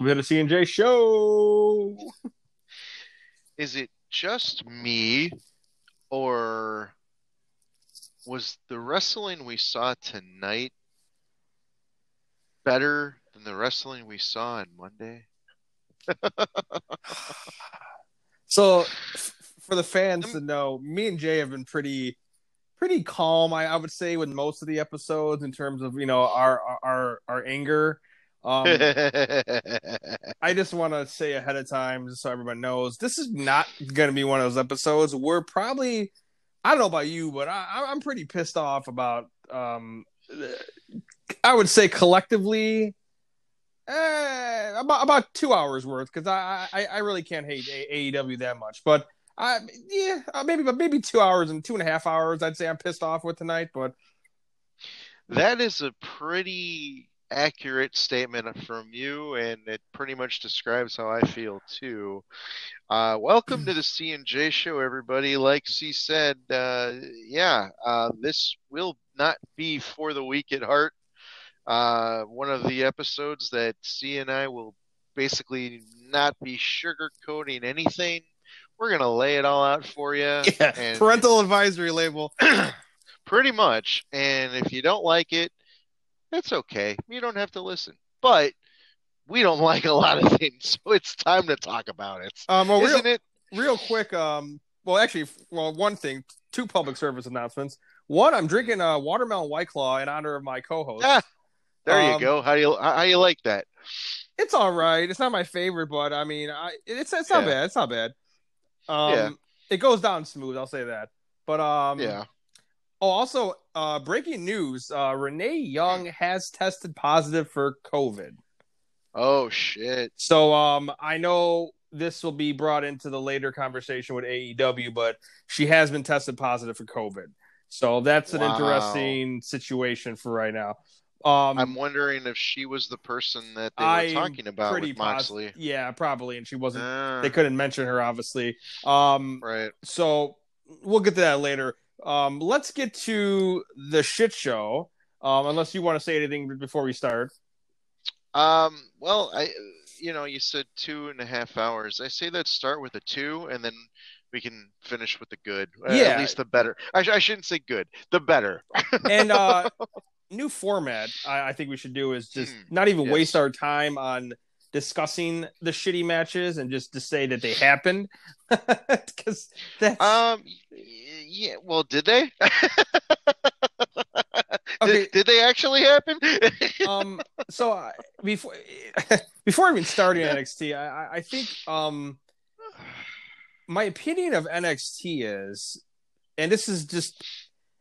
welcome to the C and J show. Is it just me, or was the wrestling we saw tonight better than the wrestling we saw on Monday? So, f- for the fans to know, me and Jay have been pretty, pretty calm. I, I would say with most of the episodes in terms of you know our our our anger. Um, I just want to say ahead of time, just so everyone knows, this is not going to be one of those episodes. We're probably, I don't know about you, but I, I'm pretty pissed off about. Um, I would say collectively, eh, about about two hours worth because I, I I really can't hate A- AEW that much, but I yeah uh, maybe but maybe two hours and two and a half hours. I'd say I'm pissed off with tonight, but that is a pretty accurate statement from you, and it pretty much describes how I feel too. Uh, welcome to the C and J show, everybody. Like C said, uh, yeah, uh, this will not be for the weak at heart. Uh, one of the episodes that C and I will basically not be sugarcoating anything. We're gonna lay it all out for you. yeah, and parental advisory label. pretty much. And if you don't like it, that's okay. You don't have to listen. But we don't like a lot of things, so it's time to talk about it, Um, well, real, isn't it? real quick. Um, well, actually, well, one thing, two public service announcements. One, I'm drinking a watermelon white claw in honor of my co-host. Ah, there you Um, go. How do you how you like that? It's all right. It's not my favorite, but I mean, I it's it's not Yeah. bad. It's not bad. Um, Yeah. it goes down smooth. I'll say that. But um, yeah. Oh, also, uh, breaking news: uh, Renee Young has tested positive for COVID. Oh shit. So, um, I know this will be brought into the later conversation with AEW, but she has been tested positive for COVID. So that's an Wow. interesting situation for right now. Um, I'm wondering if she was the person that they I'm were talking about pretty with Moxley. positive. Yeah, probably, and she wasn't. Ah, They couldn't mention her, obviously. Um, right. so we'll get to that later. Um, let's get to the shit show. Um, unless you want to say anything before we start. Um. Well, I, you know, you said two and a half hours. I say let's start with a two, and then we can finish with the good. Uh, Yeah. At least the better. I, sh- I shouldn't say good. The better. And uh, new format, I, I think we should do is just Hmm, not even yes. waste our time on discussing the shitty matches and just to say that they happened because that's Um. Yeah. Well, did they? Okay. did, did they actually happen? um so uh, before before even starting NXT I, I- I think um my opinion of NXT is and this is just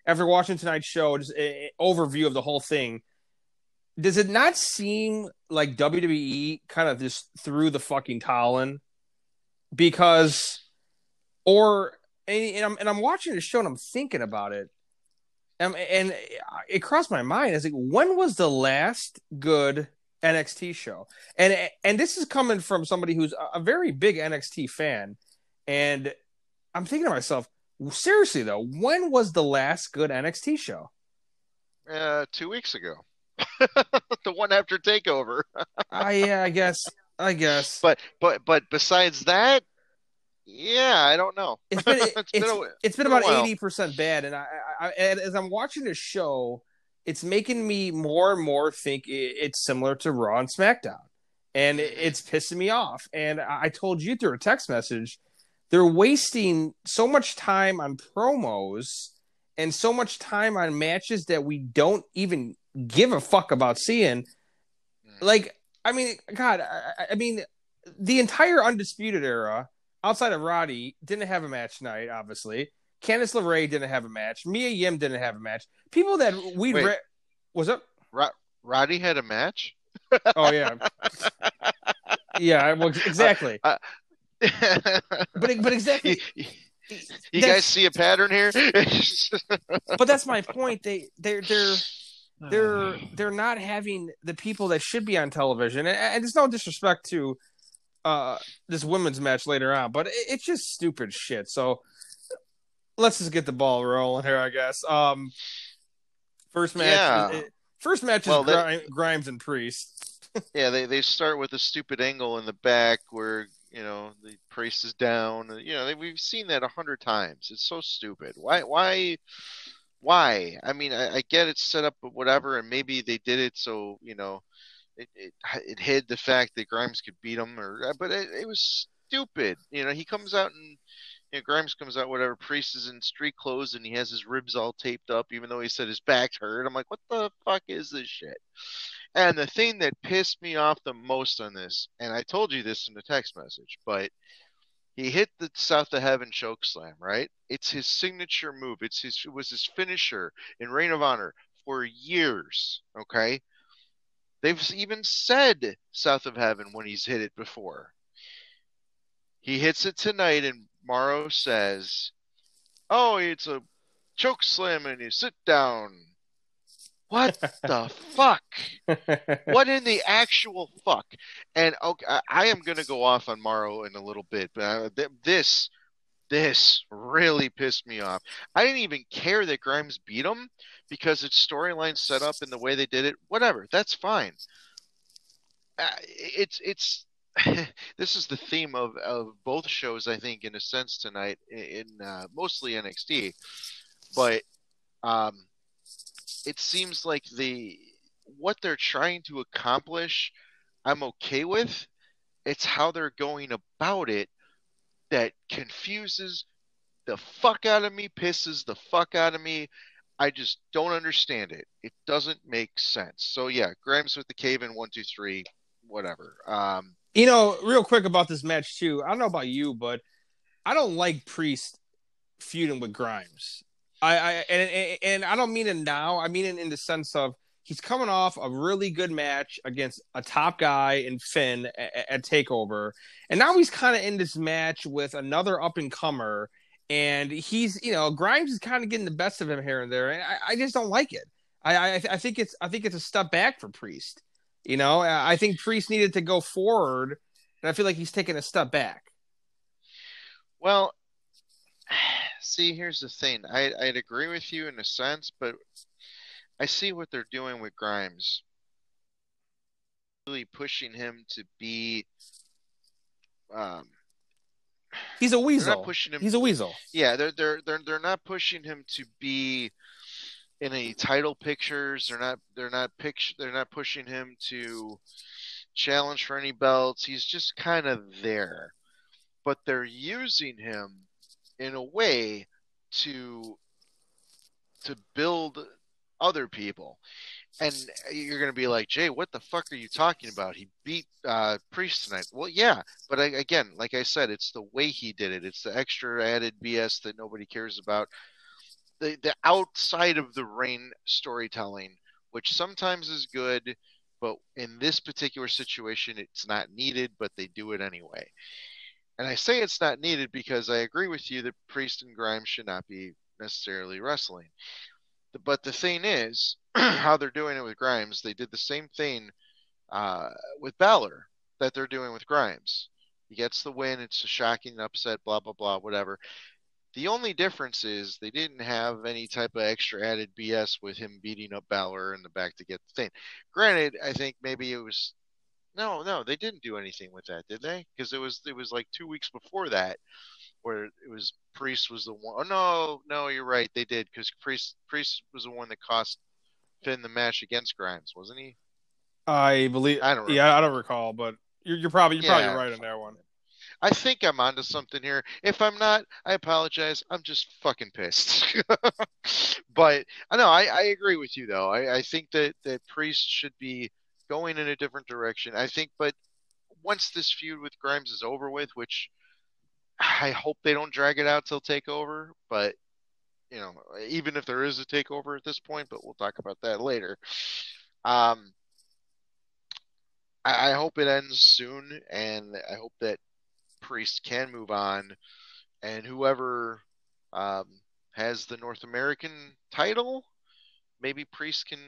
after watching tonight's show just an overview of the whole thing does it not seem like WWE kind of just threw the fucking towel in because or and, and I'm and I'm watching the show and I'm thinking about it um, and it crossed my mind. I was like, when was the last good NXT show? And and this is coming from somebody who's a very big NXT fan, and I'm thinking to myself, seriously though, when was the last good NXT show? uh, two weeks ago. the one after Takeover. I uh, yeah, I guess, I guess. But but but besides that, yeah, I don't know. It's been it, It's it's, been a- it's been about eighty percent bad, and I, I, as I'm watching the show, it's making me more and more think it's similar to Raw and SmackDown, and it's pissing me off. And I told you through a text message, they're wasting so much time on promos and so much time on matches that we don't even give a fuck about seeing. Mm. Like, I mean, God, I, I- mean, the entire Undisputed era outside of Roddy didn't have a match tonight, obviously. Candice LeRae didn't have a match. Mia Yim didn't have a match. People that we Wait. re- was up. Ro- Roddy had a match. Oh yeah, yeah. Well, exactly. but But but exactly. you, you That's- guys see a pattern here? But that's my point. They they're they're they're they're not having the people that should be on television, and, and there's no disrespect to uh this women's match later on, but it, it's just stupid shit. So let's just get the ball rolling here, I guess. Um, first match, Yeah. it- first match is Well, that- Gri- Grimes and Priest. yeah, they they start with a stupid angle in the back where you know the priest is down. You know, they, we've seen that a hundred times. It's so stupid. Why why why? I mean, I, I get it's set up, but whatever, and maybe they did it so you know it it, it hid the fact that Grimes could beat him, or uh, but it, it was stupid. You know, he comes out and you know, Grimes comes out, whatever. Priest is in street clothes and he has his ribs all taped up, even though he said his back's hurt. I'm like, what the fuck is this shit? And the thing that pissed me off the most on this, and I told you this in the text message, but he hit the South of Heaven choke slam, right? It's his signature move. It's his it was his finisher in Ring of Honor for years. Okay. They've even said South of Heaven when he's hit it before. He hits it tonight, and Mauro says, "Oh, it's a choke slam, and you sit down." What the fuck? what in the actual fuck? And okay, I am going to go off on Mauro in a little bit, but uh, th- this this really pissed me off. I didn't even care that Grimes beat him because it's storyline set up in the way they did it. Whatever, that's fine. Uh, it's it's this is the theme of, of both shows, I think, in a sense tonight, in uh, mostly NXT, but um, it seems like the what they're trying to accomplish, I'm okay with. It's how they're going about it that confuses the fuck out of me, pisses the fuck out of me. I just don't understand it. It doesn't make sense. So yeah, Grimes with the cave in one, two, three, whatever. Um, you know, real quick about this match too. I don't know about you, but I don't like Priest feuding with Grimes. I, I and, and I don't mean it now. I mean it in the sense of he's coming off a really good match against a top guy in Finn at, at Takeover, and now he's kind of in this match with another up and comer, and he's you know Grimes is kind of getting the best of him here and there, and I, I just don't like it. I, I I think it's I think it's a step back for Priest. You know, I think Priest needed to go forward, and I feel like he's taking a step back. Well, see, here's the thing. I, I'd agree with you in a sense, but I see what they're doing with Grimes. Really pushing him to be. Um, He's a weasel. pushing him, He's a weasel. Yeah, they're they're they're they're not pushing him to be in any title pictures. They're not they're not picture they're not pushing him to challenge for any belts. He's just kind of there. But they're using him in a way to to build other people. And you're going to be like, Jay, what the fuck are you talking about? He beat uh, Priest tonight. Well, yeah, but I, again, like I said, it's the way he did it. It's the extra added BS that nobody cares about. The the outside of the ring storytelling, which sometimes is good, but in this particular situation, it's not needed. But they do it anyway. And I say it's not needed because I agree with you that Priest and Grimes should not be necessarily wrestling. But the thing is, how they're doing it with Grimes, they did the same thing uh, with Balor that they're doing with Grimes. He gets the win, it's a shocking upset, blah, blah, blah, whatever. The only difference is they didn't have any type of extra added BS with him beating up Balor in the back to get the thing. Granted, I think maybe it was no, no, they didn't do anything with that, did they? Because it was it was like two weeks before that, where it was Priest was the one. Oh no, no, you're right, they did because Priest Priest was the one that cost Finn the match against Grimes, wasn't he? I believe. I don't. Yeah, I don't recall, but you're, you're probably you're yeah. probably right on that one. I think I'm onto something here. If I'm not, I apologize. I'm just fucking pissed. but I know I, I agree with you though. I, I think that that Priest should be going in a different direction. I think, but once this feud with Grimes is over with, which I hope they don't drag it out till takeover, but you know, even if there is a takeover at this point, but we'll talk about that later. Um, I, I hope it ends soon, and I hope that Priest can move on, and whoever um, has the North American title, maybe Priest can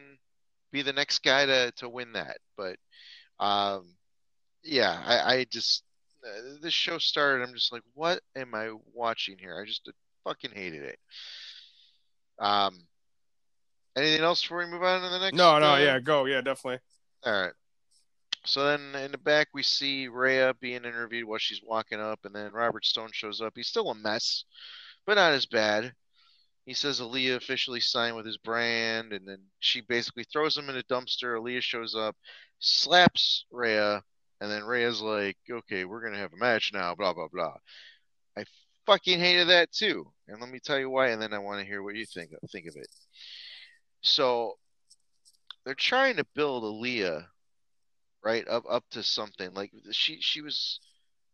be the next guy to to win that. But um, yeah, I, I just uh, this show started. I'm just like, what am I watching here? I just fucking hated it. Um, anything else before we move on to the next? No, no, uh, yeah, go, yeah, definitely. All right. So then in the back we see Rhea being interviewed while she's walking up, and then Robert Stone shows up. He's still a mess, but not as bad. He says Aaliyah officially signed with his brand, and then she basically throws him in a dumpster. Aaliyah shows up, slaps Rhea, and then Rhea's like, "Okay, we're gonna have a match now." Blah blah blah. I fucking hated that too, and let me tell you why. And then I want to hear what you think think of it. So they're trying to build Aaliyah right up up to something like she she was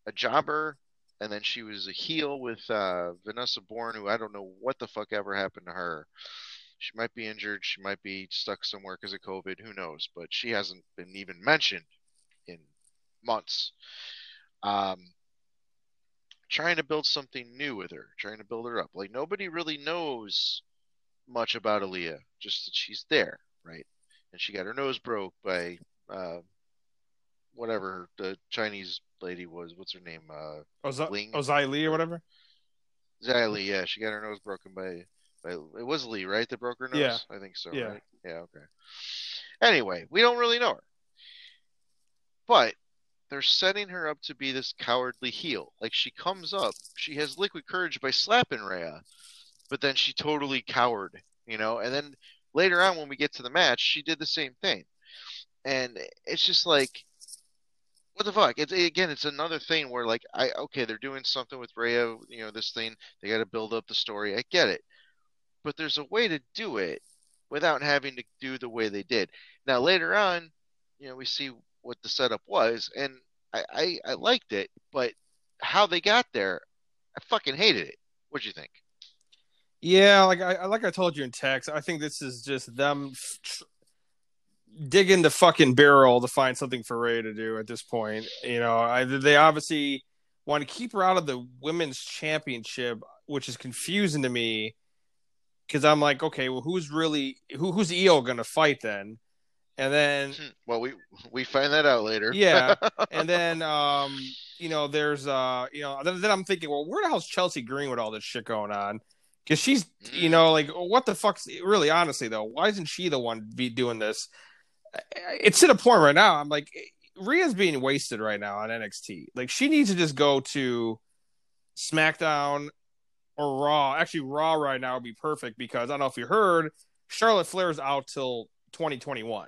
a jobber and then she was a heel with uh, Vanessa Borne, who I don't know what the fuck ever happened to her. She might be injured. She might be stuck somewhere because of COVID. Who knows? But she hasn't been even mentioned in months. Um, trying to build something new with her, trying to build her up. Like nobody really knows much about Aaliyah, just that she's there, right? And she got her nose broke by uh, whatever the Chinese lady was. What's her name? Uh, Oz- Ling? Ozai Lee or whatever. Xia Li, yeah, she got her nose broken by, by it was Lee, right? That broke her nose. Yeah. I think so. Yeah. Right? Yeah. Okay. Anyway, we don't really know her, but they're setting her up to be this cowardly heel. Like she comes up, she has liquid courage by slapping Rhea, but then she totally cowered, you know. And then later on, when we get to the match, she did the same thing, and it's just like what the fuck? It's again, it's another thing where like I okay, they're doing something with Rhea, you know, this thing. They got to build up the story. I get it, but there's a way to do it without having to do the way they did. Now later on, you know, we see what the setup was, and I I, I liked it, but how they got there, I fucking hated it. What'd you think? Yeah, like I like I told you in text, I think this is just them tr- digging the fucking barrel to find something for Ray to do at this point. You know, I, they obviously want to keep her out of the women's championship, which is confusing to me because I'm like, okay, well, who's really who who's Io going to fight then? And then Well, we we find that out later. yeah, and then um, you know, there's uh, you know, then, then I'm thinking, well, where the hell's Chelsea Green with all this shit going on? Because she's, you know, like, what the fuck's really, honestly though, why isn't she the one be doing this? It's to the point right now. I'm like, Rhea's being wasted right now on NXT. Like, she needs to just go to SmackDown or Raw. Actually, Raw right now would be perfect because I don't know if you heard, Charlotte Flair's out till 2021.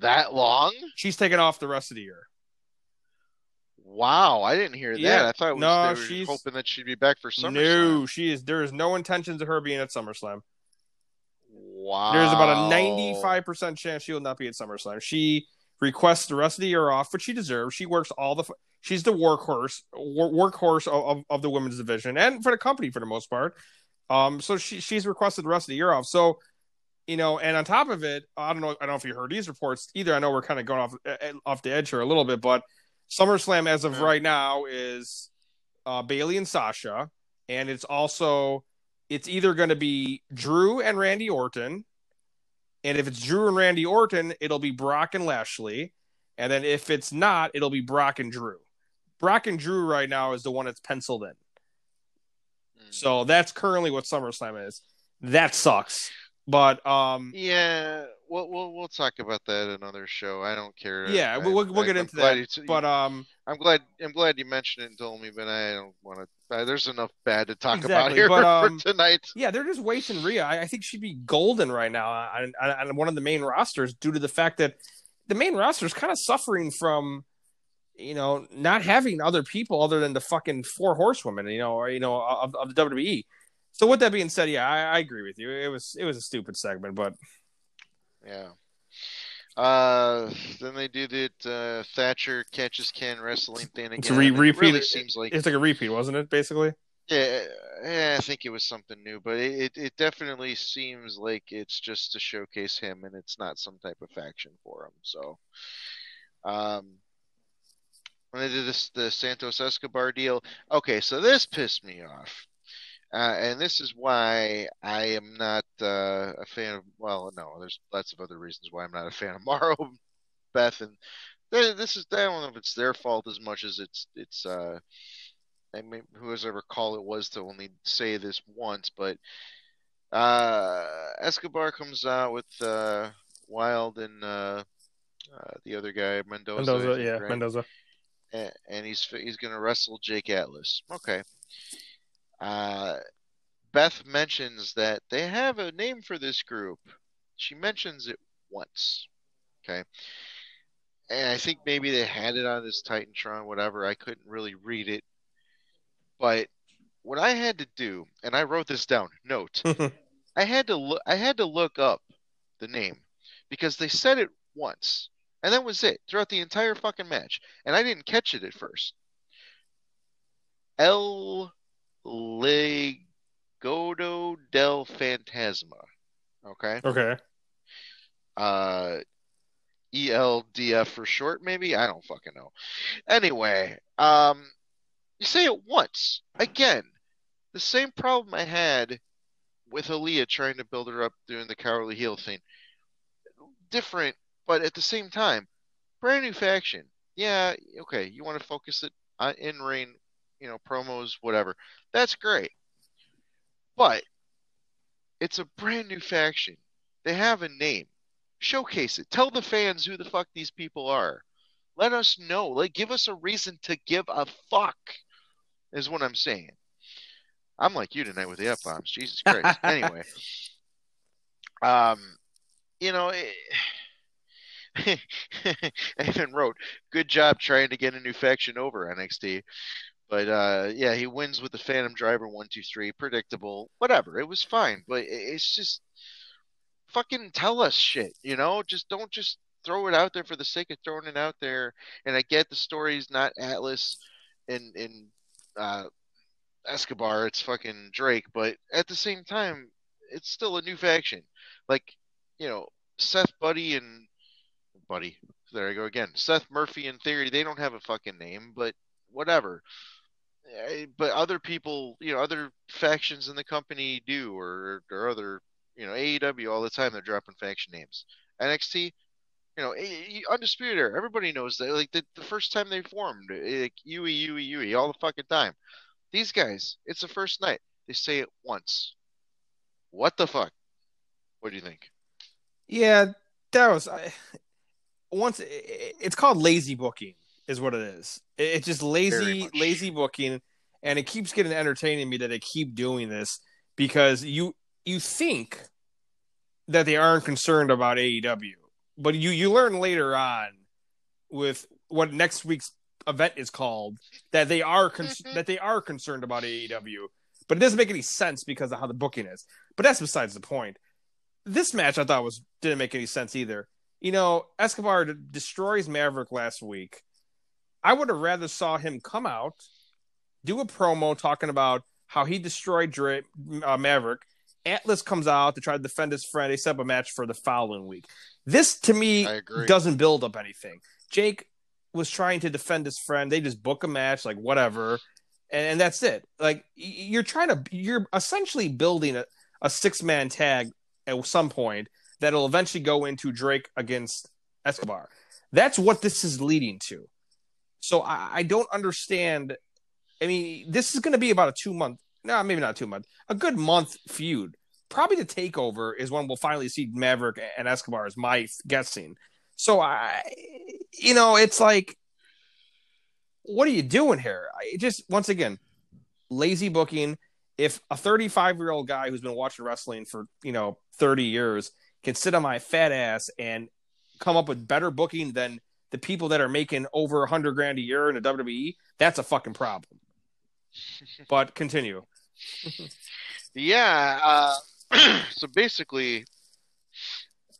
that long? She's taking off the rest of the year. Wow, I didn't hear that. Yeah, I thought it was, no, she's- hoping that she'd be back for SummerSlam. No, she is. There is no intentions of her being at SummerSlam. Wow. There's about a 95% chance she will not be at SummerSlam. She requests the rest of the year off, which she deserves. She works all the. She's the workhorse, workhorse of, of, of the women's division, and for the company for the most part. Um, so she she's requested the rest of the year off. So, you know, and on top of it, I don't know. I don't know if you heard these reports either. I know we're kind of going off off the edge here a little bit, but SummerSlam as of right now is uh, Bayley and Sasha, and it's also it's either going to be Drew and Randy Orton, and if it's Drew and Randy Orton, it'll be Brock and Lashley, and then if it's not, it'll be Brock and Drew. Brock and Drew right now is the one that's penciled in. Mm. So that's currently what SummerSlam is. That sucks. But um Yeah, we'll, we'll we'll talk about that another show. I don't care. yeah, I- we'll we'll, we'll I- get I'm into that. But um I'm glad I'm glad you mentioned it and told me, but I don't want to. Uh, there's enough bad to talk about here but, um, for tonight. yeah, they're just wasting Rhea. I, I think she'd be golden right now on, on, on one of the main rosters due to the fact that the main roster is kind of suffering from, you know, not having other people other than the fucking four horsewomen, you know, or you know, of, of the WWE. So with that being said, yeah, I, I agree with you. It was it was a stupid segment, but Yeah. Uh, then they do that uh, Thatcher catches Ken wrestling thing again. It's a re- It repeat. really seems like it's like a repeat, wasn't it? Basically. Yeah, yeah, I think it was something new, but it, it, it definitely seems like it's just to showcase him and it's not some type of faction for him. So, um, when they did this, the Santos Escobar deal, okay, so this pissed me off. Uh, and this is why I am not uh, a fan of, well, no, there's lots of other reasons why I'm not a fan of Mauro, Beth, and th- this is, I don't know if it's their fault as much as it's, it's, uh, I mean, whoever call it was to only say this once, but uh, Escobar comes out with uh, Wilde and uh, uh, the other guy Mendoza. I Mendoza, think, yeah, right? Mendoza. and, and he's he's going to wrestle Jake Atlas. Okay. Beth mentions that they have a name for this group. She mentions it once. Okay. And I think maybe they had it on this Titantron, whatever. I couldn't really read it. But what I had to do, and I wrote this down, note, hmm. I had to look I had to look up the name because they said it once. And that was it throughout the entire fucking match. And I didn't catch it at first. El Legado del Fantasma. Okay. okay. Uh ELDF for short, maybe? I don't fucking know. Anyway, um you say it once. Again, the same problem I had with Aaliyah trying to build her up doing the cowardly heel thing. Different, but at the same time, brand new faction. Yeah, okay, you want to focus it on in ring, you know, promos, whatever. That's great. But it's a brand new faction. They have a name. Showcase it. Tell the fans who the fuck these people are. Let us know. Like give us a reason to give a fuck. Is what I'm saying. I'm like you tonight with the F bombs. Jesus Christ. anyway. Um you know, it, I even wrote, "Good job trying to get a new faction over NXT." But uh, yeah, he wins with the Phantom Driver one two three, predictable, whatever. It was fine, but it's just fucking tell us shit, you know? Just don't just throw it out there for the sake of throwing it out there. And I get the story's not Atlas and and uh, Escobar, it's fucking Drake, but at the same time, it's still a new faction. Like, you know, Seth Buddy and Buddy. There I go again. Seth Murphy in theory, they don't have a fucking name, but whatever. But other people, you know, other factions in the company do, or or other, you know, AEW all the time they're dropping faction names. NXT, you know, Undisputed Era, everybody knows that. Like the, the first time they formed, like Yui, Yui, Yui, all the fucking time. These guys, it's the first night. They say it once. What the fuck? What do you think? Yeah, that was I, once. it- It's called lazy booking, is what it is. It- It's just lazy, lazy booking, and it keeps getting entertaining me that they keep doing this because you you think that they aren't concerned about AEW, but you you learn later on with what next week's event is called that they are con- mm-hmm. that they are concerned about AEW, but it doesn't make any sense because of how the booking is. But that's besides the point. This match I thought was didn't make any sense either. You know, Escobar d- destroys Maverick last week. I would have rather saw him come out, do a promo talking about how he destroyed Dra- uh, Maverick. Atlas comes out to try to defend his friend. They set up a match for the following week. This to me doesn't build up anything. Jake was trying to defend his friend. They just book a match, like whatever, and, and that's it. Like you're trying to, you're essentially building a, a six man tag at some point that'll eventually go into Drake against Escobar. That's what this is leading to. So I, I don't understand. I mean, this is going to be about a two month, no, maybe not two month, a good month feud. Probably the takeover is when we'll finally see Maverick and Escobar, is my guessing. So I, you know, it's like, what are you doing here? I just once again, lazy booking. If a 35 year old guy who's been watching wrestling for you know 30 years can sit on my fat ass and come up with better booking than the people that are making over a 100 grand a year in the WWE, that's a fucking problem. But continue. Yeah. Uh, so basically,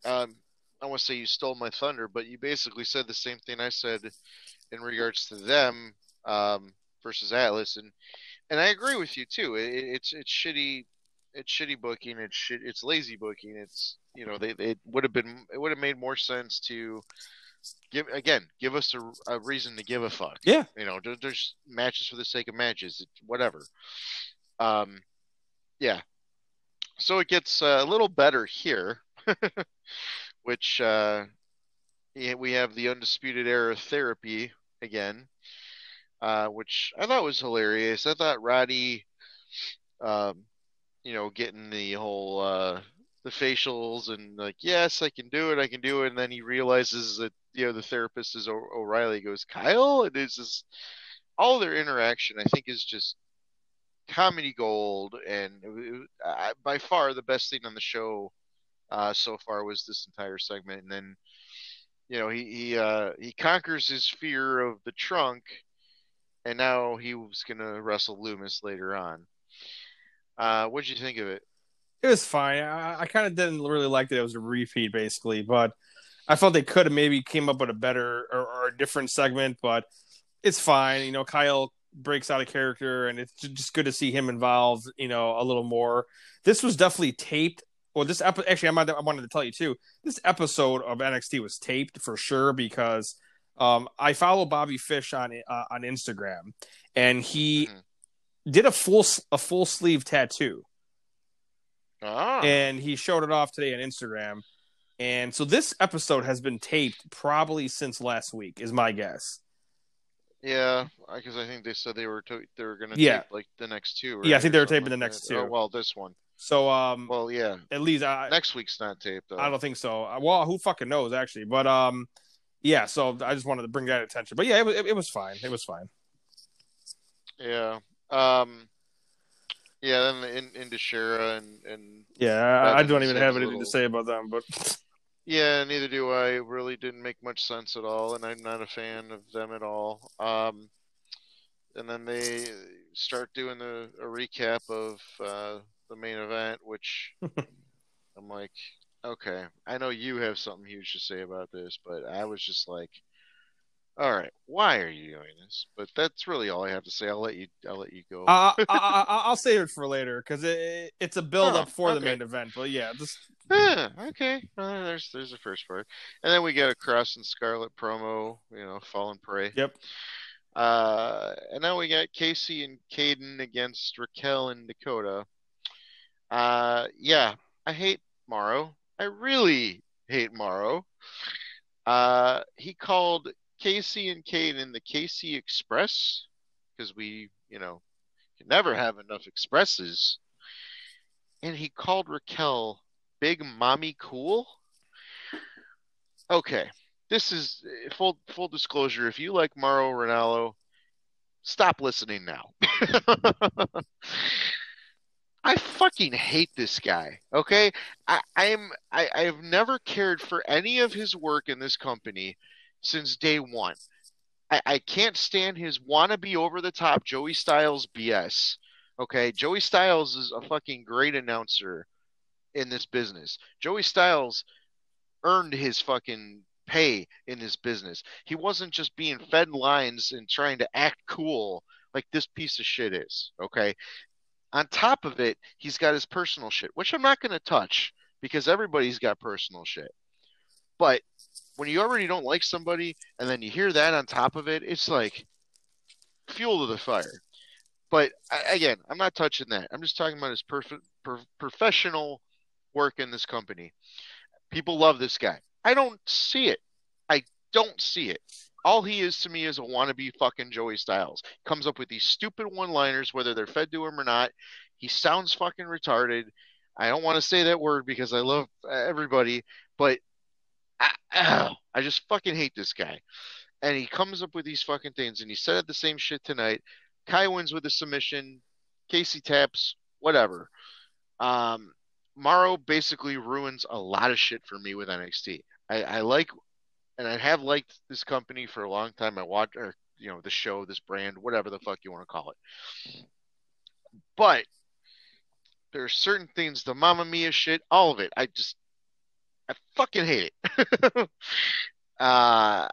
um, I want to say you stole my thunder, but you basically said the same thing I said in regards to them um, versus Atlas, and and I agree with you too. It, it's it's shitty. It's shitty booking. It's shit. It's lazy booking. It's you know they it would have been it would have made more sense to give again give us a, a reason to give a fuck. Yeah. You know, there, there's matches for the sake of matches. Whatever. Um, yeah. So it gets uh, a little better here, which uh, yeah, we have the undisputed era therapy again, uh, which I thought was hilarious. I thought Roddy, um, you know, getting the whole uh, the facials and like, yes, I can do it, I can do it, and then he realizes that you know the therapist is o- O'Reilly goes Kyle, and it's just all their interaction. I think is just comedy gold, and it, it, uh, by far the best thing on the show uh, so far was this entire segment. And then you know he he uh, he conquers his fear of the trunk, and now he was gonna wrestle Lumis later on. Uh, what'd you think of it? It was fine. I, I kind of didn't really like that it was a repeat, basically, but I felt they could have maybe came up with a better or, or, a different segment. But it's fine. You know, Kyle breaks out of character, and it's just good to see him involved. You know, a little more. This was definitely taped. Well, this episode actually, I, might, I wanted to tell you too. This episode of NXT was taped for sure because um, I follow Bobby Fish on uh, on Instagram, and he mm-hmm. did a full a full sleeve tattoo Ah. And he showed it off today on Instagram. And so this episode has been taped probably since last week, is my guess. Yeah, because I think they said they were to- they were going to yeah. tape like the next two. Right, yeah, I think they were taping like the next that. two. Oh, well, this one. So um. Well, yeah. At least I, next week's not taped. Though. I don't think so. Uh, well, who fucking knows actually? But um, yeah. So I just wanted to bring that attention. But yeah, it was it, it was fine. It was fine. Yeah. Um. Yeah, then in, into and and yeah, I, don't even have anything little... to say about them, but yeah, neither do I. It really didn't make much sense at all, and I'm not a fan of them at all. Um, and then they start doing the, a recap of uh, the main event, which I'm like, okay, I know you have something huge to say about this, but I was just like, all right, why are you doing this? But that's really all I have to say. I'll let you. I'll let you go. uh, I, will save it for later because it, it's a build oh, up for okay. the main event. But yeah, just okay. Uh, there's there's the first part, and then we get a Kross and Scarlett promo. You know, Fallen Prey. Yep. Uh, and now we got Kacy and Kayden against Raquel and Dakota. Uh, yeah, I hate Mauro. I really hate Mauro. Uh, he called Kacy and Kayden the Casey Express because we, you know, can never have enough expresses. And he called Raquel Big Mommy Cool. Okay, this is eh, full full disclosure. If you like Mauro Ranallo, stop listening now. I fucking hate this guy. Okay, I, I'm I, I've never cared for any of his work in this company since day one. I, I can't stand his wannabe over the top Joey Styles BS. Okay, Joey Styles is a fucking great announcer in this business. Joey Styles earned his fucking pay in this business. He wasn't just being fed lines and trying to act cool like this piece of shit is. Okay. On top of it, he's got his personal shit, which I'm not going to touch because everybody's got personal shit. But when you already don't like somebody and then you hear that on top of it, it's like fuel to the fire. But again, I'm not touching that. I'm just talking about his perf- per- professional work in this company. People love this guy. I don't see it. I don't see it. All he is to me is a wannabe fucking Joey Styles. Comes up with these stupid one-liners, whether they're fed to him or not. He sounds fucking retarded. I don't want to say that word because I love everybody, but I, I just fucking hate this guy. And he comes up with these fucking things, and he said the same shit tonight. Kai wins with a submission. Kacy taps, whatever. Um, Mauro basically ruins a lot of shit for me with NXT. I, I like, and I have liked this company for a long time. I watch, or you know, the show, this brand, whatever the fuck you want to call it. But there are certain things, the Mamma Mia shit, all of it. I just I fucking hate it. uh,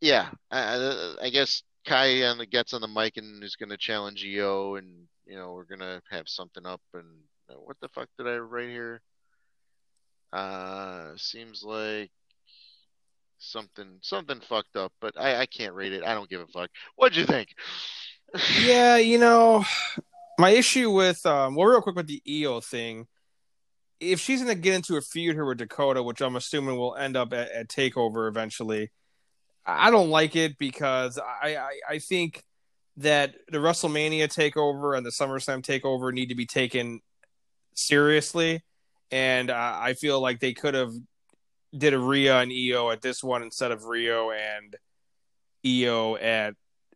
yeah, I, I guess Kai on the, gets on the mic and is going to challenge Io, and you know we're going to have something up. And uh, what the fuck did I write here? Uh, seems like something something fucked up, but I, I can't rate it. I don't give a fuck. What'd you think? yeah, you know, my issue with um, well, real quick with the Io thing if she's going to get into a feud here with Dakota, which I'm assuming will end up at, at Takeover eventually, I don't like it because I, I, I think that the WrestleMania Takeover and the SummerSlam Takeover need to be taken seriously, and I feel like they could have did a Rhea and Io at this one instead of Rio and Io at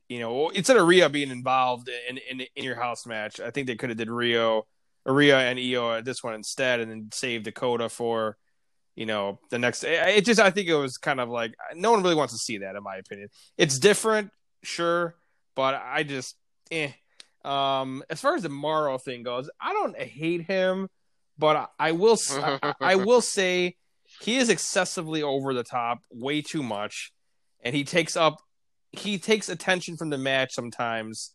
you know instead of Rhea being involved in in, in your house match, I think they could have did Rio, Rhea and Io at this one instead, and then save Dakota for you know the next. It just I think it was kind of like no one really wants to see that in my opinion. It's different, sure, but I just eh. Um, as far as the Mauro thing goes, I don't hate him, but I will I, I will say he is excessively over the top, way too much, and he takes up he takes attention from the match sometimes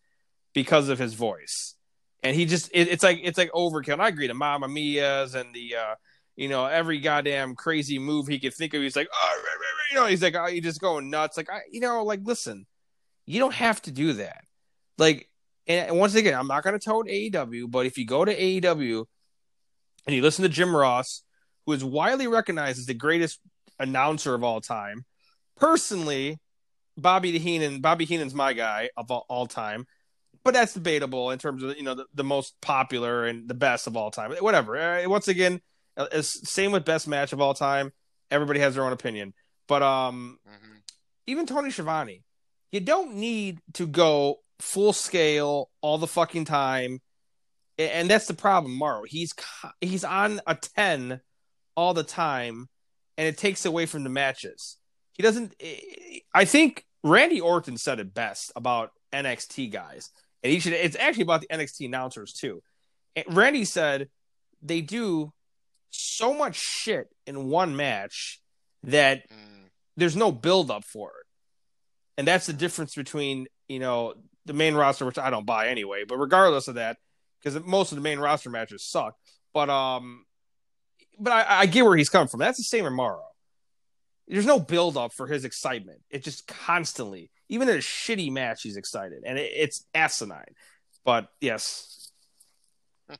because of his voice, and he just it, it's like it's like overkill. And I agree, the Mamma Mia's and the uh, you know every goddamn crazy move he could think of, he's like oh, you know he's like oh, he's just going nuts. Like I, you know, like listen, you don't have to do that. Like, and once again, I'm not going to tote AEW, but if you go to AEW and you listen to Jim Ross who is widely recognized as the greatest announcer of all time. Personally, Bobby Heenan, Bobby Heenan's my guy of all, all time, but that's debatable in terms of you know the, the, most popular and the best of all time. Whatever. Once again, uh, same with best match of all time. Everybody has their own opinion, but um, mm-hmm. even Tony Schiavone, you don't need to go full scale all the fucking time, and that's the problem. Mauro, he's he's on a ten all the time, and it takes away from the matches. He doesn't. I think Randy Orton said it best about NXT guys, and he should. It's actually about the NXT announcers too. Randy said they do so much shit in one match that mm. there's no build up for it, and that's the difference between you know the main roster, which I don't buy anyway. But regardless of that, because most of the main roster matches suck. But um, but I, I, get where he's coming from. That's the same in Mauro. There's no build up for his excitement. It just constantly, even in a shitty match, he's excited, and it, it's asinine. But yes.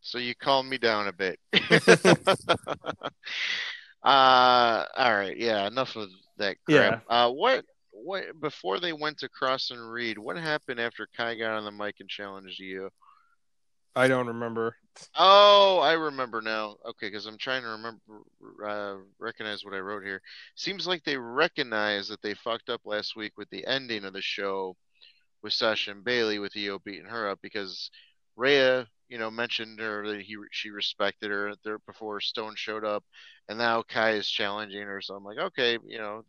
so you calmed me down a bit. uh, all right, yeah. Enough of that crap. Yeah. Uh, what? What? Before they went to Kross and Reed, what happened after Kai got on the mic and challenged you? I don't remember. Oh, I remember now. Okay, because I'm trying to remember, uh, recognize what I wrote here. Seems like they recognize that they fucked up last week with the ending of the show with Sasha and Bayley with Io beating her up because Rhea, you know, mentioned her that he she respected her there before Stone showed up, and now Kai is challenging her. So I'm like, okay, you know,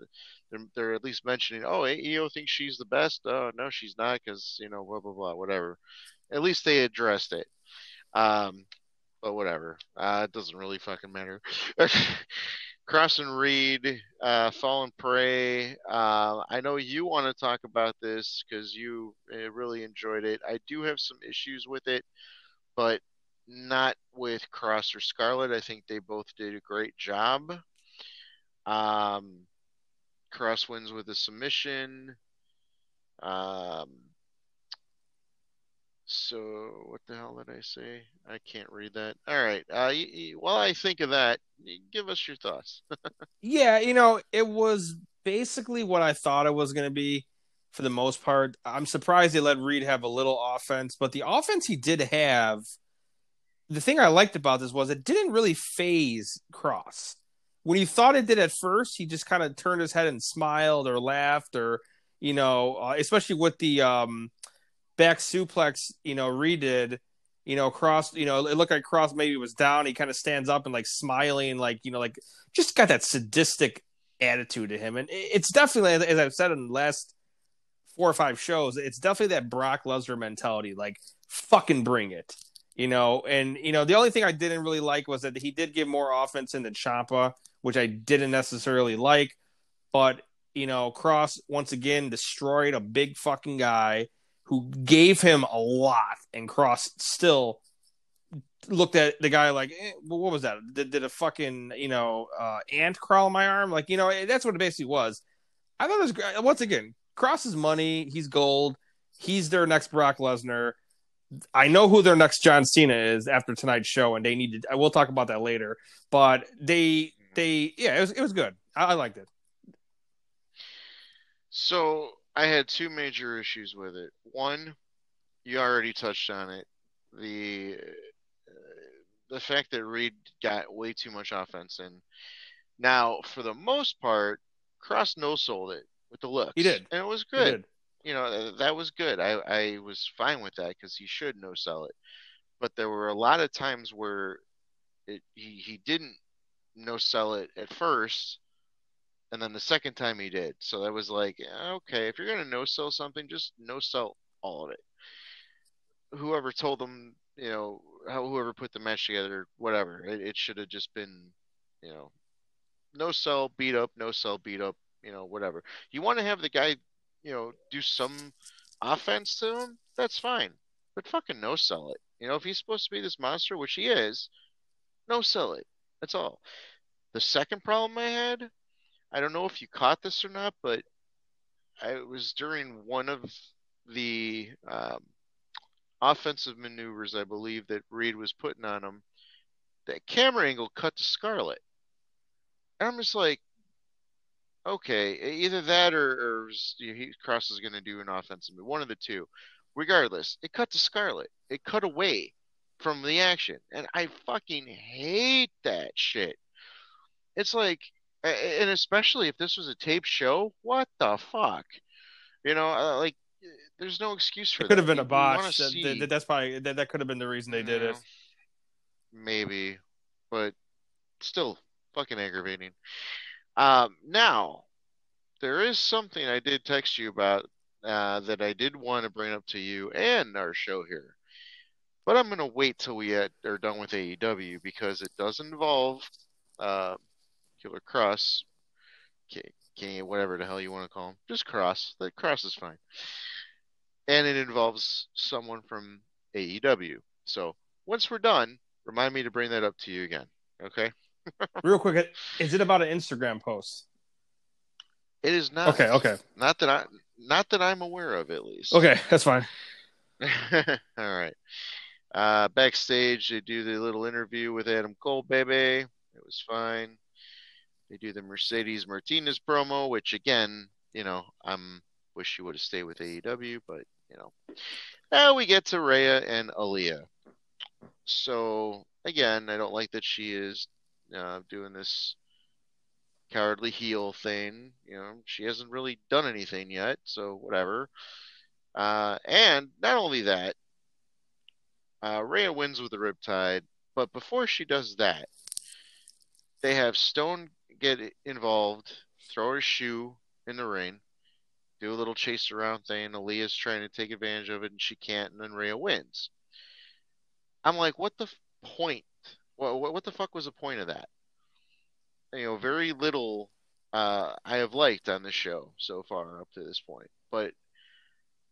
they're they're at least mentioning, oh, Io thinks she's the best. Oh, no, she's not because you know, blah blah blah, whatever. At least they addressed it. Um, but whatever. Uh, it doesn't really fucking matter. Kross and Reed, uh, Fallen Prey. Uh, I know you want to talk about this because you uh, really enjoyed it. I do have some issues with it, but not with Kross or Scarlett. I think they both did a great job. Um, Kross wins with a submission. Um, so what the hell did I say? I can't read that. All right. Uh, while I think of that, give us your thoughts. yeah, you know, it was basically what I thought it was going to be for the most part. I'm surprised they let Reed have a little offense, but the offense he did have, the thing I liked about this was it didn't really faze Kross. When you thought it did at first, he just kind of turned his head and smiled or laughed or, you know, uh, especially with the um back suplex, you know, redid, you know, Kross, you know, it looked like Kross maybe was down. He kind of stands up and like smiling, like, you know, like just got that sadistic attitude to him. And it's definitely, as I've said in the last four or five shows, it's definitely that Brock Lesnar mentality, like fucking bring it, you know. And you know, the only thing I didn't really like was that he did give more offense into Ciampa, which I didn't necessarily like. But you know, Kross once again destroyed a big fucking guy who gave him a lot, and Kross still looked at the guy like, eh, what was that? Did, did a fucking you know uh, ant crawl my arm? Like you know eh, that's what it basically was. I thought it was great. Once again, Kross is money. He's gold. He's their next Brock Lesnar. I know who their next John Cena is after tonight's show, and they need to. I will talk about that later. But they, they, yeah, it was it was good. I, I liked it. So I had two major issues with it. One, you already touched on it. The uh, the fact that Reed got way too much offense in. Now, for the most part, Kross no sold it with the looks. He did. and it was good. You know, that was good. I I was fine with that because he should no sell it. But there were a lot of times where it he he didn't no sell it at first, and then the second time he did. So that was like, okay, if you're gonna no sell something, just no sell all of it. Whoever told them, you know, how whoever put the match together, whatever, it, it should have just been, you know, no sell, beat up, no sell, beat up, you know, whatever. You want to have the guy, you know, do some offense to him, that's fine. But fucking no sell it. You know, if he's supposed to be this monster, which he is, no sell it. That's all. The second problem I had, I don't know if you caught this or not, but I it was during one of the um, offensive maneuvers, I believe, that Reed was putting on him. That camera angle cut to Scarlett. And I'm just like, okay, either that or, or you know, he Kross is going to do an offensive move, one of the two. Regardless, it cut to Scarlett. It cut away from the action, and I fucking hate that shit. It's like, and especially if this was a taped show, what the fuck? You know, uh, like, there's no excuse for It could that. have been a botch. That, see- that- that's probably that, that could have been the reason they did it. Maybe, but still fucking aggravating. Um, now, there is something I did text you about uh, that I did want to bring up to you and our show here. But I'm going to wait till we at, are done with AEW because it does involve uh, Killer Kross, K- K- whatever the hell you want to call him. Just Kross. The Kross is fine. And it involves someone from AEW. So once we're done, remind me to bring that up to you again. Okay? Real quick, is it about an Instagram post? It is not. Okay, okay, Not that I, not that I'm aware of, at least. okay. That's fine. All right. Uh, backstage, they do the little interview with Adam Cole, baby. It was fine. They do the Mercedes Martinez promo, which again, you know, I'm wish you would have stayed with AEW, but you know. Now we get to Rhea and Aliyah. So again, I don't like that she is uh, doing this cowardly heel thing. You know, she hasn't really done anything yet, so whatever. Uh, and not only that, uh, Rhea wins with the Riptide, but before she does that, they have Stone get involved, throw her shoe in the ring, do a little chase around thing. Aliyah's trying to take advantage of it, and she can't, and then Rhea wins. I'm like, what the f- point? What, what, what the fuck was the point of that? You know, very little uh, I have liked on the show so far up to this point, but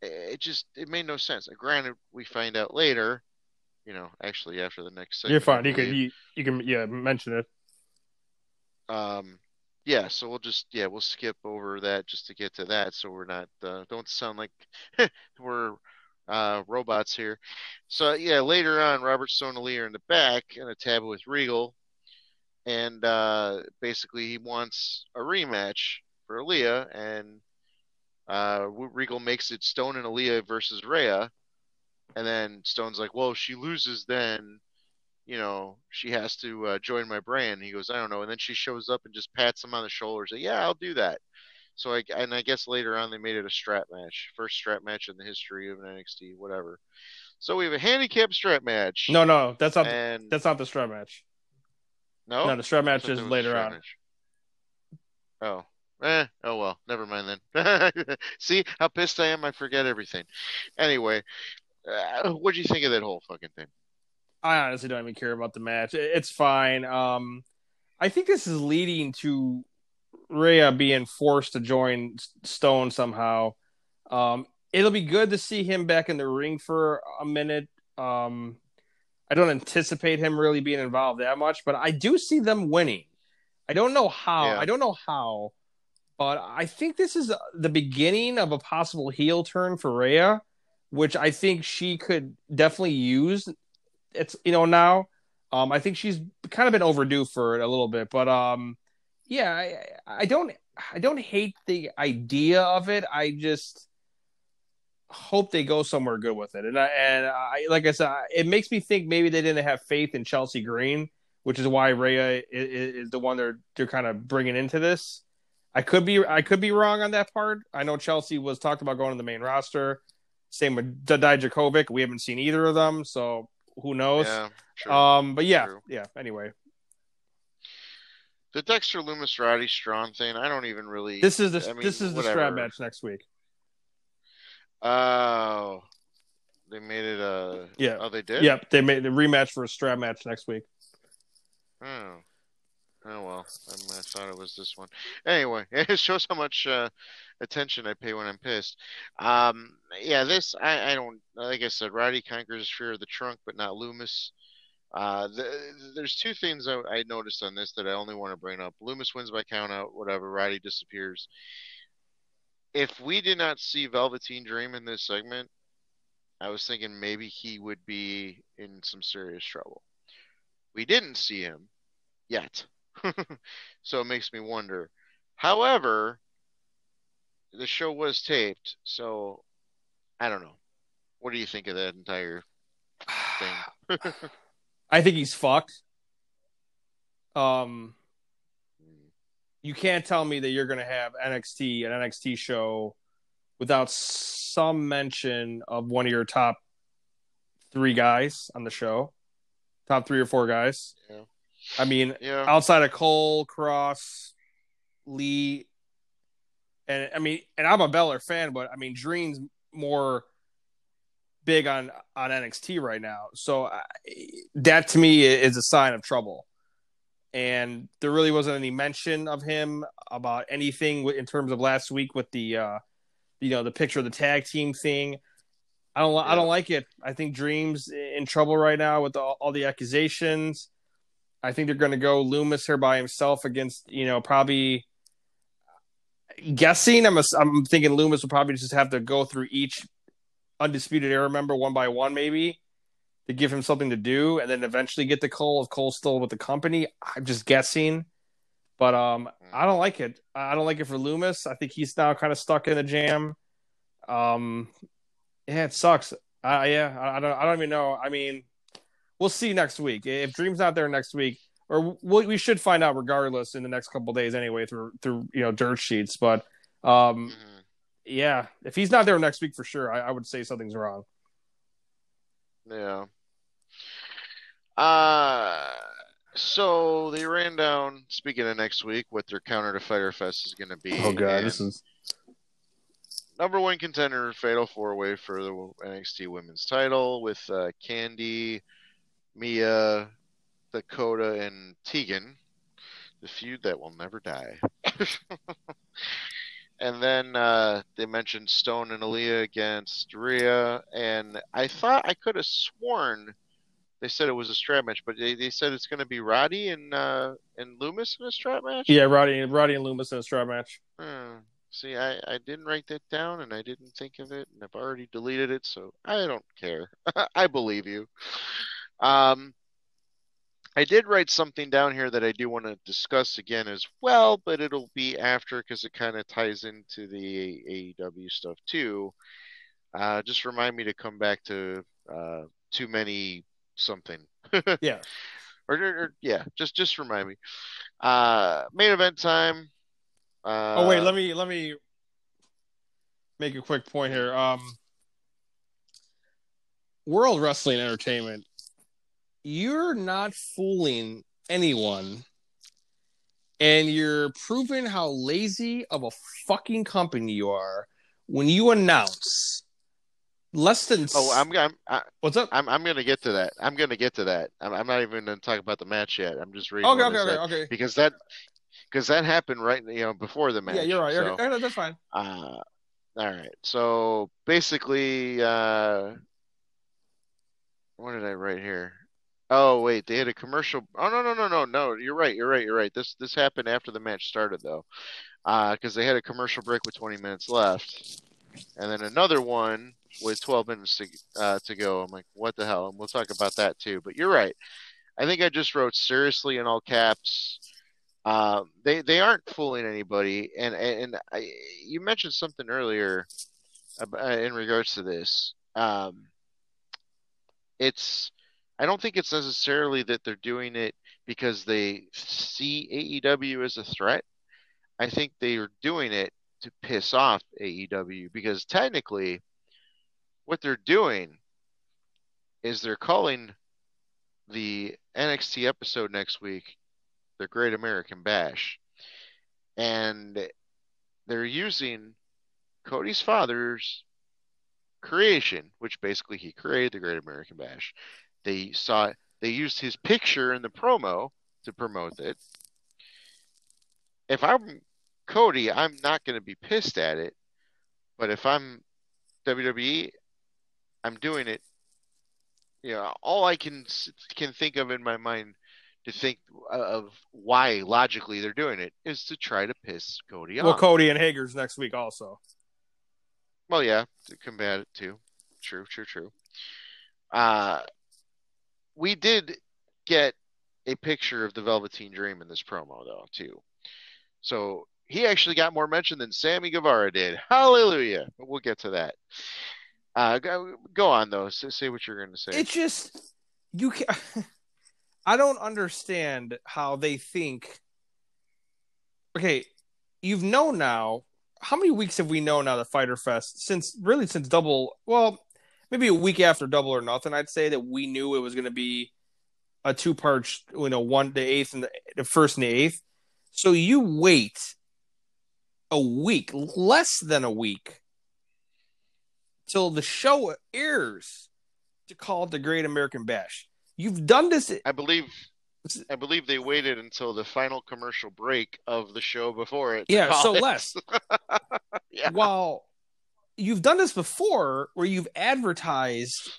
it just it made no sense. Granted, we find out later, you know, actually after the next segment. You're fine. You can you, you can yeah mention it. Um, yeah, so we'll just yeah we'll skip over that just to get to that, so we're not uh, don't sound like we're uh, robots here. So yeah, later on, Robert Stone and Lee are in the back in a tab with Regal, and uh, basically he wants a rematch for Aliyah, and uh, Regal makes it Stone and Aliyah versus Rhea, and then Stone's like, well, she loses, then you know, she has to uh, join my brand. He goes, I don't know. And then she shows up and just pats him on the shoulder, say, Yeah, I'll do that. So I and I guess later on they made it a strap match, first strap match in the history of NXT, whatever. So we have a handicap strap match. No, no, that's not and that's not the strap match. no, No, the strap match is there was a later on. match. Oh, eh, oh well, never mind then. See how pissed I am? I forget everything. Anyway, uh, what do you think of that whole fucking thing? I honestly don't even care about the match. It's fine. Um, I think this is leading to Rhea being forced to join Stone somehow. Um, it'll be good to see him back in the ring for a minute. Um, I don't anticipate him really being involved that much, but I do see them winning. I don't know how. Yeah. I don't know how, but I think this is the beginning of a possible heel turn for Rhea, which I think she could definitely use. It's you know now. Um, I think she's kind of been overdue for it a little bit, but um, yeah, I, I don't I don't hate the idea of it. I just hope they go somewhere good with it. And I, and I like I said, it makes me think maybe they didn't have faith in Chelsea Green which is why Rhea is, is the one they're they're kind of bringing into this. I could be I could be wrong on that part. I know Chelsea was talked about going to the main roster. Same with Dijakovic. We haven't seen either of them, so who knows? Yeah, true. Um, but yeah, True. yeah. Anyway, the Dexter Lumis Roddy Strong thing, I don't even really. this is the I mean, this is the strap match next week. Oh, they made it a. Yeah. Oh, they did. Yep, they made the rematch for a strap match next week. Oh. Oh well, I, I thought it was this one. Anyway, it shows how much uh, attention I pay when I'm pissed. Um, yeah, this I, I don't like. I said, Roddy conquers fear of the trunk, but not Lumis. Uh, the, there's two things I, I noticed on this that I only want to bring up. Lumis wins by count out, whatever. Roddy disappears. If we did not see Velveteen Dream in this segment, I was thinking maybe he would be in some serious trouble. We didn't see him yet. so it makes me wonder. However, the show was taped, so I don't know. What do you think of that entire thing? I think he's fucked. Um, you can't tell me that you're going to have NXT an NXT show without some mention of one of your top three guys on the show, top three or four guys. Yeah. I mean, yeah. outside of Cole, Kross, Lee, and I mean, and I'm a Balor fan, but I mean, Dream's more big on on NXT right now, so I, that to me is a sign of trouble. And there really wasn't any mention of him about anything in terms of last week with the, uh, you know, the picture of the tag team thing. I don't, I don't like it. I think Dream's in trouble right now with all, all the accusations. I think they're going to go Lumis here by himself against, you know, probably guessing. I'm, a, I'm thinking Lumis will probably just have to go through each undisputed era member one by one, maybe to give him something to do, and then eventually get the Cole if Cole's still with the company. I'm just guessing, but um, I don't like it. I don't like it for Lumis. I think he's now kind of stuck in the jam. Um, yeah, it sucks. Uh, yeah, I, I don't. I don't even know. I mean, we'll see next week. If Dream's not there next week, or we, we should find out regardless in the next couple days anyway through through you know dirt sheets. But um, Mhm. yeah, if he's not there next week for sure, I, I would say something's wrong. Yeah. Uh, so they ran down, speaking of next week, what their counter to Fyter Fest is going to be. Oh god, this is number one contender fatal four way for the NXT women's title with uh, Candy, Mia, Dakota, and Tegan. The feud that will never die. and then uh, they mentioned Stone and Aliyah against Rhea, and I thought I could have sworn they said it was a strap match, but they, they said it's going to be Roddy and uh, and Lumis in a strap match. yeah, Roddy, and Roddy and Lumis in a strap match. Hmm. See, I, I didn't write that down and I didn't think of it, and I've already deleted it, so I don't care. I believe you. Um, I did write something down here that I do want to discuss again as well, but it'll be after because it kind of ties into the AEW stuff too. Uh, just remind me to come back to uh, too many something. Yeah, or, or, or- yeah, just just remind me. Uh, main event time. Uh, oh wait, let me let me make a quick point here. Um, World Wrestling Entertainment, you're not fooling anyone, and you're proving how lazy of a fucking company you are when you announce less than. Oh, I'm I'm I, what's up? I'm I'm gonna get to that. I'm gonna get to that. I'm, I'm not even gonna talk about the match yet. I'm just reading Okay, okay, okay, okay. because that because that happened right you know before the match. Yeah, you're right. So, That's fine. uh, all right. So basically, uh, what did I write here? Oh wait, they had a commercial. Oh no no no no no. You're right. You're right. You're right. This this happened after the match started though, because they had a commercial break with 20 minutes left, and then another one with 12 minutes to uh, to go. I'm like, what the hell? And we'll talk about that too. But you're right. I think I just wrote seriously in all caps. Uh, they they aren't fooling anybody, and and I, you mentioned something earlier uh, in regards to this. Um, it's I don't think it's necessarily that they're doing it because they see AEW as a threat. I think they are doing it to piss off AEW because technically what they're doing is they're calling the NXT episode next week the Great American Bash. And they're using Cody's father's creation, which basically he created the Great American Bash. They saw they used his picture in the promo to promote it. If I'm Cody, I'm not going to be pissed at it. But if I'm WWE, I'm doing it. You know, all I can can think of in my mind to think of why logically they're doing it is to try to piss Cody off. Well, Cody and Hager's next week also. Well, yeah, to combat it too. True, true, true. Uh, we did get a picture of the Velveteen Dream in this promo, though, too. So he actually got more mention than Sammy Guevara did. Hallelujah! But we'll get to that. Uh, go, go on though. say what you're going to say. It's just you can. I don't understand how they think. Okay, you've known now. How many weeks have we known now the Fyter Fest since really since Double? Well, maybe a week after Double or Nothing. I'd say that we knew it was going to be a two part. You know, one the eighth and the, the first and the eighth. So you wait a week, less than a week, till the show airs to call it the Great American Bash. You've done this. I believe. I believe they waited until the final commercial break of the show before it. Yeah, so it. less. yeah. While you've done this before, where you've advertised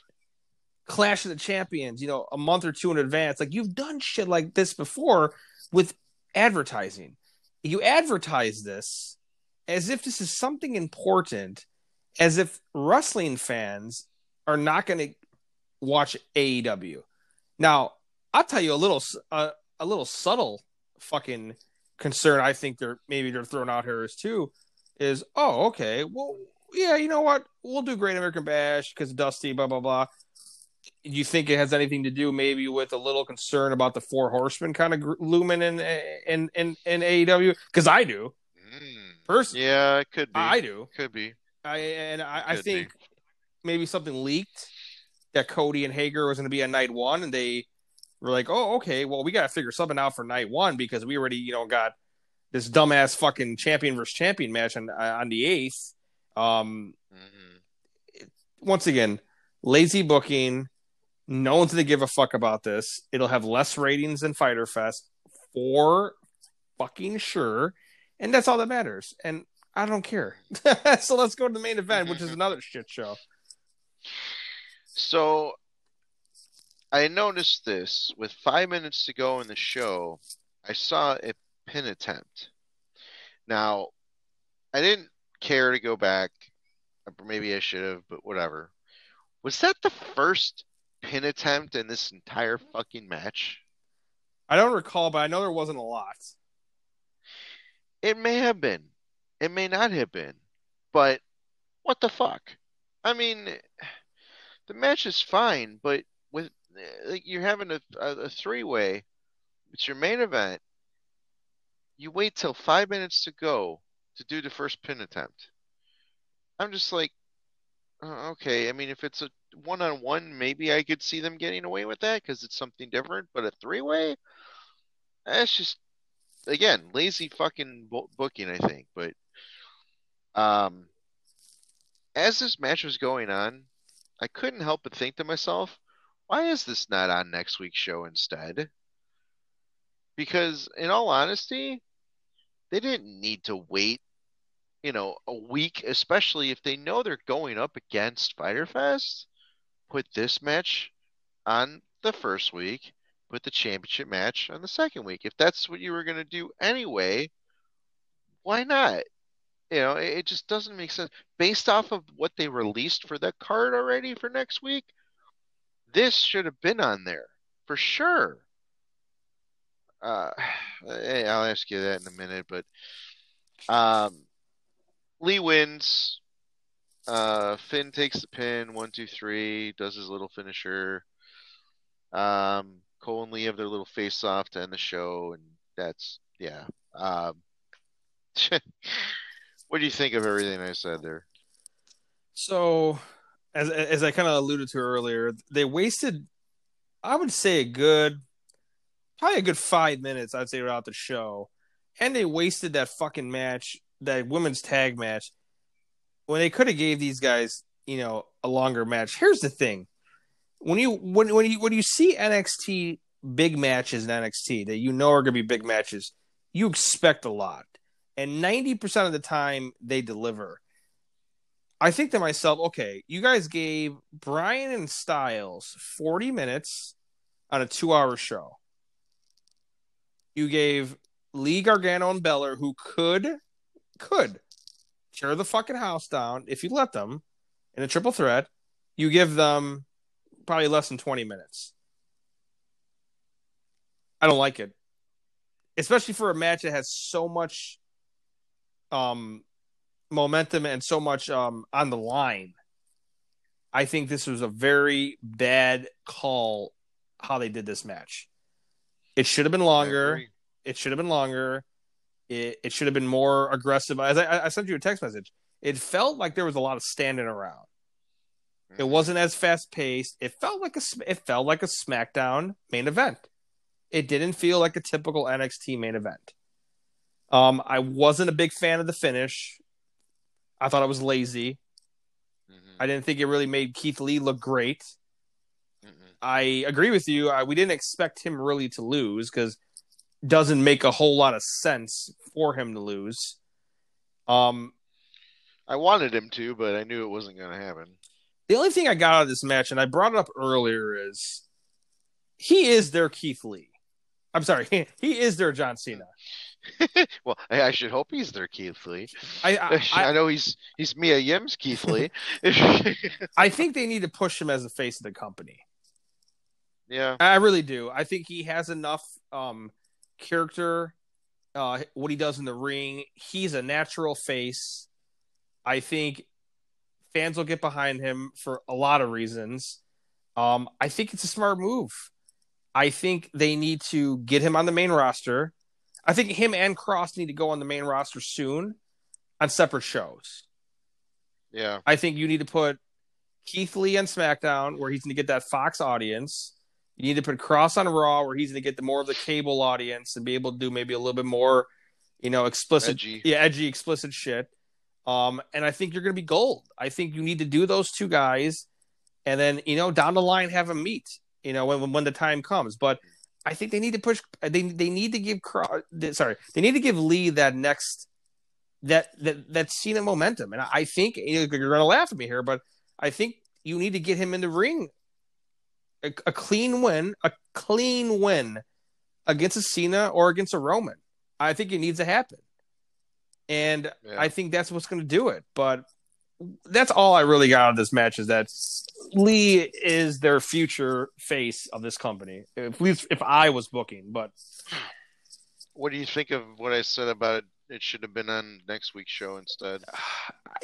Clash of the Champions, you know, a month or two in advance. Like you've done shit like this before with advertising. You advertise this as if this is something important, as if wrestling fans are not going to watch AEW. Now, I'll tell you a little, uh, a little subtle fucking concern. I think they're maybe they're throwing out here is too. Is oh okay, well yeah, you know what? We'll do Great American Bash because Dusty, blah blah blah. You think it has anything to do maybe with a little concern about the Four Horsemen kind of looming in in in, in AEW? Because I do. Mm. Personally, yeah, it could be. I do. Could be. I and I, I think be. maybe something leaked that Cody and Hager was going to be on night one, and they were like, "Oh, okay, well, we got to figure something out for night one because we already, you know, got this dumbass fucking champion versus champion match on on the eighth. Um, mm-hmm. once again, lazy booking. No one's gonna give a fuck about this. It'll have less ratings than Fyter Fest for fucking sure and that's all that matters. And I don't care. so let's go to the main event, which is another shit show. So I noticed this with five minutes to go in the show. I saw a pin attempt. Now, I didn't care to go back. Uh, maybe I should have, but whatever. Was that the first pin attempt in this entire fucking match? I don't recall, but I know there wasn't a lot. It may have been. It may not have been. But what the fuck? I mean, the match is fine, but with uh, you're having a, a, a three way, it's your main event. You wait till five minutes to go to do the first pin attempt. I'm just like, uh, okay. I mean, if it's a one on one, maybe I could see them getting away with that because it's something different. But a three way, that's just again, lazy fucking booking, I think. But um, as this match was going on, I couldn't help but think to myself, why is this not on next week's show instead? Because, in all honesty, they didn't need to wait, you know, a week, especially if they know they're going up against Fyter Fest. Put this match on the first week put the championship match on the second week. If that's what you were going to do anyway, why not? You know, it, just doesn't make sense. Based off of what they released for that card already for next week, this should have been on there for sure. Uh, I'll ask you that in a minute, but um, Lee wins. Uh, Finn takes the pin, one, two, three, does his little finisher. Um, Cole and Lee have their little face off to end the show, and that's yeah. Um, what do you think of everything I said there? So, as as I kind of alluded to earlier, they wasted, I would say, a good, probably a good five minutes. I'd say throughout the show, and they wasted that fucking match, that women's tag match, when they could have gave these guys, you know, a longer match. Here's the thing: when you when when you when you see NXT big matches in NXT that you know are going to be big matches, you expect a lot, and ninety percent of the time they deliver. I think to myself, okay, you guys gave Bryan and Styles 40 minutes on a two hour show. You gave Lee Gargano and Balor, who could, could tear the fucking house down if you let them in a triple threat. You give them probably less than 20 minutes. I don't like it. Especially for a match that has so much um momentum and so much um, on the line. I think this was a very bad call how they did this match. It should have been longer. It should have been longer. It, it should have been more aggressive. As I, I sent you a text message, it felt like there was a lot of standing around. It mm-hmm. wasn't as fast paced. It felt like a it felt like a SmackDown main event. It didn't feel like a typical NXT main event. Um, I wasn't a big fan of the finish. I thought it was lazy. Mm-hmm. I didn't think it really made Keith Lee look great. Mm-hmm. I agree with you. I, we didn't expect him really to lose because doesn't make a whole lot of sense for him to lose. Um, I wanted him to, but I knew it wasn't going to happen. The only thing I got out of this match, and I brought it up earlier, is he is their Keith Lee. I'm sorry, he is their John Cena. well, I, should hope he's their Keith Lee. I, I, I know he's he's Mia Yim's Keith Lee. I think they need to push him as the face of the company. Yeah, I really do. I think he has enough um, character. Uh, what he does in the ring, he's a natural face. I think fans will get behind him for a lot of reasons. Um, I think it's a smart move. I think they need to get him on the main roster. I think him and Kross need to go on the main roster soon on separate shows. Yeah. I think you need to put Keith Lee on SmackDown where he's going to get that Fox audience. You need to put Kross on Raw where he's going to get the more of the cable audience and be able to do maybe a little bit more, you know, explicit, edgy. yeah, edgy, explicit shit. Um, and I think you're going to be gold. I think you need to do those two guys, and then you know down the line have them meet. You know when when the time comes. But I think they need to push. They they need to give. Kross. Sorry, they need to give Lee that next that that that Cena momentum. And I think you're going to laugh at me here, but I think you need to get him in the ring. A, a clean win, a clean win against a Cena or against a Roman. I think it needs to happen, and yeah. I think that's what's going to do it. But that's all I really got out of this match is that Lee is their future face of this company. If we, if I was booking, but what do you think of what I said about it? It should have been on next week's show instead.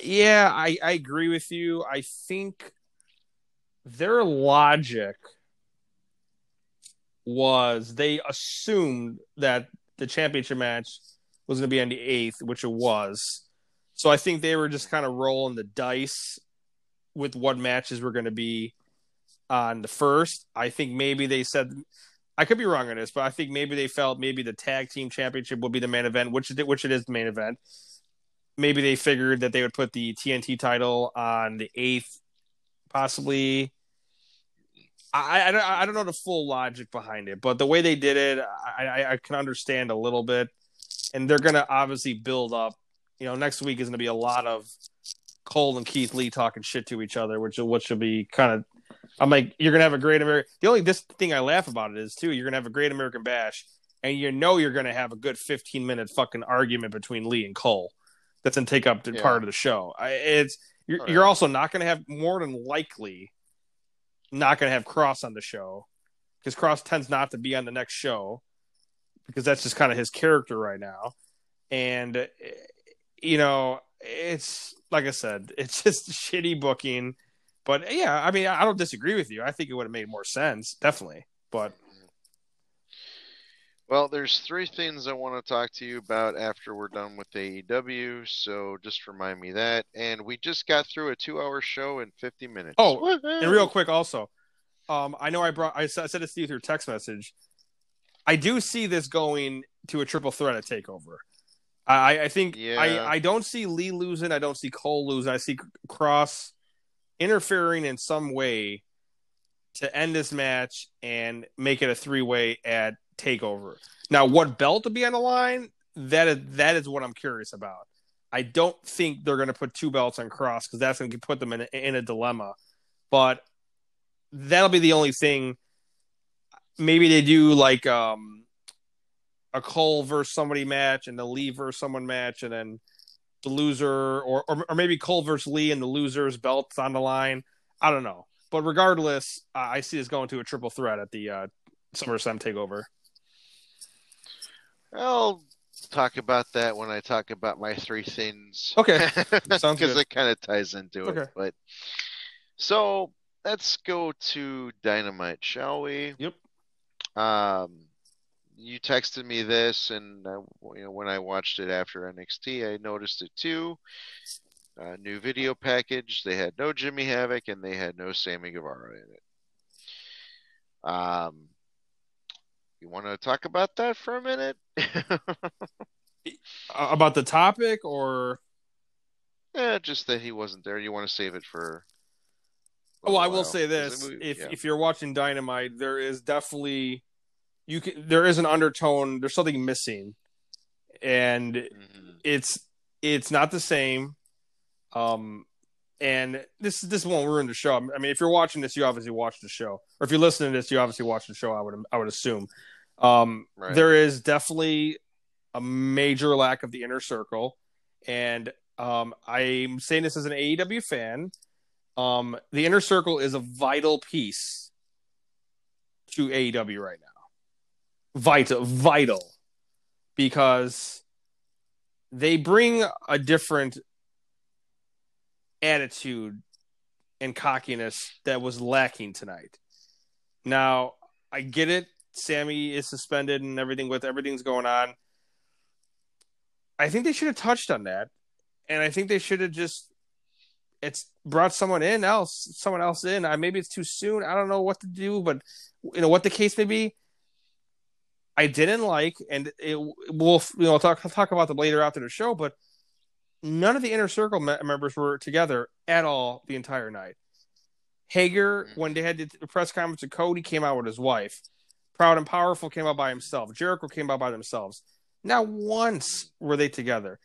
Yeah, I, I agree with you. I think their logic was they assumed that the championship match was going to be on the eighth, which it was so I think they were just kind of rolling the dice with what matches were going to be on the first. I think maybe they said I could be wrong on this, but I think maybe they felt maybe the tag team championship would be the main event, which it, which it is the main event. Maybe they figured that they would put the TNT title on the eighth, possibly. I, I, I don't know the full logic behind it, but the way they did it, I, I, I can understand a little bit. And they're going to obviously build up you know, next week is going to be a lot of Cole and Keith Lee talking shit to each other, which which will be kind of. I'm like, you're gonna have a great American. The only this thing I laugh about it is too, you're gonna have a great American Bash, and you know you're gonna have a good 15 minute fucking argument between Lee and Cole. That's gonna take up the yeah. part of the show. I, it's you're, oh, right. you're also not gonna have more than likely not gonna have Kross on the show because Kross tends not to be on the next show because that's just kind of his character right now, and eh, you know, it's like I said, it's just shitty booking. But yeah, I mean, I don't disagree with you. I think it would have made more sense, definitely. But Well, there's three things I want to talk to you about after we're done with AEW, so just remind me that. And we just got through a two-hour show in 50 minutes. Oh, and real quick, also, um, I know I brought I said I said this to you through text message. I do see this going to a triple threat at Takeover. I, I think Yeah. I, I don't see Lee losing. I don't see Cole losing. I see Kross interfering in some way to end this match and make it a three way at Takeover. Now, what belt to be on the line? That is that is what I'm curious about. I don't think they're going to put two belts on Kross because that's going to put them in a, in a dilemma. But that'll be the only thing. Maybe they do like um a Cole versus somebody match and the Lee versus someone match, and then the loser, or or, or maybe Cole versus Lee and the loser's belts on the line. I don't know, but regardless, I I see this going to a triple threat at the uh, SummerSlam Takeover. I'll talk about that when I talk about my three things. Okay. Sounds Because it kind of ties into it. Okay. But so let's go to Dynamite, shall we? Yep. Um, you texted me this, and uh, you know when I watched it after NXT, I noticed it too. Uh, new video package. They had no Jimmy Havoc, and they had no Sammy Guevara in it. Um, you want to talk about that for a minute? About the topic, or Yeah, just that he wasn't there. You want to save it for. oh, I will say this: if yeah. if you're watching Dynamite, there is definitely you can there is an undertone. There's something missing, and Mhm. it's it's not the same. Um, and this this won't ruin the show. I mean, if you're watching this, you obviously watched the show, or if you're listening to this, you obviously watched the show. I would I would assume. Um, Right. there is definitely a major lack of the inner circle, and um, I'm saying this as an AEW fan. Um, the inner circle is a vital piece to AEW right now. Vital, vital, because they bring a different attitude and cockiness that was lacking tonight. Now, I get it. Sammy is suspended and everything with everything's going on. I think they should have touched on that. And I think they should have just it's brought someone in else, someone else in. I maybe it's too soon. I don't know what to do, but you know what the case may be. I didn't like, and it we'll you know talk talk about them later after the show, but none of the inner circle me- members were together at all the entire night. Hager, mm. when they had the press conference with Cody, came out with his wife. Proud and Powerful came out by himself. Jericho came out by themselves. Not once were they together.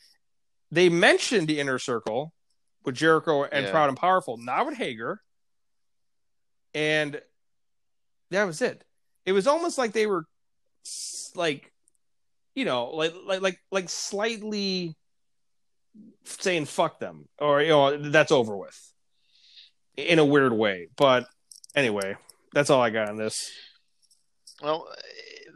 They mentioned the inner circle with Jericho and Yeah. Proud and Powerful, not with Hager. And that was it. It was almost like they were like, you know, like like like like slightly saying fuck them or you know that's over with in a weird way. But anyway, that's all I got on this. Well,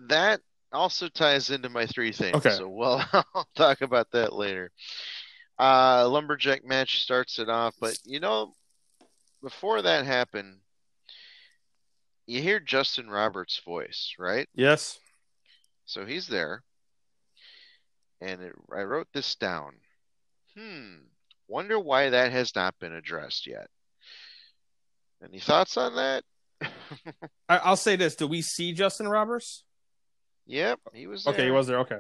that also ties into my three things. Okay. So, well, I'll talk about that later. Uh, lumberjack match starts it off, but you know, before that happened, you hear Justin Roberts' voice, right? Yes. So he's there, and it, I wrote this down. Hmm. Wonder why that has not been addressed yet. Any thoughts on that? I, I'll say this: Do we see Justin Roberts? yep, he was there. Okay, he was there. Okay,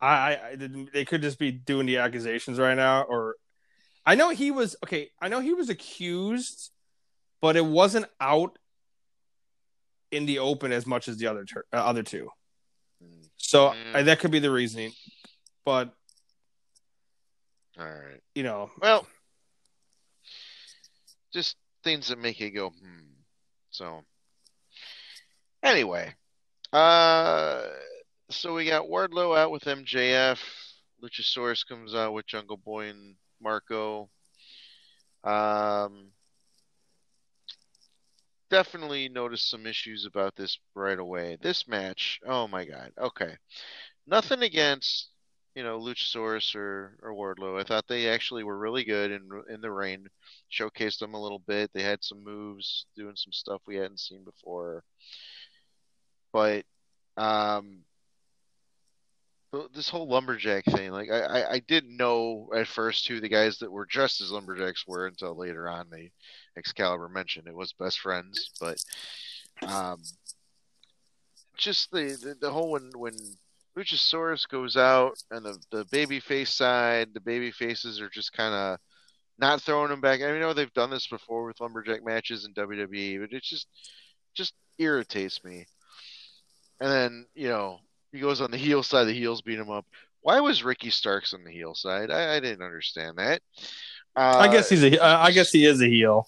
I, I, I they could just be doing the accusations right now, or I know he was okay. I know he was accused, but it wasn't out in the open as much as the other ter- uh, other two. So Mm. uh, that could be the reasoning, but All right. you know, Well, just things that make you go, hmm. So, anyway, uh, so we got Wardlow out with MJF. Luchasaurus comes out with Jungle Boy and Marko. Um, definitely noticed some issues about this right away. This match, oh my God. Okay. Nothing against, you know, Luchasaurus or, or Wardlow. I thought they actually were really good in in the rain. Showcased them a little bit. They had some moves, doing some stuff we hadn't seen before. But um, this whole lumberjack thing, like I, I, didn't know at first who the guys that were dressed as lumberjacks were until later on they Excalibur mentioned it was best friends, but um, just the, the, the whole when when Luchasaurus goes out and the the baby face side, the baby faces are just kind of not throwing them back. I mean, I know they've done this before with lumberjack matches in WWE, but it just just irritates me. And then you know he goes on the heel side, the heels beat him up. Why was Ricky Starks on the heel side? I, I didn't understand that. Uh, I guess he's a. I guess he is a heel.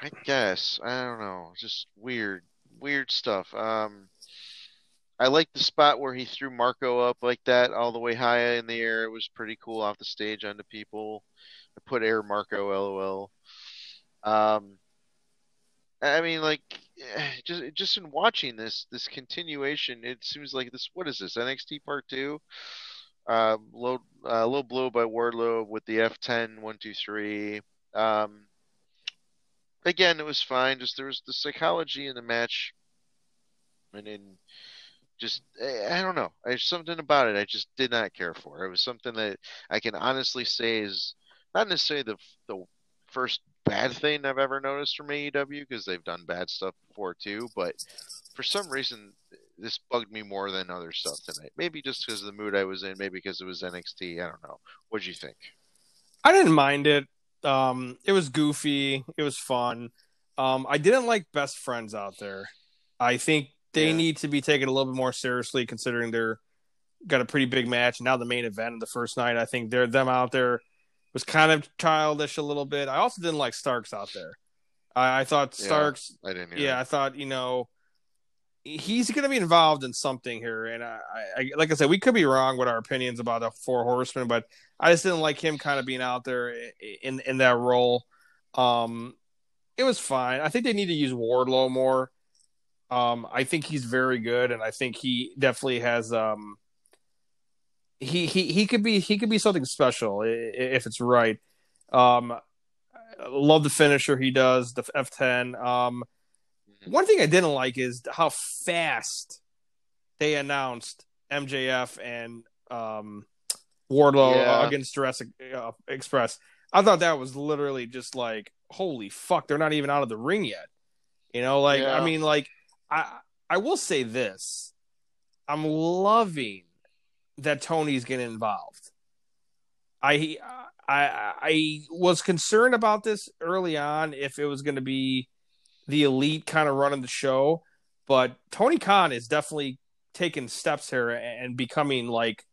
I guess I don't know. Just weird, weird stuff. Um, I like the spot where he threw Marko up like that, all the way high in the air. It was pretty cool off the stage onto people. I put air Marko, lol. Um, I mean, like, just just in watching this this continuation, it seems like this. What is this NXT Part Two? Uh, low uh, low blow by Wardlow with the F10 one two three. Um, again, it was fine. Just there was the psychology in the match, and in just I don't know. There's something about it I just did not care for. It was something that I can honestly say is not necessarily the the first bad thing I've ever noticed from AEW because they've done bad stuff before too. But for some reason, this bugged me more than other stuff tonight. Maybe just because of the mood I was in. Maybe because it was NXT. I don't know. What do you think? I didn't mind it. Um, it was goofy. It was fun. Um, I didn't like best friends out there. I think they yeah. need to be taken a little bit more seriously, considering they're got a pretty big match now. The main event of the first night, I think they're them out there was kind of childish a little bit. I also didn't like Starks out there. I, I thought Starks. Yeah, I didn't. Yeah, I thought you know he's going to be involved in something here, and I, I, like I said, we could be wrong with our opinions about the Four Horsemen, but I just didn't like him kind of being out there in in that role. Um, it was fine. I think they need to use Wardlow more. Um, I think he's very good, and I think he definitely has um he he he could be he could be something special if it's right. Um, love the finisher he does the F10. Um, mm-hmm. one thing I didn't like is how fast they announced MJF and um, Wardlow yeah. against Jurassic uh, Express. I thought that was literally just like holy fuck, they're not even out of the ring yet. You know, like yeah. I mean, like I I will say this, I'm loving that Tony's getting involved. I I I was concerned about this early on if it was going to be the elite kind of running the show, but Tony Khan is definitely taking steps here and becoming like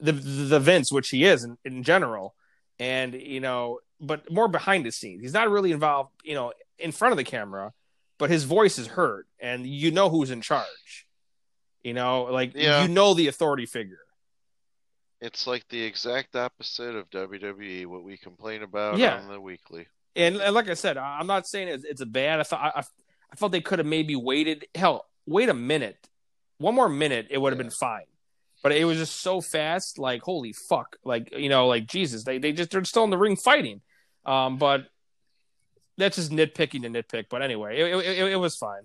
the the Vince, which he is in, in general, and you know, but more behind the scenes. He's not really involved, you know, in front of the camera, but his voice is heard, and you know who's in charge. You know, like yeah. you know the authority figure. It's like the exact opposite of WWE, what we complain about yeah. on the weekly. And, and like I said, I'm not saying it's, it's a bad. I thought I, I thought they could have maybe waited. Hell, wait a minute, one more minute, it would have yeah. been fine. But it was just so fast, like holy fuck, like you know, like Jesus, they they just they're still in the ring fighting. Um, but that's just nitpicking to nitpick. But anyway, it, it, it was fine.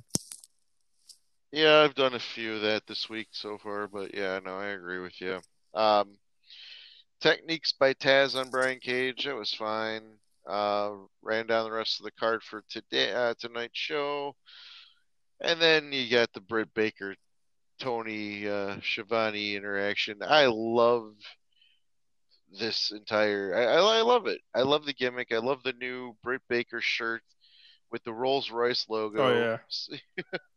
Yeah, I've done a few of that this week so far, but yeah, no, I agree with you. Um, techniques by Taz on Brian Cage, that was fine. Uh, ran down the rest of the card for today uh, tonight's show, and then you got the Britt Baker, Tony uh, Schiavone interaction. I love this entire. I, I, I love it. I love the gimmick. I love the new Britt Baker shirt with the Rolls Royce logo. Oh yeah.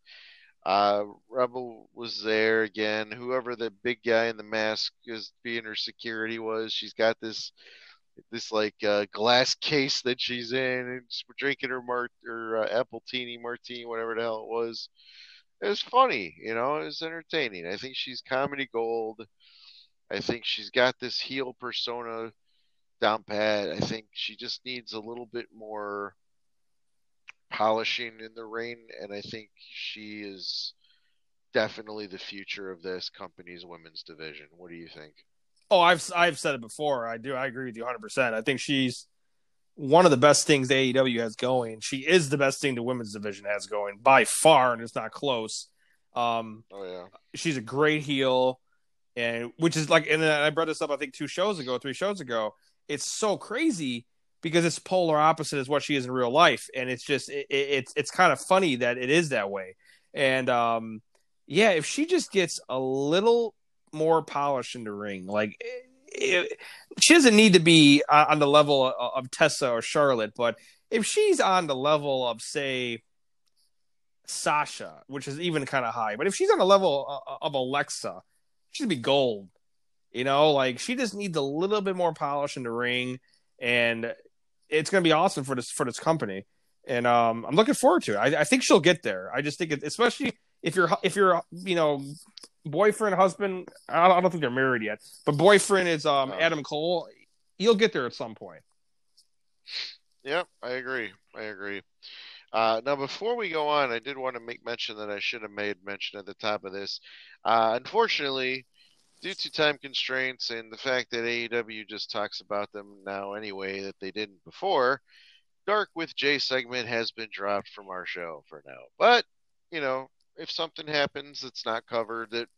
uh, Rebel was there again. Whoever the big guy in the mask is being her security was, she's got this this like uh, glass case that she's in and she's drinking her mart or uh, apple teeny martini, whatever the hell it was. It was funny, you know. It was entertaining. I think she's comedy gold. I think she's got this heel persona down pat. I think she just needs a little bit more polishing in the ring, and I think she is definitely the future of this company's women's division. What do you think? Oh, I've I've said it before. I do. I agree with you 100. percent I think she's one of the best things AEW has going. She is the best thing the women's division has going by far, and it's not close. Um, Oh yeah. she's a great heel, and which is like, and I brought this up I think two shows ago, three shows ago. It's so crazy because it's polar opposite as what she is in real life, and it's just it, it, it's it's kind of funny that it is that way. And um, yeah, if she just gets a little more polish in the ring, like. It, it, she doesn't need to be uh, on the level of, of Tessa or Charlotte, but if she's on the level of say Sasha, which is even kind of high. But if she's on the level uh, uh, of Alexa, she'd be gold. You know, like she just needs a little bit more polish in the ring, and it's going to be awesome for this for this company. And um, I'm looking forward to it. I, I think she'll get there. I just think, it, especially if you're if you're you know boyfriend husband, I don't, I don't think they're married yet, but boyfriend is um, Adam Cole. You'll get there at some point. Yep, I agree. I agree. Uh, now, before we go on, I did want to make mention that I should have made mention at the top of this. Uh, unfortunately, due to time constraints and the fact that AEW just talks about them now anyway that they didn't before, Dark with J segment has been dropped from our show for now. But, you know, if something happens that's not covered that,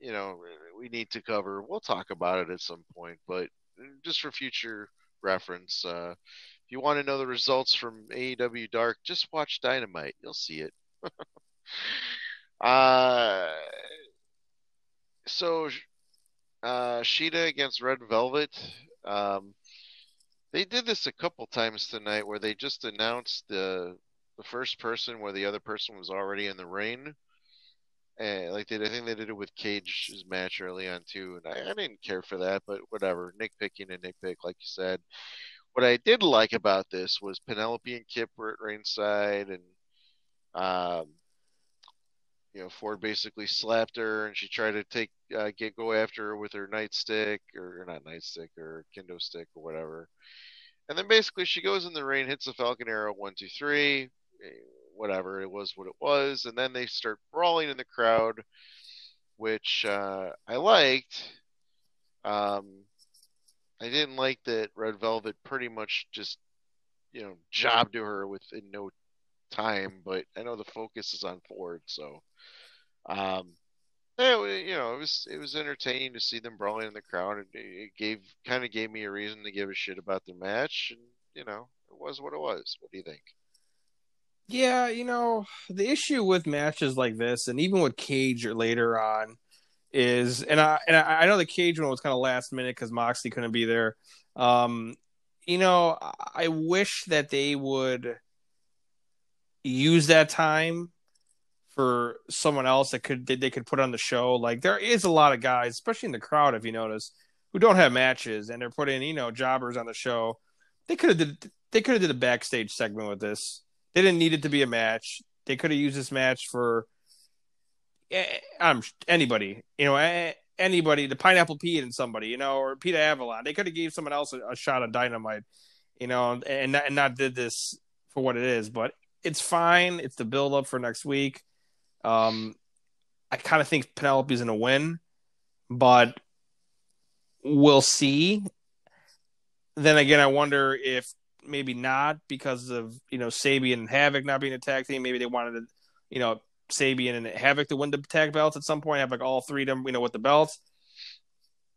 you know, we need to cover, we'll talk about it at some point. But just for future reference, uh, if you want to know the results from AEW Dark, just watch Dynamite. You'll see it. uh, so, uh, Shida against Red Velvet. Um, they did this a couple times tonight where they just announced the the first person where the other person was already in the ring. And like they, I think they did it with Cage's match early on too, and I, I didn't care for that, but whatever. Nitpicking and nitpick, like you said. What I did like about this was Penelope and Kip were at ringside, and um, you know Ford basically slapped her, and she tried to take uh, get go after her with her nightstick or, not nightstick or kendo stick or whatever. And then basically she goes in the rain, hits the Falcon Arrow one two three, whatever it was, what it was, and then they start brawling in the crowd, which uh, I liked. Um, I didn't like that Red Velvet pretty much just, you know, jobbed to her within no time, but I know the focus is on Ford, so um yeah, you know, it was it was entertaining to see them brawling in the crowd. and it gave kind of gave me a reason to give a shit about the match, and you know, it was what it was. What do you think? Yeah, you know, the issue with matches like this, and even with Cage or later on, is and I and I know the Cage one was kind of last minute because Moxley couldn't be there. Um, you know, I wish that they would use that time for someone else that could they could put on the show. Like there is a lot of guys, especially in the crowd, if you notice, who don't have matches and they're putting you know jobbers on the show. They could have did they could have did a backstage segment with this. They didn't need it to be a match. They could have used this match for um anybody, you know, anybody, the pineapple Pete and somebody, you know, or Peter Avalon. They could have gave someone else a, a shot of dynamite, you know, and not, and not did this for what it is. But it's fine. It's the build up for next week. Um, I kind of think Penelope's going to win, but we'll see. Then again, I wonder if maybe not because of you know Sabian and Havoc not being a tag team. Maybe they wanted to, you know, Sabian and Havoc to win the tag belts at some point. Have like all three of them, you know, with the belts.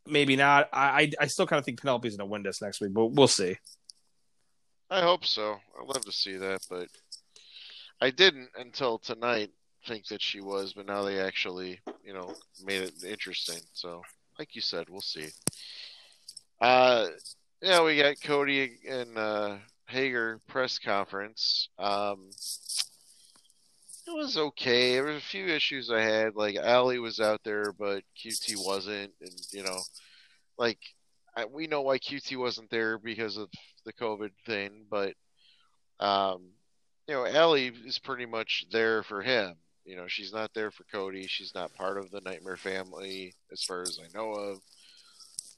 Maybe not. I I, I still kind of think Penelope's going to win this next week, but we'll see. I hope so. I'd love to see that, but I didn't until tonight think that she was, but now they actually, you know, made it interesting. So, like you said, we'll see. Uh, yeah, we got Cody and uh, Hager press conference. Um, it was okay. There was a few issues I had. Like Allie was out there, but QT wasn't, and you know, like I, we know why QT wasn't there because of the COVID thing, but um, you know, Allie is pretty much there for him. You know, she's not there for Cody. She's not part of the Nightmare family, as far as I know of.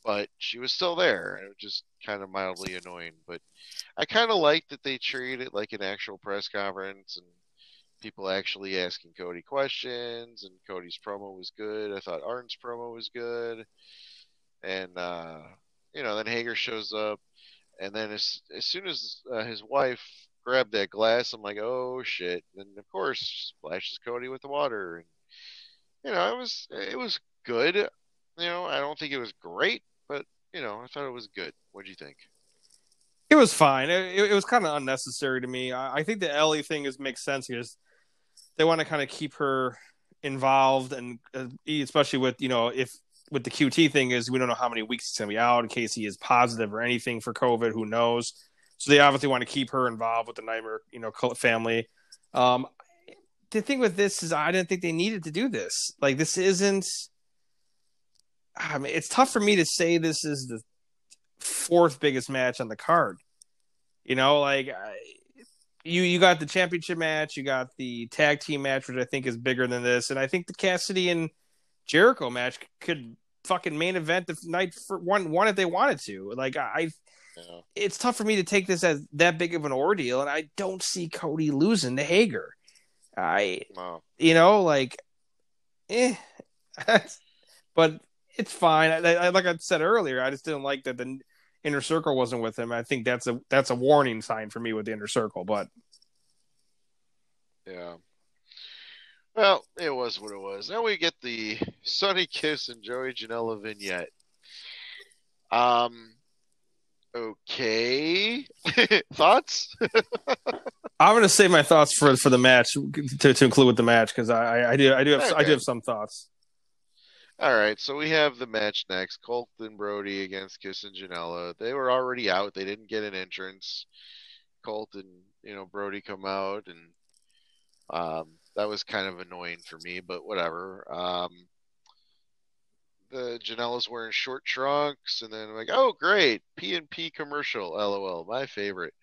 But she was still there. It was just kind of mildly annoying. But I kind of like that they treated it like an actual press conference and people actually asking Cody questions. And Cody's promo was good. I thought Arn's promo was good. And, uh, you know, then Hager shows up. And then as, as soon as uh, his wife grabbed that glass. I'm like, oh shit! And of course, splashes Cody with the water, and you know, it was it was good. You know, I don't think it was great, but you know, I thought it was good. What do you think? It was fine. It, it was kind of unnecessary to me. I, I think the Allie thing is makes sense because they want to kind of keep her involved, and uh, especially with you know if with the QT thing is we don't know how many weeks he's gonna be out in case he is positive or anything for COVID. Who knows? So they obviously want to keep her involved with the Nightmare, you know, family. Um, the thing with this is I didn't think they needed to do this. Like this isn't. I mean, it's tough for me to say this is the fourth biggest match on the card. You know, like you you got the championship match, you got the tag team match, which I think is bigger than this, and I think the Cassidy and Jericho match could fucking main event the night for one one if they wanted to. Like I, yeah. it's tough for me to take this as that big of an ordeal, and I don't see Cody losing to Hager. I, you know, like, eh, but it's fine. I, I, like I said earlier, I just didn't like that the inner circle wasn't with him. I think that's a that's a warning sign for me with the inner circle. But yeah, well, it was what it was. Now we get the Sonny Kiss and Joey Janela vignette. Um, okay, thoughts? I'm going to save my thoughts for for the match to, to include with the match because I, I do I do have okay. I do have some thoughts. All right, so we have the match next: Colton Brodie against Kiss and Janela. They were already out; they didn't get an entrance. Colton, you know, Brodie come out, and um, that was kind of annoying for me, but whatever. Um, the Janela's wearing short trunks, and then I'm like, oh great, P and P commercial, lol, my favorite.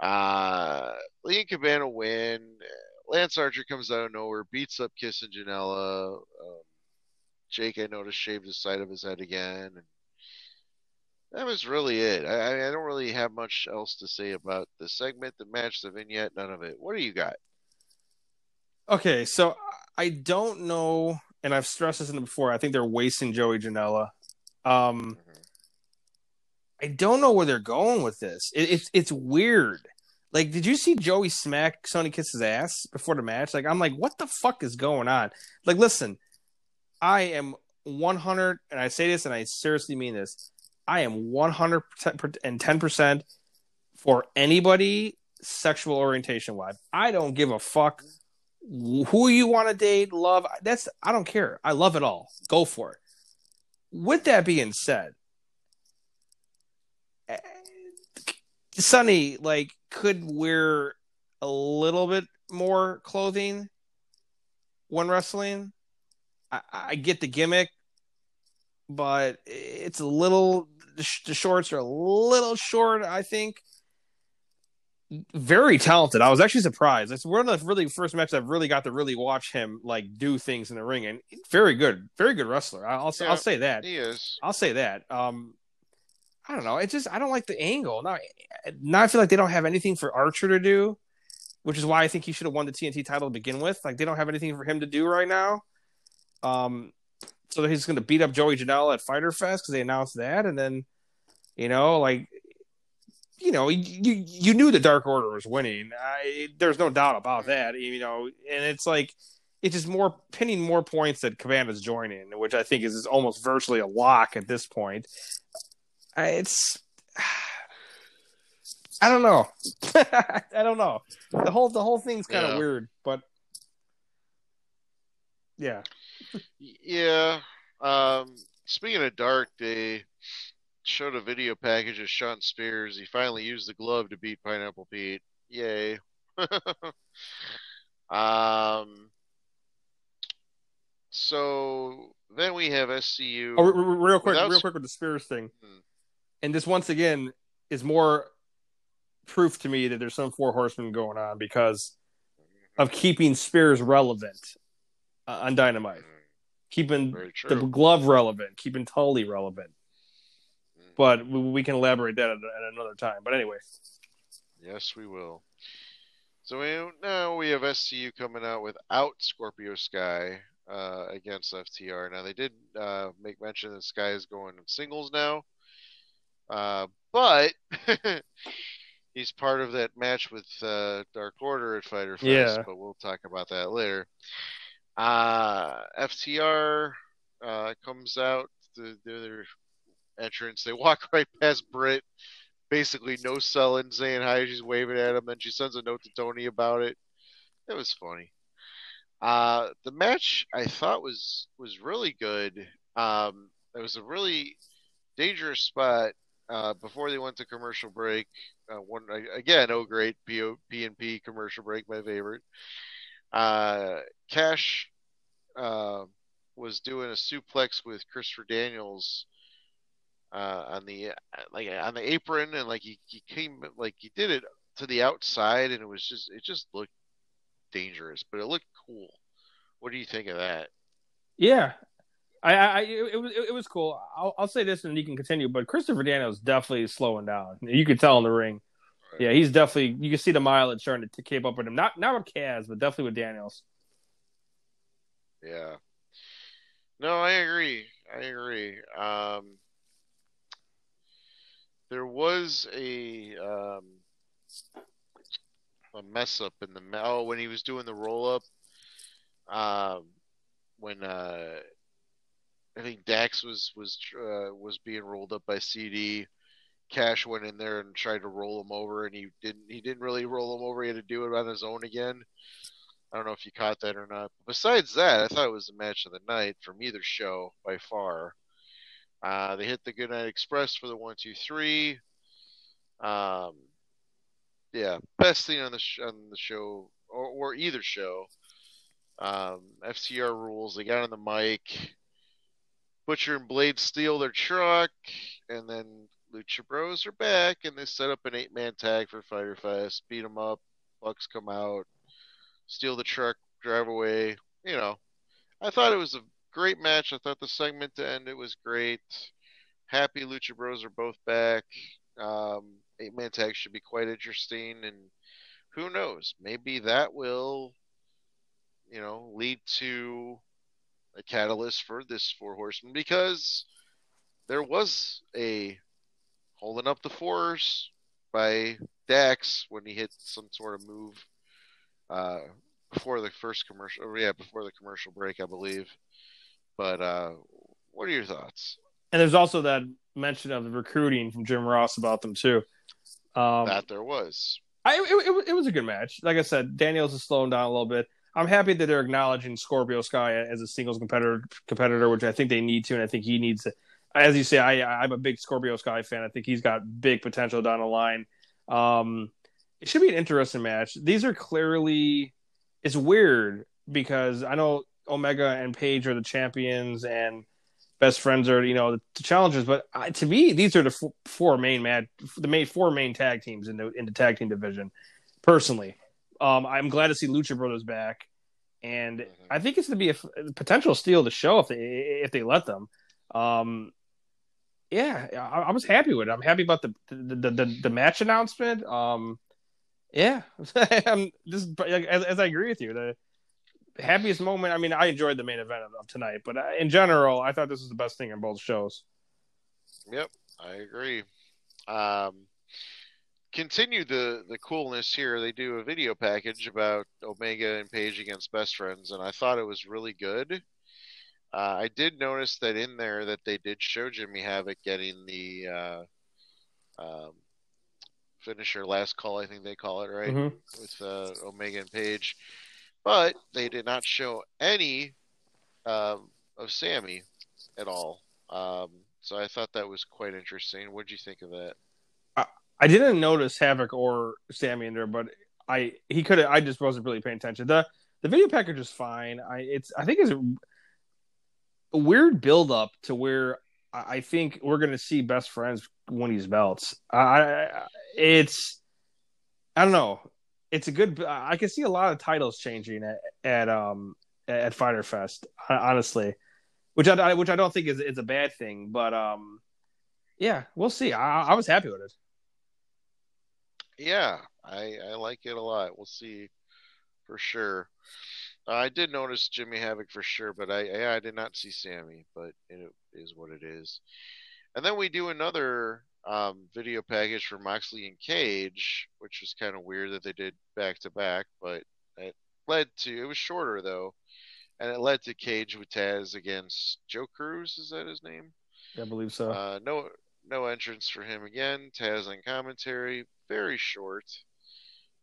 Uh, Lee and Cabana win. Lance Archer comes out of nowhere, beats up Kiss and Janela. Um, Jake, I noticed, shaved the side of his head again. And that was really it. I, I don't really have much else to say about the segment, the match, the vignette, none of it. What do you got? Okay, so I don't know, and I've stressed this in before. I think they're wasting Joey Janela. Um, mm-hmm. I don't know where they're going with this. It, it's it's weird. Like, did you see Joey smack Sonny Kiss's ass before the match? Like, I'm like, what the fuck is going on? Like, listen, I am 100, and I say this, and I seriously mean this. I am 110 percent for anybody sexual orientation wise. I don't give a fuck who you want to date, love. That's I don't care. I love it all. Go for it. With that being said, eh, Sonny like could wear a little bit more clothing when wrestling. I, I get the gimmick, but it's a little. The shorts are a little short. I think very talented. I was actually surprised. It's one of the really first matches I've really got to really watch him like do things in the ring, and very good, very good wrestler. I'll yeah, I'll say that he is. I'll say that. Um, I don't know. It just I don't like the angle. Now, now I feel like they don't have anything for Archer to do, which is why I think he should have won the TNT title to begin with. Like they don't have anything for him to do right now. Um, so he's going to beat up Joey Janela at Fyter Fest because they announced that, and then you know like you know, you you knew the Dark Order was winning. I, there's no doubt about that. You know, and it's like it's just more pinning more points that Cabana's joining, which I think is, is almost virtually a lock at this point. It's I don't know. I don't know. The whole the whole thing's kind of yeah. weird, but yeah. yeah. Um speaking of dark, they showed a video package of Shawn Spears. He finally used the glove to beat Pineapple Pete. Yay. um, so then we have SCU. Oh, real quick, Without... real quick with the Spears thing. Hmm. And this once again is more proof to me that there's some four horsemen going on because of keeping Spears relevant uh, on Dynamite, hmm. keeping the glove relevant, keeping Tully relevant but we can elaborate that at, another time. But anyway. Yes, we will. So we, now we have SCU coming out without Scorpio Sky uh, against FTR. Now they did uh, make mention that Sky is going in singles now, uh, but he's part of that match with uh, Dark Order at Fyter Fest. Yeah. But we'll talk about that later. Uh, FTR uh, comes out, the, their entrance. They walk right past Britt, basically no selling, saying hi. She's waving at him, and she sends a note to Tony about it. It was funny. Uh, the match I thought was was really good. Um, it was a really dangerous spot uh, before they went to commercial break. Uh, one again, oh great P and P commercial break, my favorite. Uh, Cash uh, was doing a suplex with Christopher Daniels uh, on the like on the apron, and like he, he came like he did it to the outside, and it was just it just looked dangerous, but it looked cool. What do you think of that? Yeah, I, I it, was it was cool. I'll, I'll say this, and you can continue. But Christopher Daniels definitely slowing down. You could tell in the ring. Right. Yeah, he's definitely. You can see the mileage starting to, to keep up with him. Not not with Kaz, but definitely with Daniels. Yeah. No, I agree. I agree. Um, there was a um, a mess up in the oh when he was doing the roll up. Um, when uh, I think Dax was was uh, was being rolled up by CD. Cash went in there and tried to roll him over, and he didn't. He didn't really roll him over. He had to do it on his own again. I don't know if you caught that or not. Besides that, I thought it was the match of the night from either show by far. Uh, they hit the Goodnight Express for the one, two, three. Um, yeah, best thing on the sh- on the show or, or either show. Um, FTR rules. They got on the mic. Butcher and Blade steal their truck, and then Lucha Bros are back, and they set up an eight-man tag for Fyter Fest. Beat them up. Bucks come out, steal the truck, drive away. You know, I thought it was a great match. I thought the segment to end it was great. Happy Lucha Bros are both back. Um, eight man tag should be quite interesting, and who knows? Maybe that will, you know, lead to a catalyst for this four horsemen because there was a holding up the force by Dax when he hit some sort of move uh, before the first commercial. Yeah, before the commercial break, I believe. But uh, what are your thoughts? And there's also that mention of the recruiting from Jim Ross about them too. Um, that there was. I it, it, it, was a good match. Like I said, Daniels is slowing down a little bit. I'm happy that they're acknowledging Scorpio Sky as a singles competitor, competitor, which I think they need to, and I think he needs to. As you say, I, I'm a big Scorpio Sky fan. I think he's got big potential down the line. Um, it should be an interesting match. These are clearly. It's weird because I know Omega and Page are the champions, and best friends are you know the, the challengers. But uh, to me, these are the f- four main mad the main four main tag teams in the in the tag team division. Personally, um, I'm glad to see Lucha Brothers back, and mm-hmm. I think it's going to be a, a, potential steal to show if they if they let them. Um, yeah, I, I, was happy with it. I'm happy about the the the, the, the match announcement. Um, yeah, I'm just as, as I agree with you. The happiest moment. I mean, I enjoyed the main event of, tonight, but uh, in general, I thought this was the best thing in both shows. Yep, I agree. Um, continue the the coolness here. They do a video package about Omega and Page against Best Friends, and I thought it was really good. Uh, I did notice that in there that they did show Jimmy Havoc getting the uh, um, finisher last call. I think they call it right mm-hmm. with uh, Omega and Page but they did not show any um, of Sammy at all. Um, so I thought that was quite interesting. What did you think of that? I, I didn't notice Havoc or Sammy in there, but I he could I just wasn't really paying attention. the The video package is fine. I it's I think it's a, a weird build up to where I think we're going to see best friends win these belts. I, it's I don't know it's a good. I can see a lot of titles changing at at um at Fyter Fest, honestly, which I which I don't think is is a bad thing. But um, yeah, we'll see. I, I was happy with it. Yeah, I I like it a lot. We'll see for sure. Uh, I did notice Jimmy Havoc for sure, but I yeah, I did not see Sammy. But it is what it is. And then we do another um, video package for Moxley and Cage, which was kind of weird that they did back to back, but it led to it was shorter though. and it led to Cage with Taz against Joe Cruz. Is that his name? I believe so. Uh, no, no entrance for him again. Taz on commentary, very short.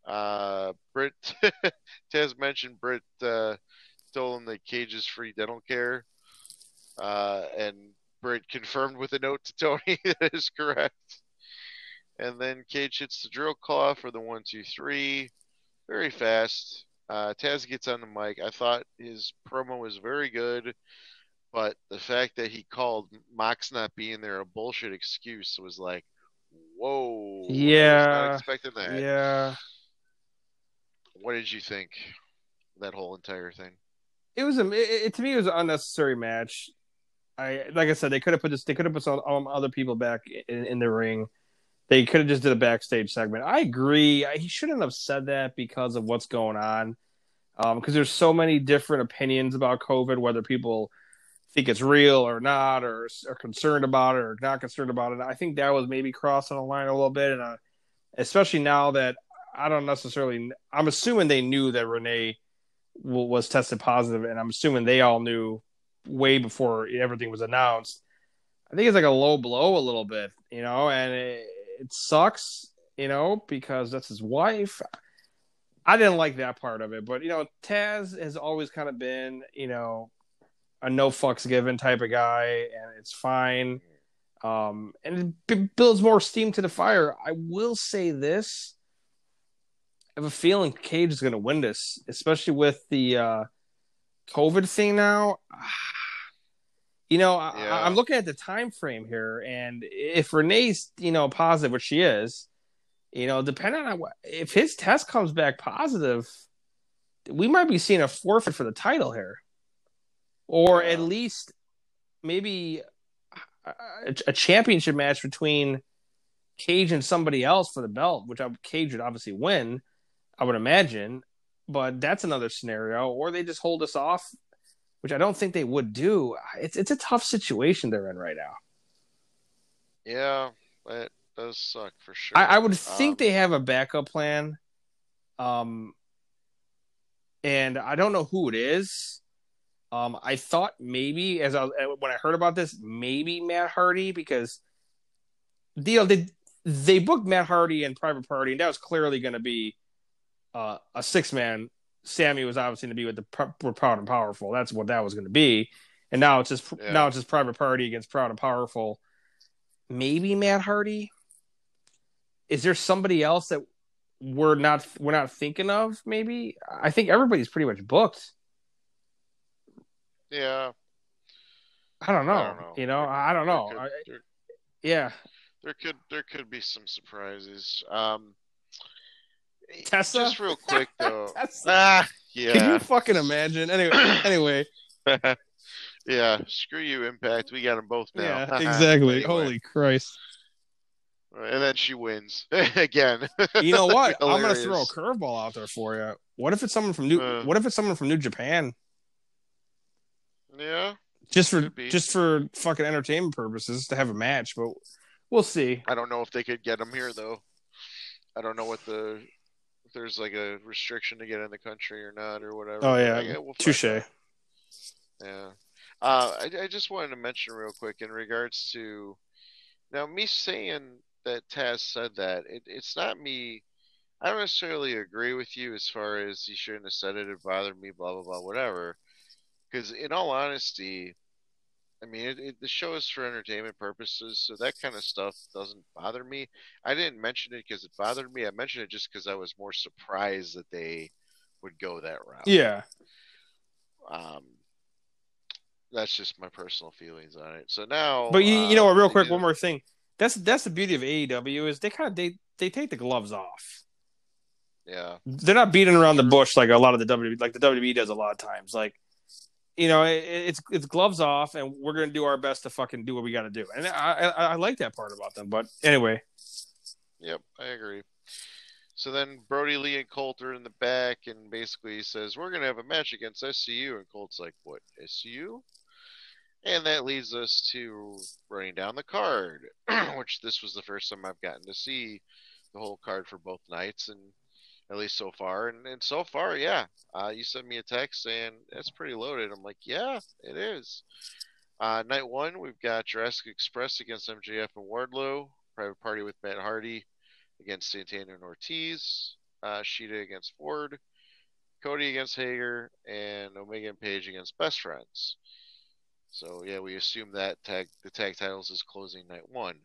Uh, Britt, Taz mentioned Britt uh, told him that Cage is free dental care, uh, and Britt confirmed with a note to Tony that is correct. And then Cage hits the drill claw for the one, two, three, very fast. Uh, Taz gets on the mic. I thought his promo was very good, but the fact that he called Mox not being there a bullshit excuse was like, whoa. I was Yeah. not expecting that. yeah. What did you think? That whole entire thing. it was a it, it- to me it was an unnecessary match. I like I said they could have put this they could have put some um, other people back in, in the ring. They could have just did a backstage segment. I agree. I, he shouldn't have said that because of what's going on. Um, because there's so many different opinions about COVID, whether people think it's real or not, or are concerned about it or not concerned about it. I think that was maybe crossing the line a little bit, and uh, especially now that I don't necessarily. I'm assuming they knew that Renee was tested positive, and I'm assuming they all knew way before everything was announced. I think it's like a low blow a little bit, you know, and it, it sucks, you know, because that's his wife. I didn't like that part of it, but you know, Taz has always kind of been, you know, a no fucks given type of guy, and it's fine. Um, and it b- builds more steam to the fire. I will say this: I have a feeling Cage is going to win this, especially with the uh, COVID thing now. You know, I, Yeah. I'm looking at the time frame here, and if Renee's, you know, positive, which she is, you know, depending on what, if his test comes back positive, we might be seeing a forfeit for the title here, or Yeah. at least maybe a, a championship match between Cage and somebody else for the belt, which I, Cage would obviously win, I would imagine. But that's another scenario, or they just hold us off, which I don't think they would do. It's it's a tough situation they're in right now. Yeah, that does suck for sure. I, I would think Um, they have a backup plan. Um, and I don't know who it is. Um, I thought maybe as I when I heard about this, maybe Matt Hardy because deal they they booked Matt Hardy and Private Party, and that was clearly going to be uh, a six man. Sammy was obviously going to be with the Pr- Proud and Powerful. That's what that was going to be, and now it's just Yeah. now it's just Private Party against Proud and Powerful. Maybe Matt Hardy. Is there somebody else that we're not we're not thinking of? Maybe I think everybody's pretty much booked. Yeah, I don't know. I don't know. You know, I don't know. There could, there, yeah, there could there could be some surprises. Um, Tessa. just real quick though. Tessa. ah, Can yeah, you fucking imagine? Anyway, anyway, yeah. Screw you, Impact. We got them both now. yeah, exactly. Anyway. Holy Christ! And then she wins again. You know what? I'm gonna throw a curveball out there for you. What if it's someone from New? Uh. what if it's someone from New Japan? Yeah, Just for just for fucking entertainment purposes to have a match, but we'll see. I don't know if they could get them here though. I don't know what the if there's like a restriction to get in the country or not or whatever. Oh yeah, I- we'll touche. Yeah. Uh, I, I just wanted to mention real quick in regards to now me saying that Taz said that it, it's not me. I don't necessarily agree with you as far as he shouldn't have said it. It bothered me. Blah blah blah. Whatever. Because in all honesty, I mean, it, it, the show is for entertainment purposes, so that kind of stuff doesn't bother me. I didn't mention it because it bothered me. I mentioned it just because I was more surprised that they would go that route. Yeah, Um, that's just my personal feelings on it. So now, but you, you know what? Real quick, one more thing. That's that's the beauty of AEW is they kind of they they take the gloves off. Yeah, They're not beating around the bush like a lot of the WWE like the WWE does a lot of times. Like, you know, it, it's it's gloves off, and we're gonna do our best to fucking do what we got to do. And I, I I like that part about them. But anyway, yep, I agree. So then Brodie Lee and Colt are in the back, and basically says, "We're gonna have a match against SCU," and Colt's like, "What SCU?" And that leads us to running down the card, which this was the first time I've gotten to see the whole card for both nights, and at least so far. And, and so far, yeah. Uh, you sent me a text saying that's pretty loaded. I'm like, yeah, it is. Uh, night one, we've got Jurassic Express against MJF and Wardlow. Private Party with Matt Hardy against Santana and Ortiz. Uh, Shida against Ford. Cody against Hager. And Omega and Page against Best Friends. So yeah, we assume that tag the tag titles is closing night one.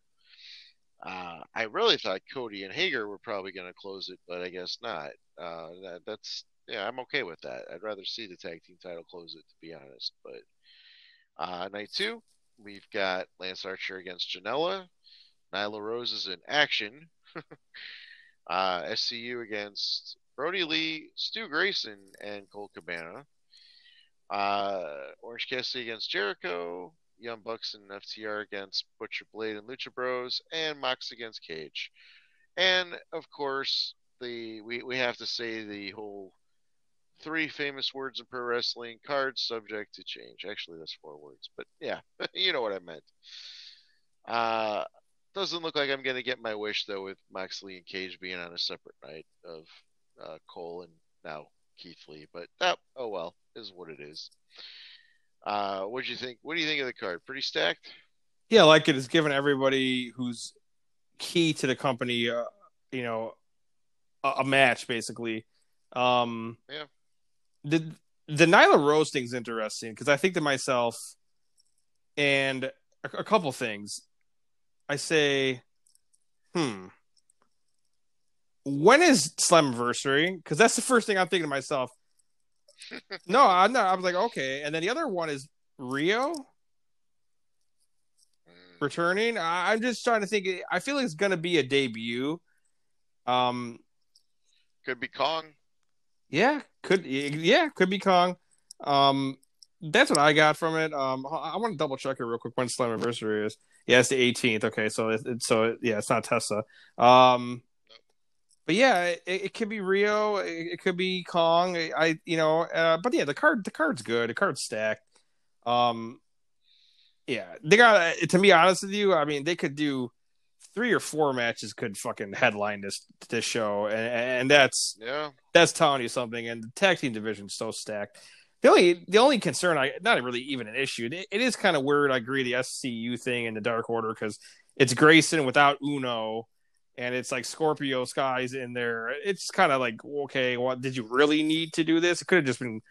Uh, I really thought Cody and Hager were probably going to close it, but I guess not. Uh, that, that's yeah, I'm okay with that. I'd rather see the tag team title close it, to be honest. But uh, night two, we've got Lance Archer against Janela. Nyla Rose is in action. uh, SCU against Brodie Lee, Stu Grayson, and Colt Cabana. Uh, Orange Cassidy against Jericho. Young Bucks and FTR against Butcher Blade and Lucha Bros, and Mox against Cage. And of course, the we, we have to say the whole three famous words in pro wrestling cards subject to change. Actually, that's four words, but yeah, you know what I meant. Uh, doesn't look like I'm going to get my wish though with Moxley and Cage being on a separate night of uh, Cole and now Keith Lee, but that oh well is what it is. Uh, what do you think? What do you think of the card? Pretty stacked. Yeah, like it is given everybody who's key to the company, uh, you know, a, a, match basically. Um, yeah. The the Nyla Rose thing's interesting because I think to myself, and a, a couple things. I say, hmm, when is Slammiversary? Because that's the first thing I'm thinking to myself no, I'm not. I was like, okay. And then the other one is Riho mm. returning. I'm just trying to think. I feel like it's going to be a debut. Um, could be Kong. Yeah, could yeah, could be Kong. Um, that's what I got from it. Um, I want to double check it real quick when Slammiversary is. Yeah, it's the 18th. Okay, so it's so yeah, it's not Tessa. Um, but yeah, it, it could be Riho, it, it, could be Kong. I you know, uh, but yeah, the card the card's good. The card's stacked. Um, yeah, they got to be honest with you. I mean, they could do three or four matches could fucking headline this this show, and, and that's yeah, that's telling you something. And the tag team division's so stacked. The only the only concern, I not really even an issue. It, it is kind of weird. I agree the SCU thing and the Dark Order because it's Grayson without Uno and it's like Scorpio Sky's in there. It's kind of like, okay, what did you really need to do this? It could have just been,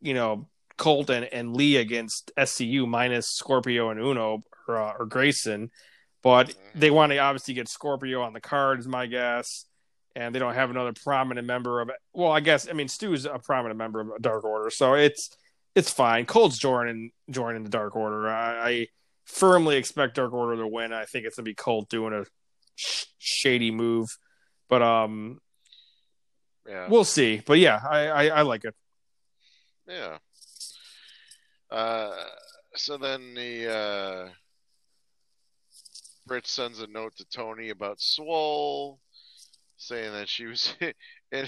you know, Colt and, and Lee against SCU minus Scorpio and Uno or, uh, or Grayson, but mm-hmm. they want to obviously get Scorpio on the card, is my guess. And they don't have another prominent member of it. Well, I guess I mean Stu's a prominent member of Dark Order, so it's it's fine. Colt's joining joining the Dark Order. I, I firmly expect Dark Order to win. I think it's gonna be Colt doing a shady move, but um, yeah, we'll see. But yeah, I I, I like it. Yeah. Uh, so then the uh, Britt sends a note to Tony about Swole, saying that she was in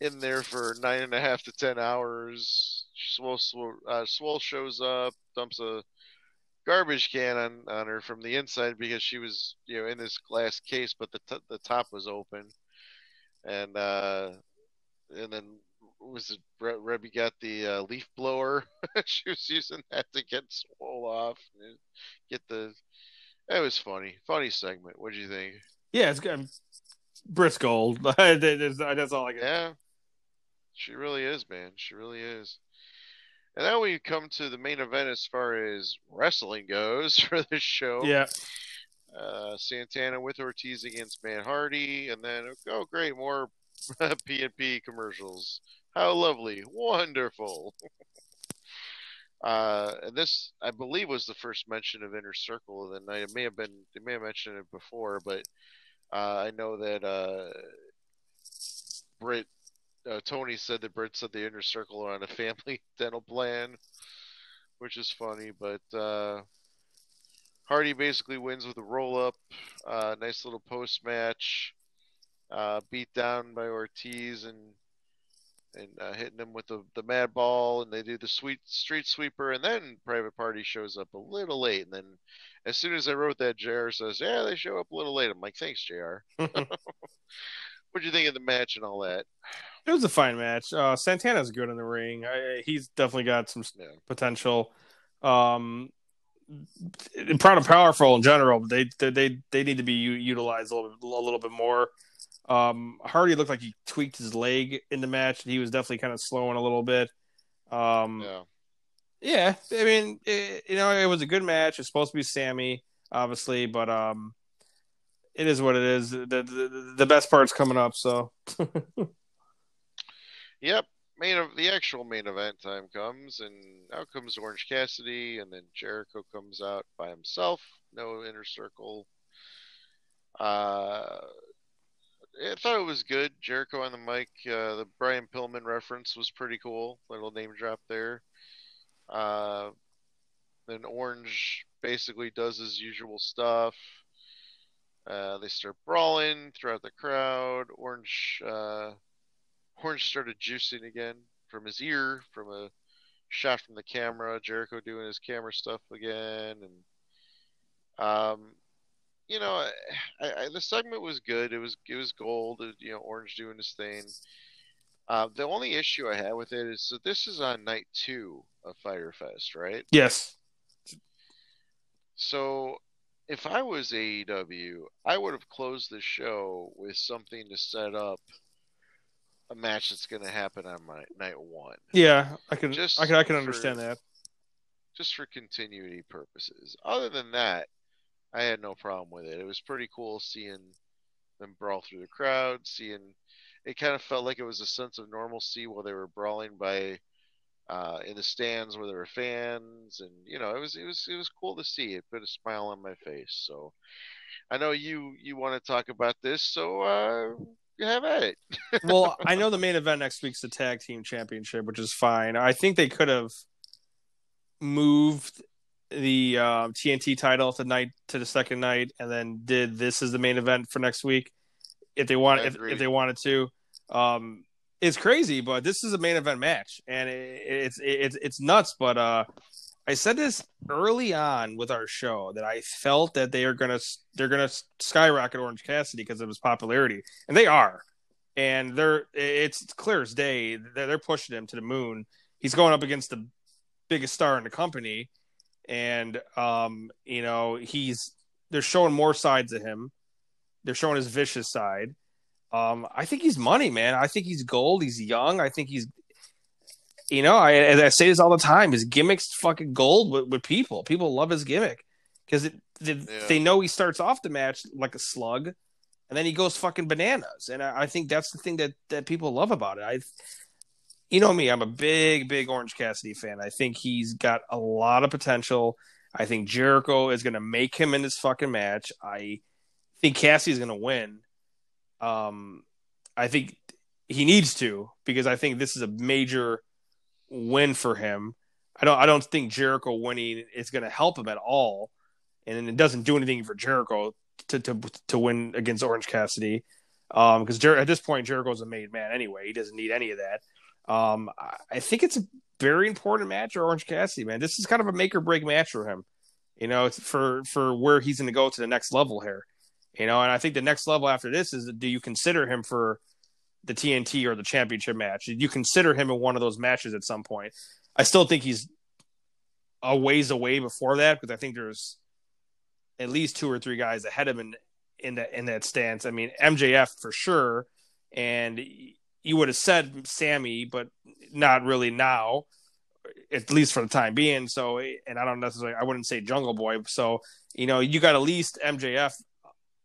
in there for nine and a half to ten hours. Swole, Swole, uh, Swole shows up, dumps a garbage can on, on her from the inside because she was you know in this glass case, but the t- the top was open, and uh, and then was it Re- Rebby got the uh, leaf blower? she was using that to get swole off, and get the. It was funny, funny segment. What do you think? Yeah, it's good. Gold. that's all I get. Yeah, she really is, man. She really is. And now we come to the main event as far as wrestling goes for this show. Yeah. Uh, Santana with Ortiz against Matt Hardy, and then oh great, more PNP commercials. How lovely, wonderful. uh, and this, I believe, was the first mention of Inner Circle of the night. It may have been, they may have mentioned it before, but uh, I know that uh, Britt uh, Tony said that Britt said the inner circle are on a family dental plan, which is funny. But uh, Hardy basically wins with a roll up. Uh, nice little post match. Uh, beat down by Ortiz and and uh, hitting him with the, the mad ball, and they do the sweet street sweeper, and then Private Party shows up a little late, and then as soon as I wrote that, Jr. says, "Yeah, they show up a little late." I'm like, "Thanks, Jr." what do you think of the match and all that? It was a fine match. Uh, Santana's good in the ring. I, he's definitely got some yeah. potential. Um, proud and powerful in general. They they they need to be utilized a little bit, a little bit more. Um, Hardy looked like he tweaked his leg in the match. He was definitely kind of slowing a little bit. Um, yeah. Yeah, I mean, it, you know, it was a good match. It's supposed to be Sammy, obviously, but um, it is what it is. The the, the best part's coming up, so. yep, main of the actual main event time comes, and out comes Orange Cassidy, and then Jericho comes out by himself, no inner circle. Uh, I thought it was good. Jericho on the mic. Uh, the Brian Pillman reference was pretty cool. Little name drop there. Uh, then Orange basically does his usual stuff. Uh, they start brawling throughout the crowd. Orange uh, Orange started juicing again from his ear, from a shot from the camera. Jericho doing his camera stuff again, and um, you know, I, I, the segment was good. It was it was gold. You know, Orange doing his thing. Uh, the only issue I had with it is so this is on night two of Fyter Fest, right? Yes. So if I was AEW, I would have closed the show with something to set up a match that's going to happen on my night one. Yeah, I can just I can I can understand that. Just for continuity purposes. Other than that, I had no problem with it. It was pretty cool seeing them brawl through the crowd, seeing it kind of felt like it was a sense of normalcy while they were brawling by uh, in the stands where there were fans, and you know, it was it was it was cool to see. It put a smile on my face. So, I know you you want to talk about this, so uh, have at it. well, I know the main event next week's the tag team championship, which is fine. I think they could have moved the uh, TNT title to night to the second night, and then did this as the main event for next week if they want if, if, they wanted to. Um, it's crazy, but this is a main event match, and it, it's it's it's nuts. But uh, I said this early on with our show that I felt that they are gonna they're gonna skyrocket Orange Cassidy because of his popularity, and they are. And they're it's clear as day they're, they're pushing him to the moon. He's going up against the biggest star in the company, and um, you know he's they're showing more sides of him. They're showing his vicious side. Um, I think he's money, man. I think he's gold. He's young. I think he's, you know, I, I say this all the time. His gimmick's fucking gold with, with people. People love his gimmick because they, yeah. they know he starts off the match like a slug, and then he goes fucking bananas. And I, I think that's the thing that that people love about it. I, you know me, I'm a big, big Orange Cassidy fan. I think he's got a lot of potential. I think Jericho is going to make him in this fucking match. I think Cassidy's going to win. Um, I think he needs to because I think this is a major win for him. I don't I don't think Jericho winning is going to help him at all, and it doesn't do anything for Jericho to to to win against Orange Cassidy. Um, because Jer- at this point Jericho's a made man anyway. He doesn't need any of that. Um, I, I think it's a very important match for Orange Cassidy, man. This is kind of a make or break match for him. You know, it's for for where he's going to go to the next level here. You know, and I think the next level after this is do you consider him for the TNT or the championship match? Do you consider him in one of those matches at some point? I still think he's a ways away before that because I think there's at least two or three guys ahead of him in, in that in that stance. I mean, MJF for sure, and you would have said Sammy, but not really now, at least for the time being. So, and I don't necessarily, I wouldn't say Jungle Boy. So, you know, you got at least MJF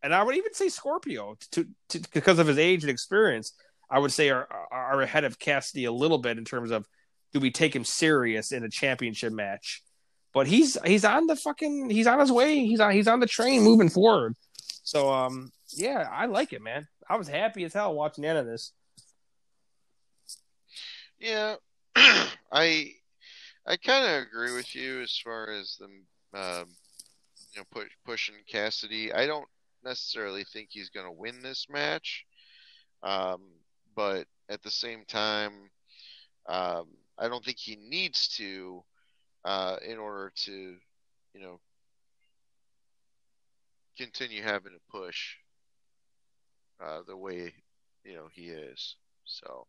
and I would even say Scorpio to, to, because of his age and experience. I would say are are ahead of Cassidy a little bit in terms of do we take him serious in a championship match? But he's he's on the fucking he's on his way. He's on he's on the train moving forward. So um yeah, I like it, man. I was happy as hell watching the end of this. Yeah, I I kind of agree with you as far as the um, you know push, pushing Cassidy. I don't necessarily think he's going to win this match, um, but at the same time, um, I don't think he needs to uh, in order to, you know, continue having to push uh, the way you know he is. So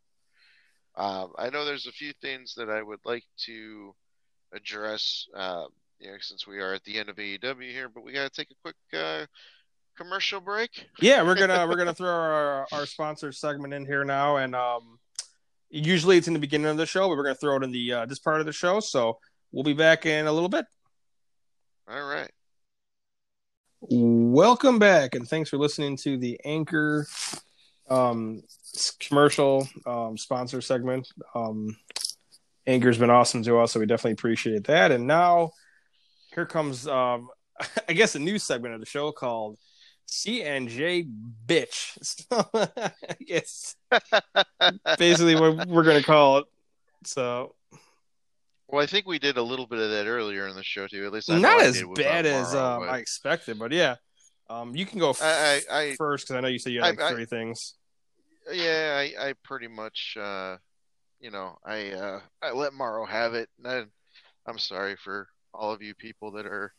um, I know there's a few things that I would like to address. Uh, you know, since we are at the end of AEW here, but we got to take a quick uh, commercial break. Yeah, we're gonna we're gonna throw our our sponsor segment in here now, and um, usually it's in the beginning of the show, but we're gonna throw it in the uh, this part of the show. So we'll be back in a little bit. All right. Welcome back, and thanks for listening to the Anchor um, commercial um, sponsor segment. Um, Anchor's been awesome to us, so we definitely appreciate that. And now here comes, um, I guess, a new segment of the show called CNJ Bitch. So I guess basically what we're going to call it. So. Well, I think we did a little bit of that earlier in the show too. At least I not as bad as um, I expected, but yeah. Um, you can go f- I, I, first because I know you said you had like I, three things. Yeah, I, I pretty much, uh, you know, I uh, I let Mauro have it. And I, I'm sorry for all of you people that are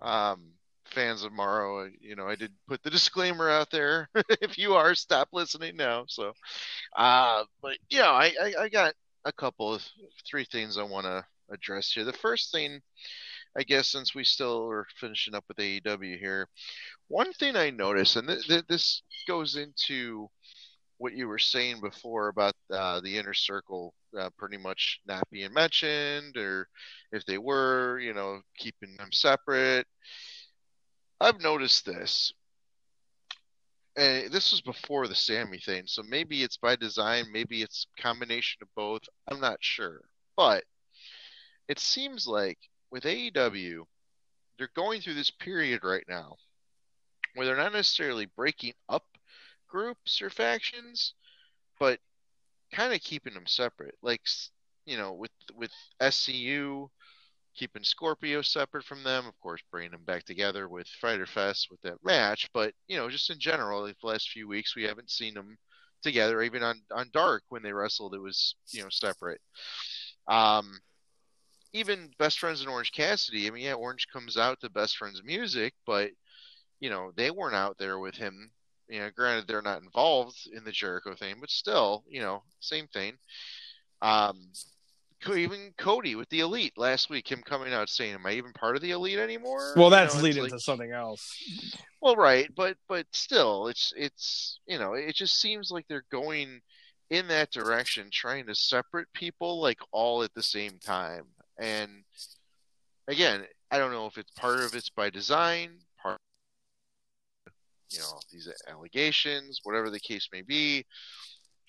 um, fans of Mauro. You know, I did put the disclaimer out there. if you are, stop listening now. So, uh, but yeah, I, I, I got a couple of three things I want to address here. The first thing, I guess, since we still are finishing up with AEW here, one thing I noticed, and th- th- this goes into what you were saying before about uh, the inner circle uh, pretty much not being mentioned, or if they were, you know, keeping them separate. I've noticed this, and this was before the Sammy thing, so maybe it's by design, maybe it's combination of both. I'm not sure, but it seems like with AEW, they're going through this period right now where they're not necessarily breaking up groups or factions, but kind of keeping them separate. Like you know, with with SCU keeping Scorpio separate from them, of course, bringing them back together with Fyter Fest with that match. But you know, just in general, the last few weeks we haven't seen them together. Even on on Dark when they wrestled, it was you know separate. Um, even Best Friends and Orange Cassidy. I mean, yeah, Orange comes out to Best Friends music, but you know they weren't out there with him you know, granted they're not involved in the Jericho thing, but still, you know, same thing. Um, even Cody with the Elite last week, him coming out saying, "Am I even part of the Elite anymore?" Well, that's you know, leading like, to something else. Well, right, but but still, it's it's you know, it just seems like they're going in that direction, trying to separate people like all at the same time. And again, I don't know if it's part of it's by design, part you know these allegations, whatever the case may be.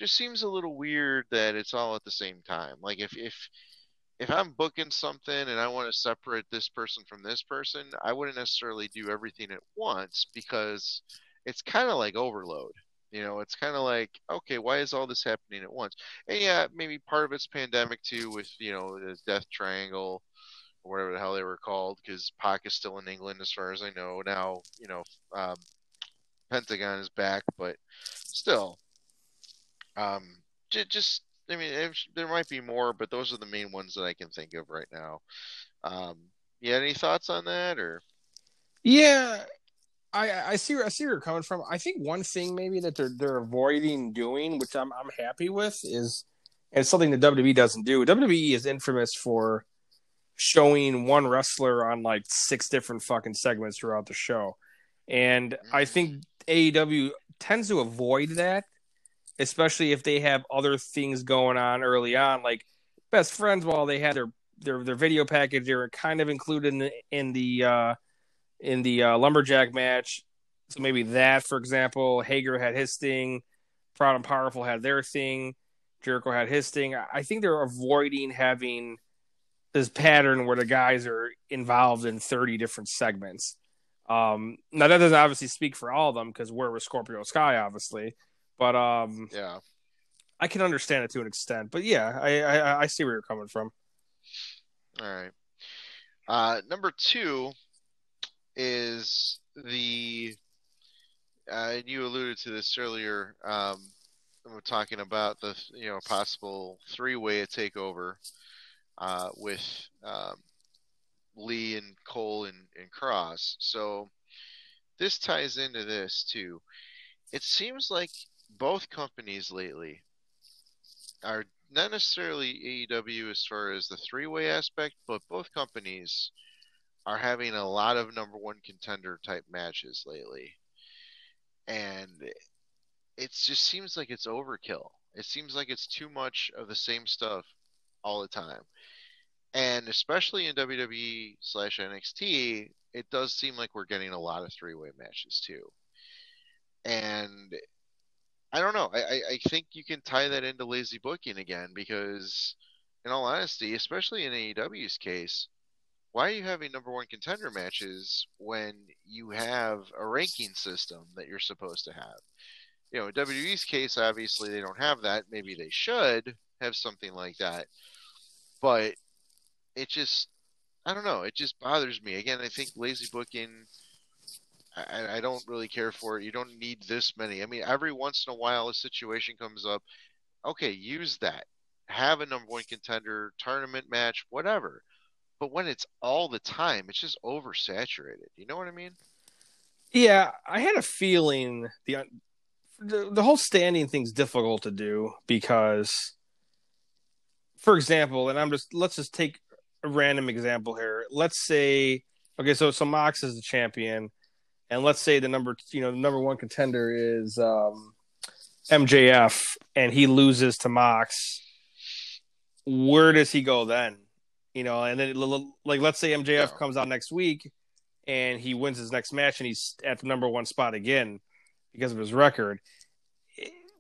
Just seems a little weird that it's all at the same time. Like if if if I'm booking something and I want to separate this person from this person, I wouldn't necessarily do everything at once because it's kind of like overload. You know, it's kind of like, okay, why is all this happening at once? And yeah, maybe part of it's pandemic too, with you know the Death Triangle or whatever the hell they were called, because Pac is still in England as far as I know. Now, you know, um, Pentagon is back, but still, um, j- just I mean, there might be more, but those are the main ones that I can think of right now. Um, you any thoughts on that, or? Yeah, I I see I see where you're coming from. I think one thing maybe that they're they're avoiding doing, which I'm I'm happy with, is and something that WWE doesn't do. WWE is infamous for showing one wrestler on like six different fucking segments throughout the show. And I think AEW tends to avoid that, especially if they have other things going on early on, like best friends. While they had their their their video package, they were kind of included in the in the uh, in the uh, lumberjack match. So maybe that, for example, Hager had his thing, Proud and Powerful had their thing, Jericho had his thing. I think they're avoiding having this pattern where the guys are involved in 30 different segments. Um, now that doesn't obviously speak for all of them because we're with Scorpio Sky, obviously, but um, yeah, I can understand it to an extent. But yeah, I I, I see where you're coming from. All right. Uh, number two is the uh, you alluded to this earlier. Um, we're talking about the you know possible three way takeover uh, with um, Lee and Cole and, and Kross. So this ties into this too. it seems like both companies lately are not necessarily AEW as far as the three way aspect, but both companies are having a lot of number one contender type matches lately. And it just seems like it's overkill. It seems like it's too much of the same stuff all the time. And especially in WWE slash NXT, it does seem like we're getting a lot of three way matches too. And I don't know. I, I think you can tie that into lazy booking again because, in all honesty, especially in AEW's case, why are you having number one contender matches when you have a ranking system that you're supposed to have? You know, in WWE's case, obviously they don't have that. Maybe they should have something like that. But it just, I don't know. It just bothers me. Again, I think lazy booking I, I don't really care for it. You don't need this many. I mean, every once in a while a situation comes up. Okay, use that. Have a number one contender tournament match, whatever. But when it's all the time, it's just oversaturated. You know what I mean? Yeah, I had a feeling the the, the whole standing thing's difficult to do because, for example, and I'm just let's just take a random example here. Let's say, okay, so so Mox is the champion and let's say the number you know the number one contender is um, MJF, and he loses to Mox, where does he go then? You know, and then like let's say MJF yeah. comes out next week and he wins his next match and he's at the number one spot again because of his record.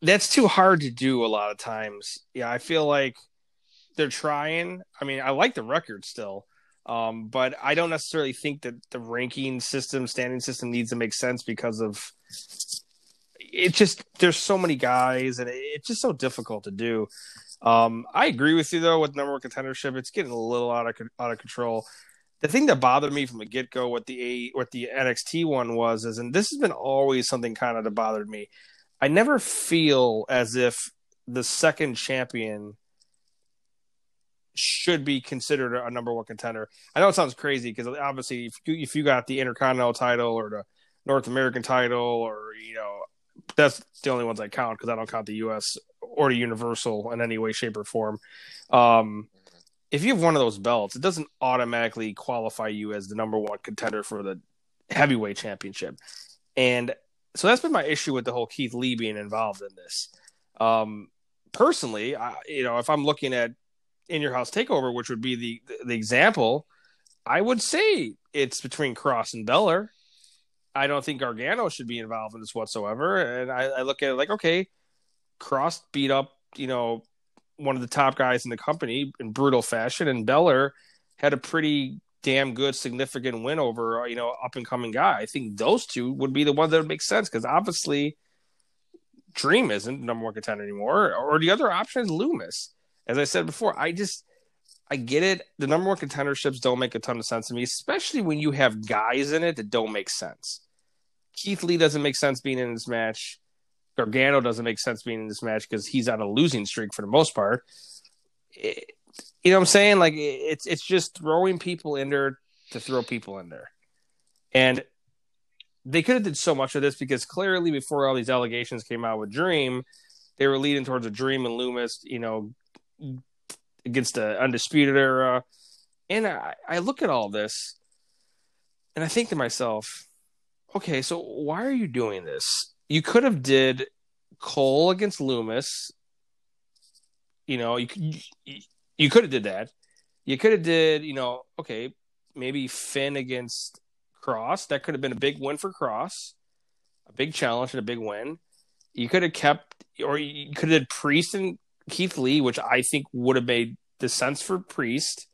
That's too hard to do a lot of times. Yeah, I feel like they're trying. I mean, I like the record still, um, but I don't necessarily think that the ranking system, standing system needs to make sense because of it just there's so many guys and it's just so difficult to do. Um, I agree with you though with number one contendership. It's getting a little out of out of control. The thing that bothered me from the get go with the A with the NXT one was is, and this has been always something kind of that bothered me. I never feel as if the second champion should be considered a number one contender. I know it sounds crazy because obviously if you, if you got the Intercontinental title or the North American title or you know that's the only ones I count because I don't count the U.S. or the Universal in any way, shape, or form. Um, if you have one of those belts, it doesn't automatically qualify you as the number one contender for the heavyweight championship. And so that's been my issue with the whole Keith Lee being involved in this. Um, personally, I, you know, if I'm looking at in your house takeover, which would be the, the example, I would say it's between Kross and Balor. I don't think Gargano should be involved in this whatsoever. And I, I look at it like, okay, Kross beat up, you know, one of the top guys in the company in brutal fashion, and Balor had a pretty damn good, significant win over, uh, you know, up and coming guy. I think those two would be the ones that would make sense because obviously Dream isn't number one contender anymore, or the other option is Lumis as I said before, I just I get it. The number one contenderships don't make a ton of sense to me, especially when you have guys in it that don't make sense. Keith Lee doesn't make sense being in this match. Gargano doesn't make sense being in this match because he's on a losing streak for the most part. It, you know what I'm saying? Like it's it's just throwing people in there to throw people in there, and they could have did so much of this because clearly before all these allegations came out with Dream, they were leading towards a Dream and Lumis, you know, against the undisputed era. And I, I look at all this and I think to myself, okay, so why are you doing this? You could have did Cole against Lumis. You know, you could you, you could have did that. You could have did, you know, okay, maybe Finn against Kross. That could have been a big win for Kross, A big challenge and a big win. You could have kept or you could have did Priest and Keith Lee, which I think would have made the sense for Priest.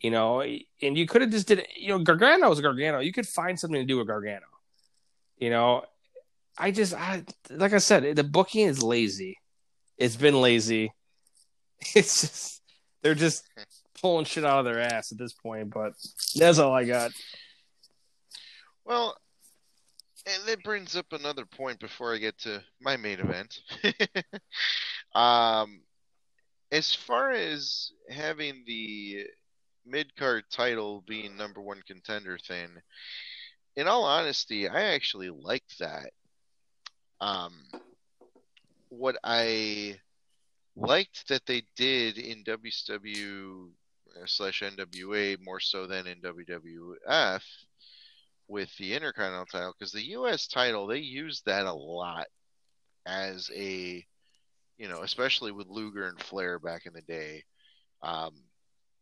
You know, and you could have just did you know Gargano was Gargano. You could find something to do with Gargano. You know, I just I like I said, the booking is lazy. It's been lazy. It's just they're just pulling shit out of their ass at this point. But that's all I got. Well, and that brings up another point before I get to my main event. Um, as far as having the mid card title being number one contender thing, in all honesty, I actually like that. Um, what I liked that they did in WCW slash NWA more so than in WWF with the Intercontinental title because the U.S. title they used that a lot as a you know especially with Luger and Flair back in the day. Um,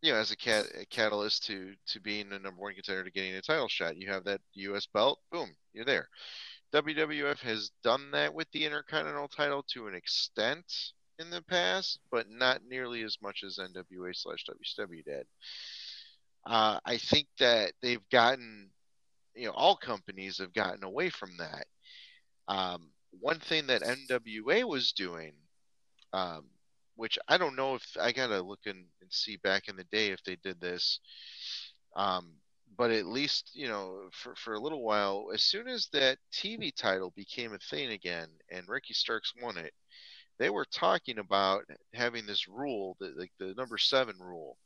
you know, as a, cat, a catalyst to to being the number one contender to getting a title shot, you have that U.S. belt, boom, you're there. WWF has done that with the Intercontinental title to an extent in the past, but not nearly as much as NWA slash WCW did. Uh, I think that they've gotten, you know, all companies have gotten away from that. Um, one thing that NWA was doing, um, which I don't know if I gotta look and, and, see back in the day if they did this, um, but at least you know for for a little while, as soon as that TV title became a thing again and Ricky Starks won it, they were talking about having this rule, that, like the number seven rule.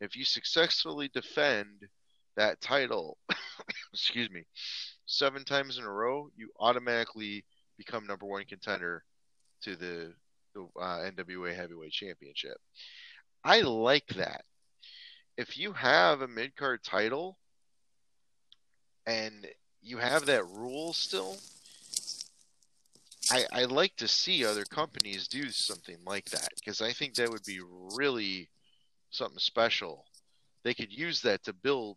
If you successfully defend that title, excuse me, seven times in a row, you automatically become number one contender to the, the uh, NWA Heavyweight Championship. I like that. If you have a mid card title and you have that rule still, I, I like to see other companies do something like that because I think that would be really something special. They could use that to build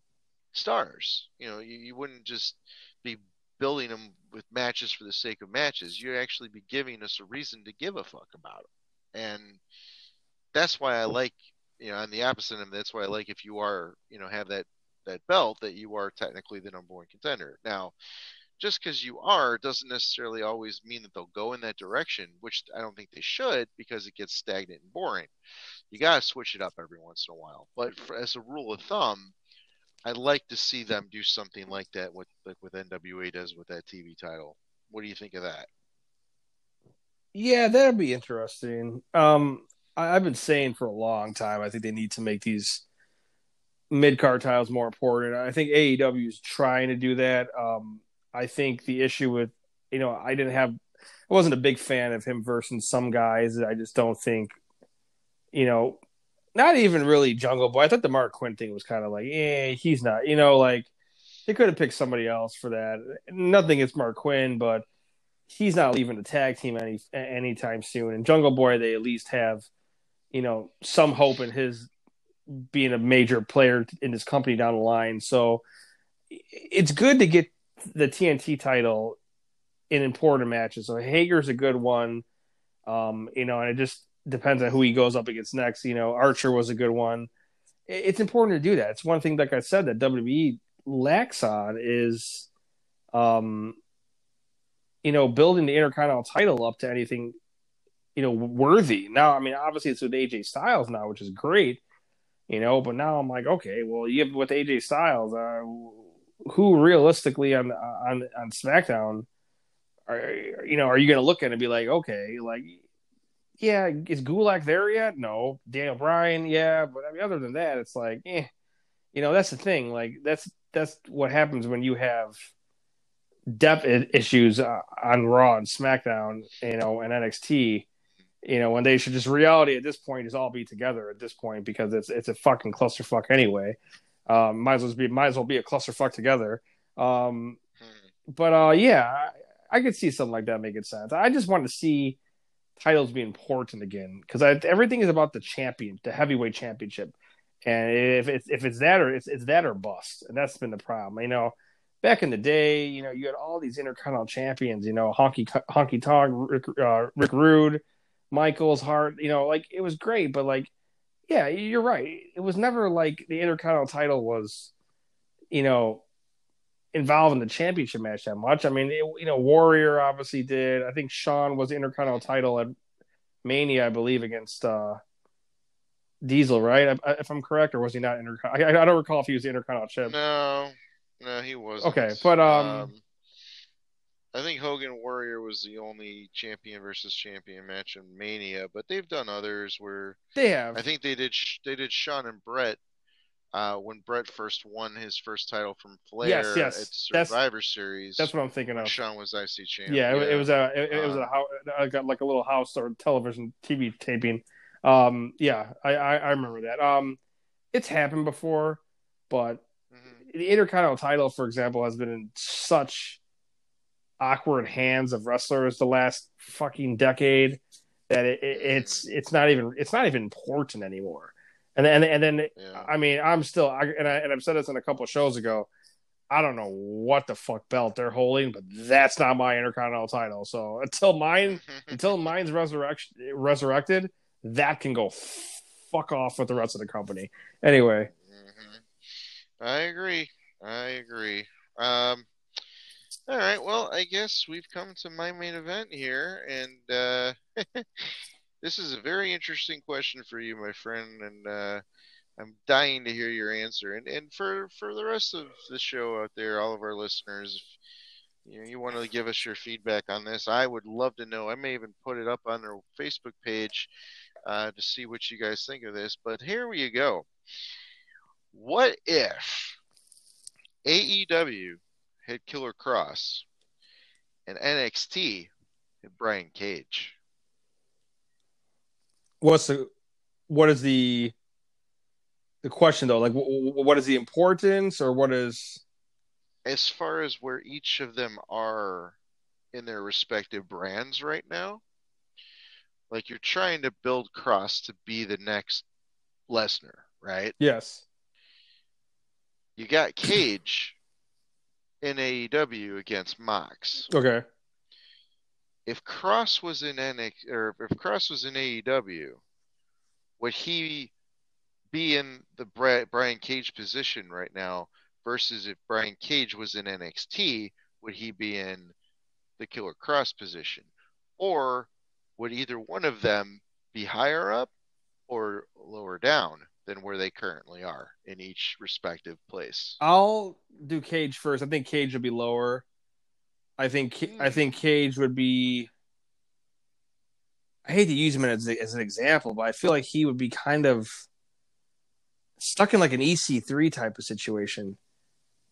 stars. You know, you, you wouldn't just be building them with matches for the sake of matches. You'd actually be giving us a reason to give a fuck about them. And that's why I like, you know, on the opposite of that's why I like if you are, you know, have that that belt that you are technically the number one contender. Now, just because you are doesn't necessarily always mean that they'll go in that direction, which I don't think they should because it gets stagnant and boring. You got to switch it up every once in a while. But for, as a rule of thumb, I'd like to see them do something like that with like with NWA does with that TV title. What do you think of that? Yeah, that'd be interesting. Um, I, have been saying for a long time, I think they need to make these mid card titles more important. I think AEW is trying to do that. Um, I think the issue with you know I didn't have I wasn't a big fan of him versus some guys. I just don't think you know not even really Jungle Boy. I thought the Mark Quinn thing was kind of like, eh, he's not. You know, like they could have picked somebody else for that. Nothing against Mark Quinn, but he's not leaving the tag team any anytime soon. And Jungle Boy, they at least have, you know, some hope in his being a major player in this company down the line. So it's good to get the TNT title in important matches. So Hager's a good one. Um, you know, and it just depends on who he goes up against next. You know, Archer was a good one. It's important to do that. It's one thing, like I said, that WWE lacks on is, um, you know, building the Intercontinental title up to anything, you know, worthy. Now, I mean, obviously it's with AJ Styles now, which is great, you know, but now I'm like, okay, well, you have with AJ Styles, uh, who realistically on on on SmackDown are you know are you going to look at it and be like okay like yeah is Gulak there yet? No, Daniel Bryan, yeah, but I mean other than that, it's like eh, you know that's the thing. Like that's that's what happens when you have depth issues uh, on Raw and SmackDown, you know, and NXT. You know, when they should just reality at this point is all be together at this point because it's it's a fucking clusterfuck anyway. Um, might as well be might as well be a clusterfuck together. Um, hmm. but uh, yeah, I, I, could see something like that making sense. I just want to see titles be important again because everything is about the champion, the heavyweight championship, and if it's if it's that or it's it's that or bust, and that's been the problem. You know, back in the day, you know, you had all these intercontinental champions. You know, Honky Honky Tonk, Rick, uh, Rick Rude, Michaels Hart. You know, like it was great, but like yeah, you're right. It was never like the Intercontinental title was, you know, involved in the championship match that much. I mean, it, you know, Warrior obviously did. I think Shawn was the Intercontinental title at Mania, I believe, against uh, Diesel, right? I, if I'm correct, or was he not Intercontinental? I, I, don't recall if he was the Intercontinental champ. No, no, he was Okay, but um, um I think Hogan Warrior was the only champion versus champion match in Mania, but they've done others where they have. I think they did they did Shawn and Bret uh, when Bret first won his first title from Flair Yes, yes. at Survivor Series. That's what I'm thinking of. Shawn was IC champion. Yeah, it, it was a it, it was a house. I got like a little house or television TV taping. Um, yeah, I, I I remember that. Um, it's happened before, but Mhm. the Intercontinental title, for example, has been in such awkward hands of wrestlers the last fucking decade that it, it, it's it's not even it's not even important anymore. And then and then Yeah. I mean I'm still I, and I and I've said this in a couple of shows ago. I don't know what the fuck belt they're holding, but that's not my Intercontinental title. So until mine until mine's resurrection resurrected, that can go fuck off with the rest of the company. Anyway, Mhm. I agree. I agree. Um, all right. Well, I guess we've come to my main event here, and uh, this is a very interesting question for you, my friend, and uh, I'm dying to hear your answer. And and for for the rest of the show out there, all of our listeners, if you know, you want to give us your feedback on this, I would love to know. I may even put it up on our Facebook page uh, to see what you guys think of this. But here we go. What if AEW had Killer Kross and NXT had Brian Cage? What's the what is the the question though? Like, wh- what is the importance, or what is? As far as where each of them are in their respective brands right now, like you're trying to build Kross to be the next Lesnar, right? Yes. You got Cage in AEW against Mox. Okay. If Kross was in NX or if Kross was in AEW, would he be in the Bri- Brian Cage position right now? Versus if Brian Cage was in NXT, would he be in the Killer Kross position? Or would either one of them be higher up or lower down than where they currently are in each respective place? I'll do Cage first. I think Cage would be lower. I think I hmm. think Cage would be. I hate to use him as, as an example, but I feel like he would be kind of stuck in like an EC3 type of situation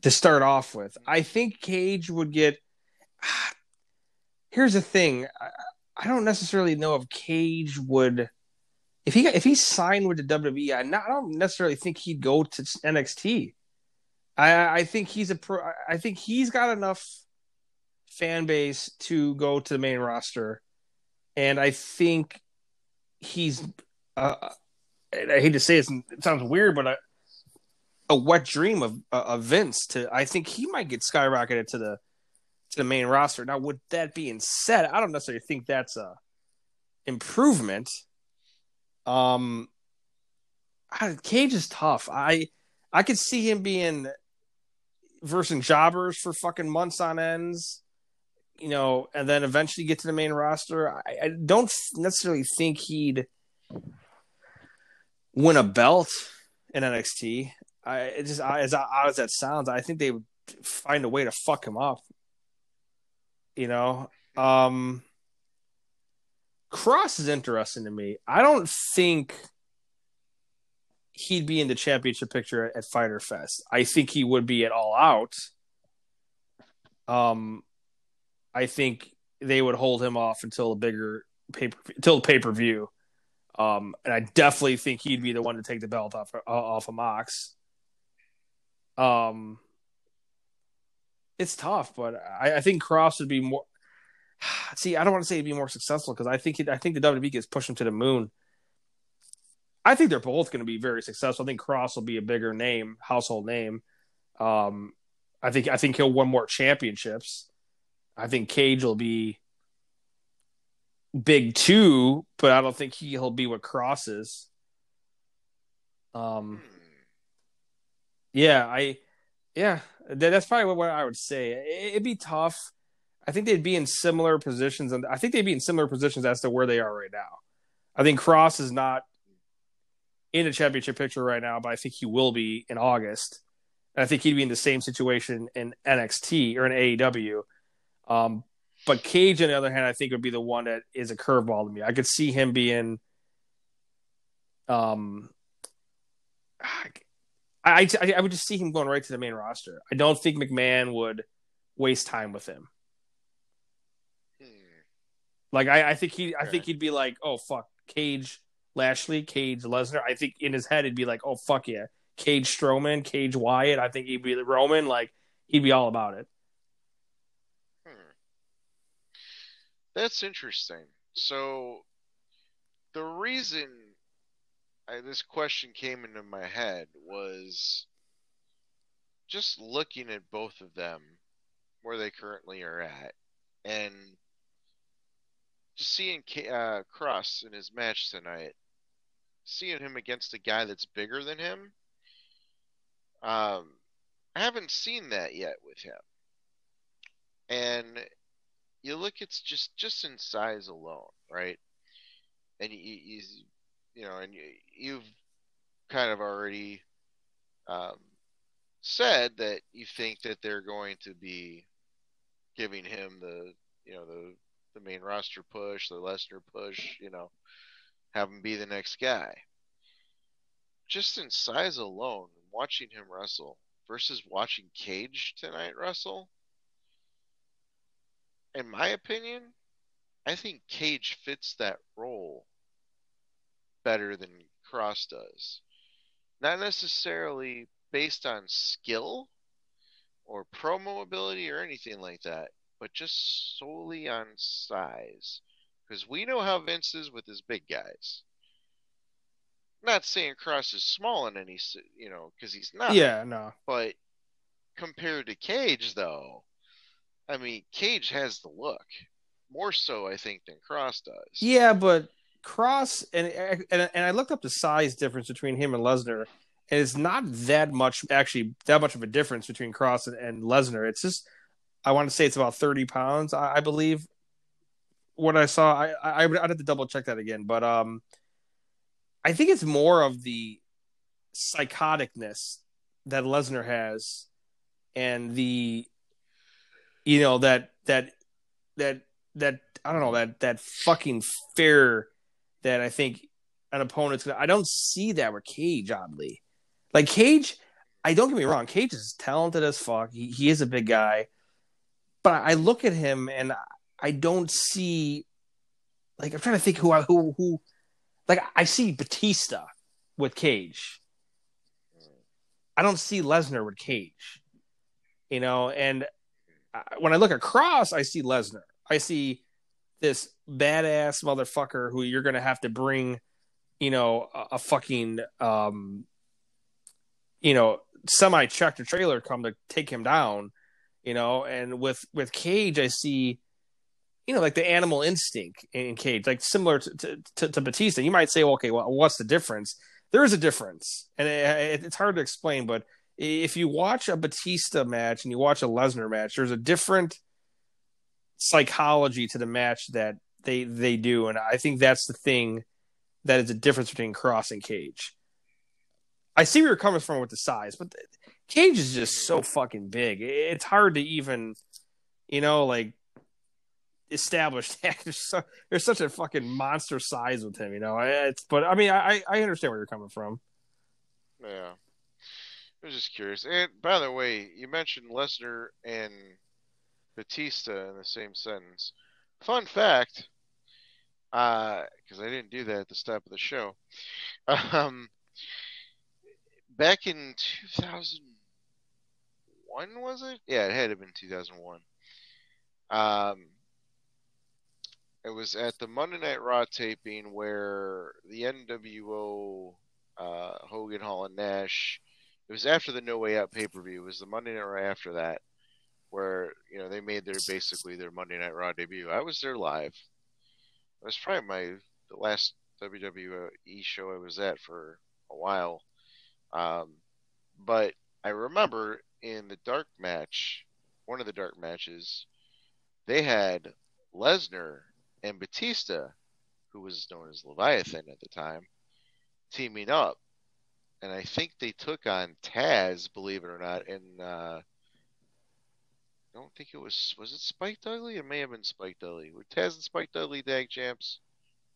to start off with. I think Cage would get. Here's the thing: I, I don't necessarily know if Cage would. If he if he signed with the WWE, I, not, I don't necessarily think he'd go to NXT. I I think he's a pro. I think he's got enough fan base to go to the main roster, and I think he's. Uh, I hate to say it, it sounds weird, but a, wet dream of uh, of Vince. To I think he might get skyrocketed to the to the main roster. Now, with that being said, I don't necessarily think that's a improvement. Um, Cage is tough. I I could see him being versing jobbers for fucking months on ends, you know, and then eventually get to the main roster. I, I don't necessarily think he'd win a belt in NXT. I it just I, as odd as that sounds, I think they would find a way to fuck him up. You know, um, Kross is interesting to me. I don't think he'd be in the championship picture at, at Fyter Fest. I think he would be at All Out. Um, I think they would hold him off until a bigger paper until pay per view. Um, and I definitely think he'd be the one to take the belt off off of Mox. Um, it's tough, but I, I think Kross would be more. See, I don't want to say he'd be more successful because I think he, I think the WWE gets pushed him to the moon. I think they're both going to be very successful. I think Kross will be a bigger name, household name. Um, I think I think he'll win more championships. I think Cage will be big too, but I don't think he, he'll be what Kross is. Um, yeah, I, yeah, that, that's probably what, I would say. It, it'd be tough. I think they'd be in similar positions, and I think they'd be in similar positions as to where they are right now. I think Kross is not in the championship picture right now, but I think he will be in August. And I think he'd be in the same situation in NXT or in AEW. Um, but Cage, on the other hand, I think would be the one that is a curveball to me. I could see him being, um, I, I, I would just see him going right to the main roster. I don't think McMahon would waste time with him. Hmm. Like I, I think he I think he'd be like, oh fuck, Cage Lashley, Cage Lesnar. I think in his head he'd be like, oh fuck yeah, Cage Strowman, Cage Wyatt. I think he'd be the Roman. Like he'd be all about it. That's interesting. So, the reason I, this question came into my head was just looking at both of them, where they currently are at, and just seeing uh, Kross in his match tonight, seeing him against a guy that's bigger than him. Um, I haven't seen that yet with him, and you look it's just just in size alone, right? And you, you, you know, and you, you've kind of already um, said that you think that they're going to be giving him the, you know, the the main roster push, the Lesnar push, you know, have him be the next guy. Just in size alone, watching him wrestle versus watching Cage tonight wrestle, in my opinion, I think Cage fits that role better than Kross does. Not necessarily based on skill or promo ability or anything like that, but just solely on size. Because we know how Vince is with his big guys. Not saying Kross is small in any, you know, because he's not. Yeah, no. But compared to Cage, though, I mean, Cage has the look more so, I think, than Kross does. Yeah, but Kross and and and I looked up the size difference between him and Lesnar, and it's not that much actually that much of a difference between Kross and, and Lesnar. It's just I want to say it's about thirty pounds, I, I believe. What I saw, I, I I'd have to double check that again, but um, I think it's more of the psychoticness that Lesnar has, and the you know that that that that I don't know that that fucking fear that I think an opponent's gonna. I don't see that with Cage oddly. Like Cage, I don't get me wrong. Cage is talented as fuck. He he is a big guy, but I look at him and I don't see. Like I'm trying to think who I who who, like I see Batista with Cage. I don't see Lesnar with Cage. You know, and when I look across, I see Lesnar. I see this badass motherfucker who you're gonna have to bring, you know, a, a fucking um, you know, semi tractor trailer come to take him down, you know. And with with Cage, I see, you know, like the animal instinct in Cage, like similar to to, to, to Batista. You might say, well, okay, well, what's the difference? There is a difference, and it, it's hard to explain, but if you watch a Batista match and you watch a Lesnar match, there's a different psychology to the match that they they do, and I think that's the thing that is the difference between Kross and Cage. I see where you're coming from with the size, but the, Cage is just so fucking big. It's hard to even, you know, like establish that. There's, so, there's such a fucking monster size with him, you know. It's but I mean, I I understand where you're coming from. Yeah. I was just curious. And by the way, you mentioned Lesnar and Batista in the same sentence. Fun fact, because I didn't do that at the start of the show. Um, back in 2001, was it? Yeah, it had to have been 2001. Um, it was at the Monday Night Raw taping where the NWO, uh, Hogan, Hall, and Nash. It was after the No Way Out pay per view. It was the Monday Night Raw after that, where you know they made their basically their Monday Night Raw debut. I was there live. It was probably my the last WWE show I was at for a while. Um, but I remember in the dark match, one of the dark matches, they had Lesnar and Batista, who was known as Leviathan at the time, teaming up. And I think they took on Taz, believe it or not, and uh, I don't think it was was it Spike Dudley? It may have been Spike Dudley. Were Taz and Spike Dudley tag champs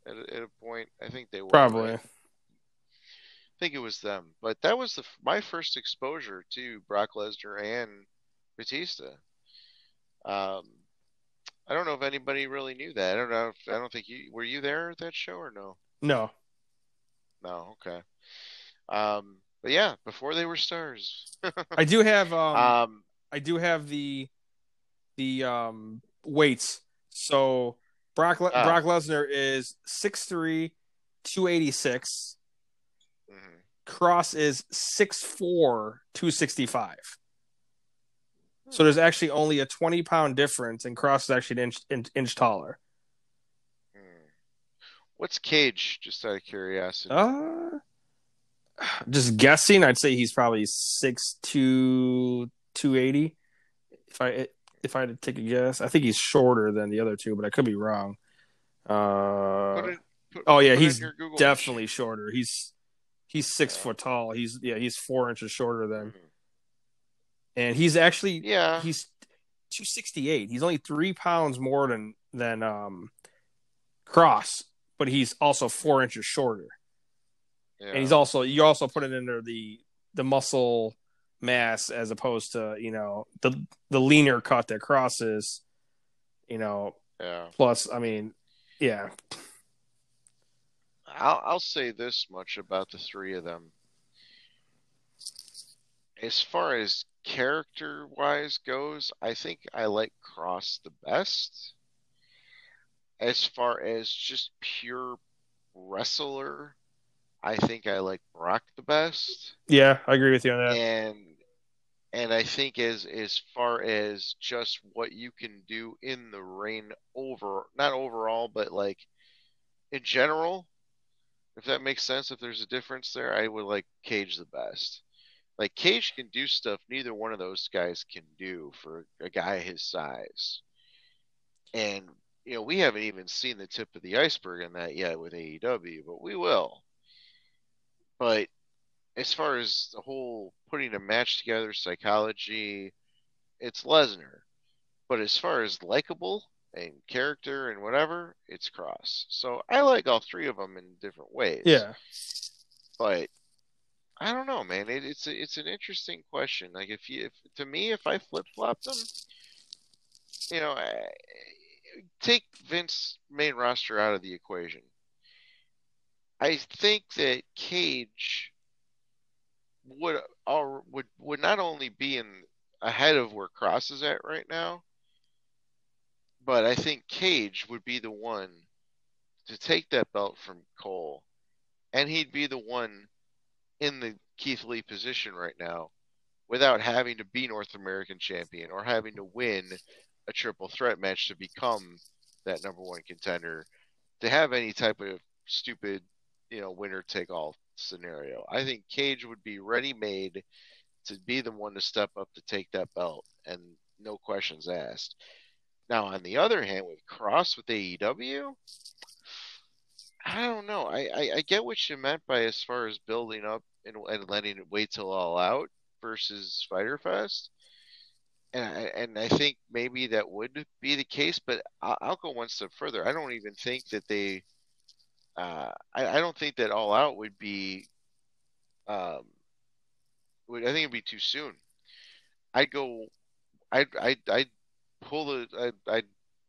at a, at a point? I think they were. Probably. right? I think it was them, but that was the my first exposure to Brock Lesnar and Batista. Um, I don't know if anybody really knew that. I don't know. If, I don't think you were you there at that show or no. No. No. Okay. Um, but yeah, before they were stars. I do have um, um, I do have the the um weights. So Brock Le- Ah. Brock Lesnar is 6'3", 286. mhm. Kross is 6'4", 265. So there's actually only a 20 pound difference, and Kross is actually an inch, inch, inch taller. Hmm. What's Cage? Just out of curiosity. Uh, just guessing, I'd say he's probably 6'2", 280. If I if I had to take a guess, I think he's shorter than the other two, but I could be wrong. Uh, Put it- put- oh yeah, he's in your Google definitely shorter. He's he's six Yeah. foot tall. He's yeah, he's four inches shorter than, Mhm. and he's actually Yeah. he's 268 he's only three pounds more than than um Kross but he's also four inches shorter yeah. and he's also you're also put it under the the muscle mass as opposed to you know the the leaner cut that crosses, you know yeah. plus i mean yeah I'll I'll say this much about the three of them. As far as character wise goes, I think I like Kross the best. As far as just pure wrestler, I think I like Brock the best. yeah i agree with you on that. And and I think as as far as just what you can do in the ring over not overall but like in general if that makes sense if there's a difference there I would like Cage the best. Like Cage can do stuff neither one of those guys can do for a guy his size. And you know we haven't even seen the tip of the iceberg in that yet with AEW but we will but as far as the whole putting a match together, psychology, it's Lesnar. But as far as likable and character and whatever, it's Kross. So I like all three of them in different ways. yeah But I don't know, man. It, it's a, it's an interesting question. Like if you, if, to me, if I flip flop them, you know, I, take Vince main roster out of the equation. I think that Cage would or would would not only be in ahead of where Kross is at right now, but I think Cage would be the one to take that belt from Cole, and he'd be the one in the Keith Lee position right now without having to be North American champion or having to win a triple threat match to become that number one contender. To have any type of stupid, you know, winner take all scenario. I think Cage would be ready made to be the one to step up to take that belt and no questions asked. Now, on the other hand, with Kross with AEW, I don't know. I, I, I get what you meant by as far as building up and, and letting it wait till all out versus Fyter Fest. And I, and I think maybe that would be the case, but I'll, I'll go one step further. I don't even think that they, uh, I, I don't think that all out would be, um, would, I think it'd be too soon. I'd go, I'd, I'd, I'd pull the, I'd, I'd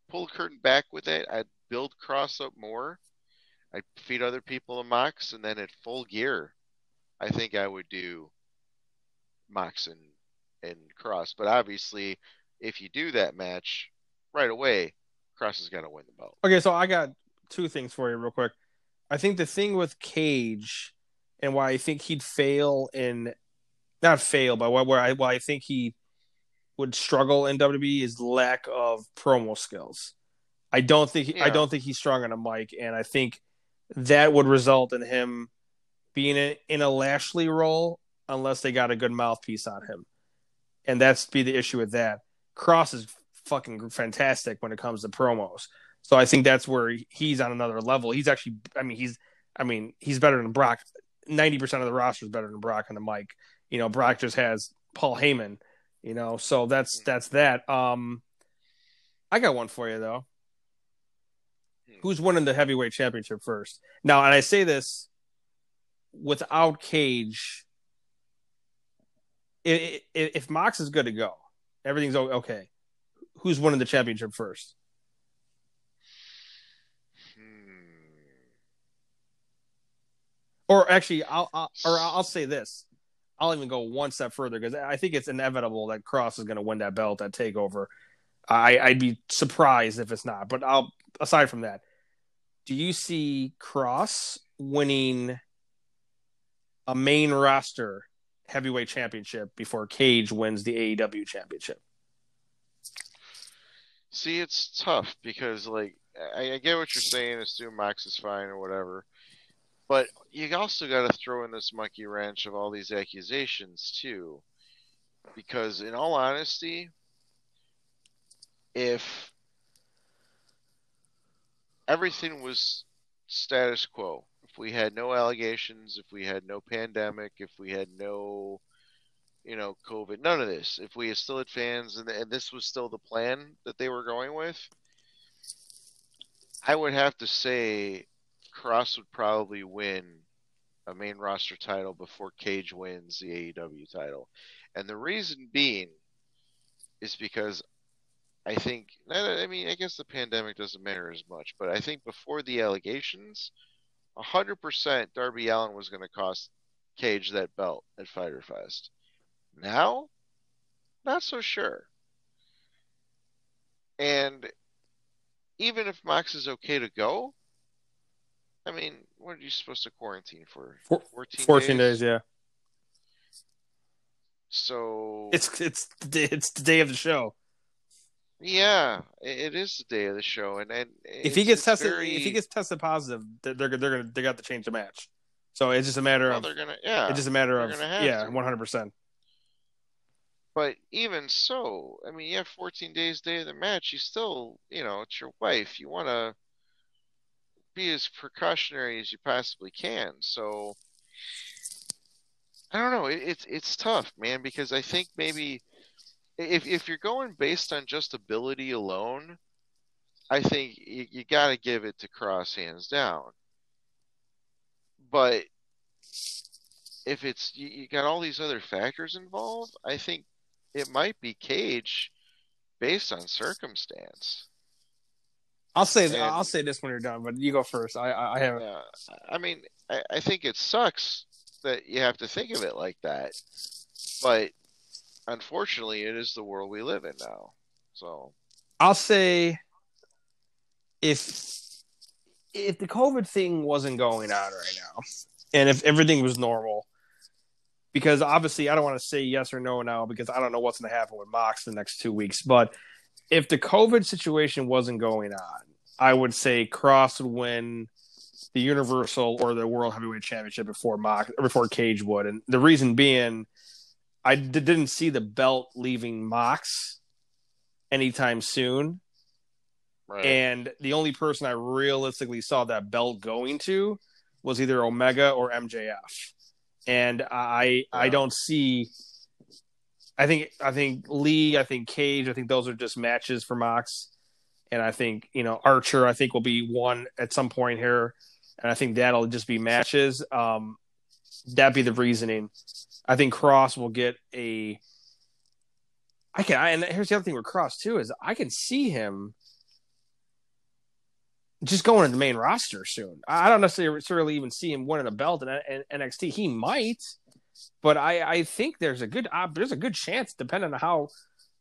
pull the curtain back with it. I'd build Kross up more. I'd feed other people a Mox, and then at full gear, I think I would do Mox and, and Kross. But obviously, if you do that match right away, Kross is going to win the belt. Okay, so I got two things for you real quick. I think the thing with Cage and why I think he'd fail in not fail, but where, where I why I think he would struggle in WWE is lack of promo skills. I don't think I don't think he's strong on a mic, and I think that would result in him being in, in a Lashley role unless they got a good mouthpiece on him, and that's be the issue with that. Kross is fucking fantastic when it comes to promos. So I think that's where he's on another level. He's actually, I mean, he's, I mean, he's better than Brock. Ninety percent of the roster is better than Brock on the mic. You know, Brock just has Paul Heyman. You know, so that's that's that. Um, I got one for you though. Who's winning the heavyweight championship first? Now, and I say this without Cage, if, if Mox is good to go, everything's okay. Who's winning the championship first? Or actually, I'll, I'll or I'll say this. I'll even go one step further because I think it's inevitable that Kross is going to win that belt at Takeover. I, I'd be surprised if it's not. But I'll aside from that, do you see Kross winning a main roster heavyweight championship before Cage wins the AEW championship? See, it's tough because like I, I get what you're saying. Assume Mox is fine or whatever, but you also got to throw in this monkey wrench of all these accusations too, because in all honesty, if everything was status quo, if we had no allegations, if we had no pandemic, if we had no, you know, COVID, none of this, if we still had fans and, and this was still the plan that they were going with, I would have to say Kross would probably win a main roster title before Cage wins the AEW title. And the reason being is because I think, I mean, I guess the pandemic doesn't matter as much, but I think before the allegations, 100% Darby Allin was going to cost Cage that belt at Fyter Fest. Now, not so sure. And even if Mox is okay to go, I mean, what are you supposed to quarantine for? 14, 14 days? days, yeah. So it's it's it's the day of the show. Yeah, it is the day of the show, and, and if he gets tested, very... if he gets tested positive, they're they're, they're gonna they got to change the match. So it's just a matter well, of they're gonna yeah, it's just a matter of yeah, one hundred percent. But even so, I mean, you have 14 days day of the match. You still, you know, it's your wife. You want to be as precautionary as you possibly can. So I don't know. It, it's it's tough, man, because I think maybe if if you're going based on just ability alone, I think you, you got to give it to Kross hands down. But if it's you, you got all these other factors involved, I think it might be Cage based on circumstance. I'll say and, I'll say this when you're done, but you go first. I I, I have. Yeah, I mean, I, I think it sucks that you have to think of it like that, but unfortunately, it is the world we live in now. So I'll say if if the COVID thing wasn't going on right now, and if everything was normal, because obviously I don't want to say yes or no now because I don't know what's going to happen with Mox in the next two weeks. But if the COVID situation wasn't going on, I would say Kross would win the Universal or the World Heavyweight Championship before Mox before Cage would, and the reason being I d- didn't see the belt leaving Mox anytime soon. Right. And the only person I realistically saw that belt going to was either Omega or MJF. And I yeah. I don't see I think I think Lee, I think Cage, I think those are just matches for Mox. And I think, you know, Archer I think will be one at some point here. And I think that'll just be matches. Um that be the reasoning. I think Kross will get a. I can, I, and here's the other thing with Kross too is I can see him just going to the main roster soon. I don't necessarily even see him winning a belt in, in NXT. He might, but I, I think there's a good uh, there's a good chance, depending on how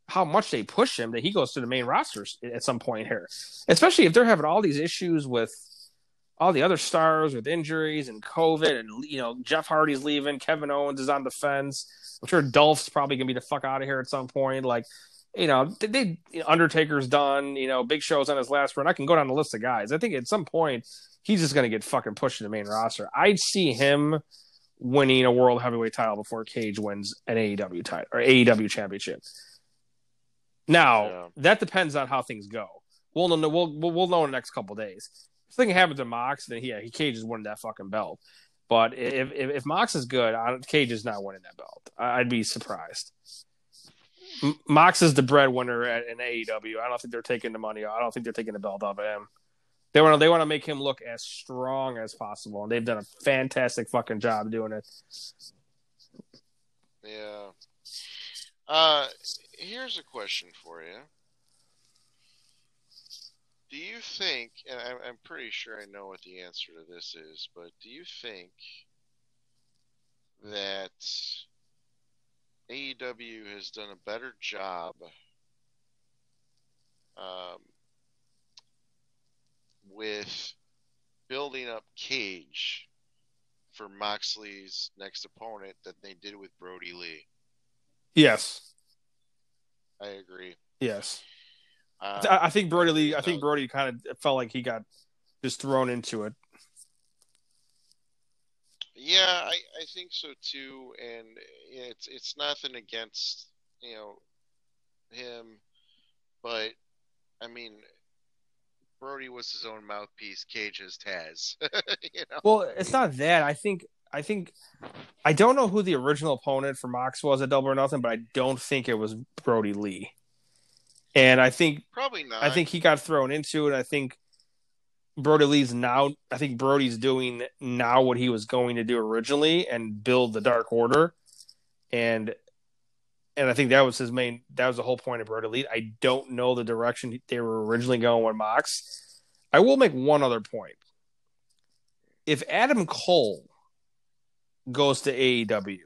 how much they push him, that he goes to the main roster at some point here. Especially if they're having all these issues with all the other stars with injuries and COVID, and you know Jeff Hardy's leaving, Kevin Owens is on the fence. I'm sure Dolph's probably gonna be the fuck out of here at some point. Like, you know, they, they Undertaker's done. You know, Big Show's on his last run. I can go down the list of guys. I think at some point he's just gonna get fucking pushed to the main roster. I'd see him winning a world heavyweight title before Cage wins an AEW title or AEW championship. Now yeah. that depends on how things go. We'll know. We'll we'll know in the next couple days If something happens to Mox, then yeah, he Cage is winning that fucking belt. But if if, if Mox is good, Cage is not winning that belt. I'd be surprised. Mox is the breadwinner at an AEW. I don't think they're taking the money. I don't think they're taking the belt off of him. They want to they want to make him look as strong as possible, and they've done a fantastic fucking job doing it. Yeah. Uh, here's a question for you. Do you think, and I'm, I'm pretty sure I know what the answer to this is, but do you think that AEW has done a better job um, with building up Cage for Moxley's next opponent than they did with Brodie Lee? Yes, I agree. yes. Uh, I I think Brodie Lee. I think Brodie kind of felt like he got just thrown into it. Yeah, I, I think so too, and it's it's nothing against you know him, but I mean Brodie was his own mouthpiece. Cage is Taz, you know. Well, it's not that. I think I think I don't know who the original opponent for Mox was at Double or Nothing, but I don't think it was Brodie Lee. And I think Probably not. I think he got thrown into it. I think Brodie Lee's now. I think Brodie's doing now what he was going to do originally and build the Dark Order, and and I think that was his main. That was the whole point of Brodie Lee. I don't know the direction they were originally going with Mox. I will make one other point. If Adam Cole goes to AEW,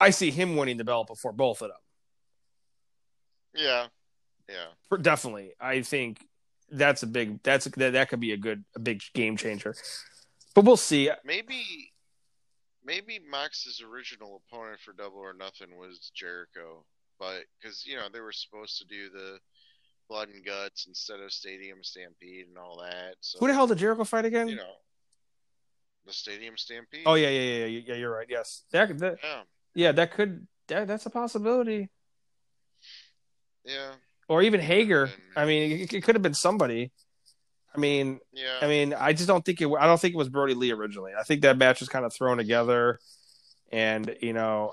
I see him winning the belt before both of them. yeah, yeah. For- definitely i think that's a big that's that, that could be a good a big game changer but we'll see Maybe maybe Mox's original opponent for Double or Nothing was Jericho, but because you know they were supposed to do the blood and guts instead of Stadium Stampede and all that. So who the hell did jericho fight again? You know the Stadium Stampede. oh yeah yeah yeah yeah yeah you're right yes. That, that yeah, yeah that could that, that's a possibility. Yeah, or even hager. And- i mean it, it could have been somebody i mean yeah. i mean i just don't think it i don't think it was brodie lee originally i think that match was kind of thrown together and you know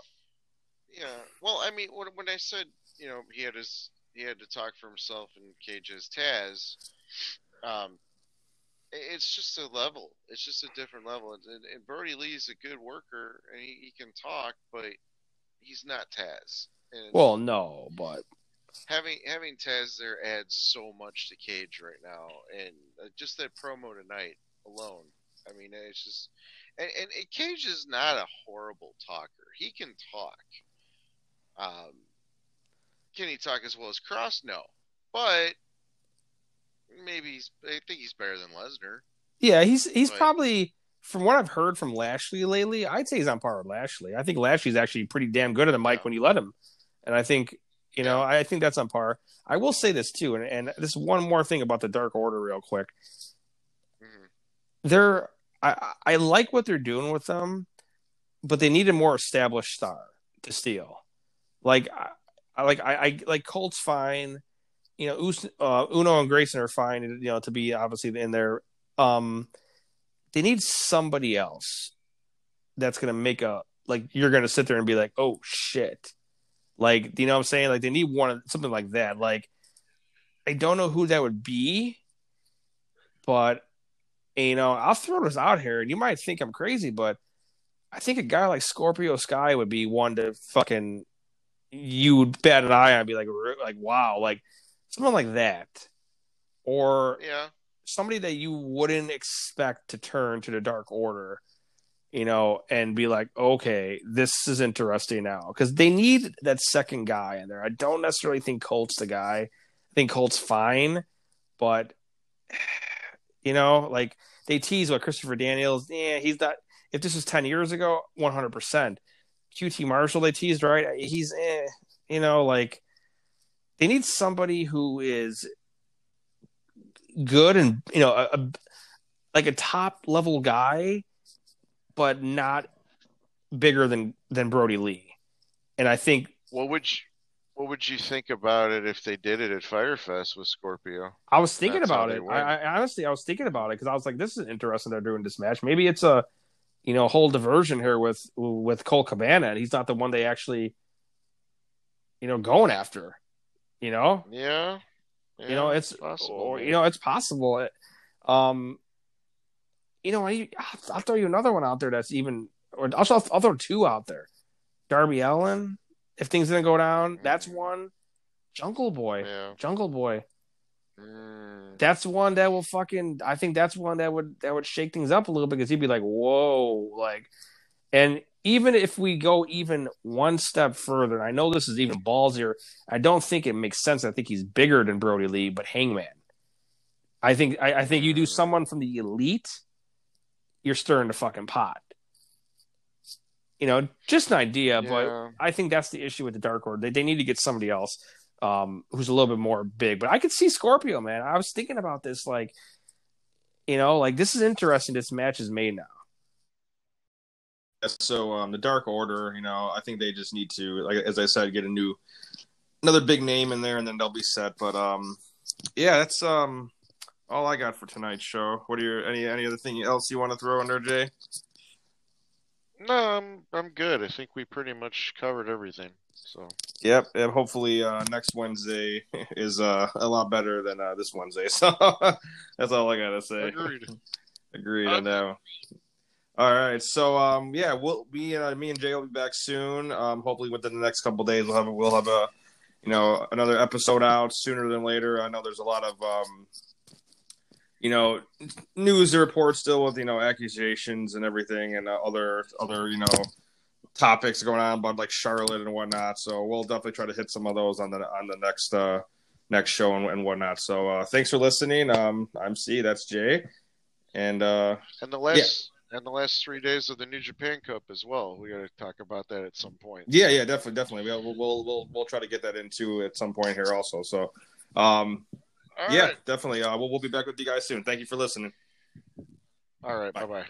Yeah. Well, I mean, when, when I said you know he had his he had to talk for himself and Cage's Taz, um, it's just a level. It's just a different level. And, and, and Brodie Lee's a good worker and he, he can talk, but he's not Taz. And well no but having having Taz there adds so much to Cage right now, and just that promo tonight alone. I mean, it's just and, and, Cage is not a horrible talker. He can talk. Um, can he talk as well as Kross? No, but maybe he's. I think he's better than Lesnar. Yeah, he's he's But- probably from what I've heard from Lashley lately. I'd say he's on par with Lashley. I think Lashley's actually pretty damn good at the mic Yeah. when you let him, and I think you know I think that's on par. I will say this too, and, and this is one more thing about the Dark Order, real quick. Mhm. They're I I like what they're doing with them, but they need a more established star to steal. Like I, like I, I like Colt's fine. You know, Us, uh, Uno and Grayson are fine. You know, to be obviously in there. Um, they need somebody else that's gonna make a like you're gonna sit there and be like, oh shit, like do you know what I'm saying? Like they need one something like that. Like I don't know who that would be, but you know I'll throw this out here, and you might think I'm crazy, but I think a guy like Scorpio Sky would be one to fucking you would bat an eye on, and be like, like wow, like someone like that, or Yeah, somebody that you wouldn't expect to turn to the Dark Order, you know, and be like, okay, this is interesting now because they need that second guy in there. I don't necessarily think Colt's the guy. I think Colt's fine, but you know, like they tease what Christopher Daniels. Yeah, he's not. If this was ten years ago, one hundred percent. QT Marshall, they teased right. He's, eh, you know, like they need somebody who is good and you know a, a like a top level guy, but not bigger than than Brodie Lee. And I think what would you what would you think about it if they did it at Fyter Fest with Scorpio? I was thinking That's about it. I, I honestly I was thinking about it because I was like, this is interesting. They're doing this match. Maybe it's a you know whole diversion here with with Colt Cabana, and he's not the one they actually you know going after. You know, Yeah, you know, it's possible. Or, you know, it's possible. Um, you know, I, I'll throw you another one out there that's even, or I'll, I'll throw two out there. Darby Allin, if things didn't go down, that's mm. one. Jungle Boy, yeah. Jungle Boy. Mm. That's one that will fucking. I think that's one that would that would shake things up a little bit because he'd be like, "Whoa!" Like, and even if we go even one step further, I know this is even ballsier. I don't think it makes sense. I think he's bigger than Brodie Lee, but Hangman. I think I, I think you do someone from the elite, you're stirring the fucking pot. You know, just an idea, yeah. but I think that's the issue with the Dark Order. They, they need to get somebody else um, who's a little bit more big. But I could see Scorpio, man. I was thinking about this, like, you know, like this is interesting. This match is made now. So um, the Dark Order, you know, I think they just need to, like as I said, get a new, another big name in there, and then they'll be set. But um, yeah, that's um, all I got for tonight's show. What are your any any other thing else you want to throw in there, Jay? No, I'm I'm good. I think we pretty much covered everything. So yep, and hopefully uh, next Wednesday is uh, a lot better than uh, this Wednesday. So that's all I gotta say. Agreed. Agreed on that. All right, so um, yeah, we'll be uh, me and Jay will be back soon. Um, hopefully within the next couple days we'll have a, we'll have a you know another episode out sooner than later. I know there's a lot of um, you know news reports still with you know accusations and everything and uh, other other you know topics going on about like Charlotte and whatnot. So we'll definitely try to hit some of those on the on the next uh next show and, and whatnot. So uh thanks for listening. Um I'm C, that's Jay. And uh and the last yeah. and the last three days of the New Japan Cup as well. We got to talk about that at some point. Yeah, yeah, definitely, definitely. We'll we'll we'll we'll try to get that into at some point here also. So, um, All yeah, right. definitely. Uh, we'll we'll be back with you guys soon. Thank you for listening. All right, bye bye.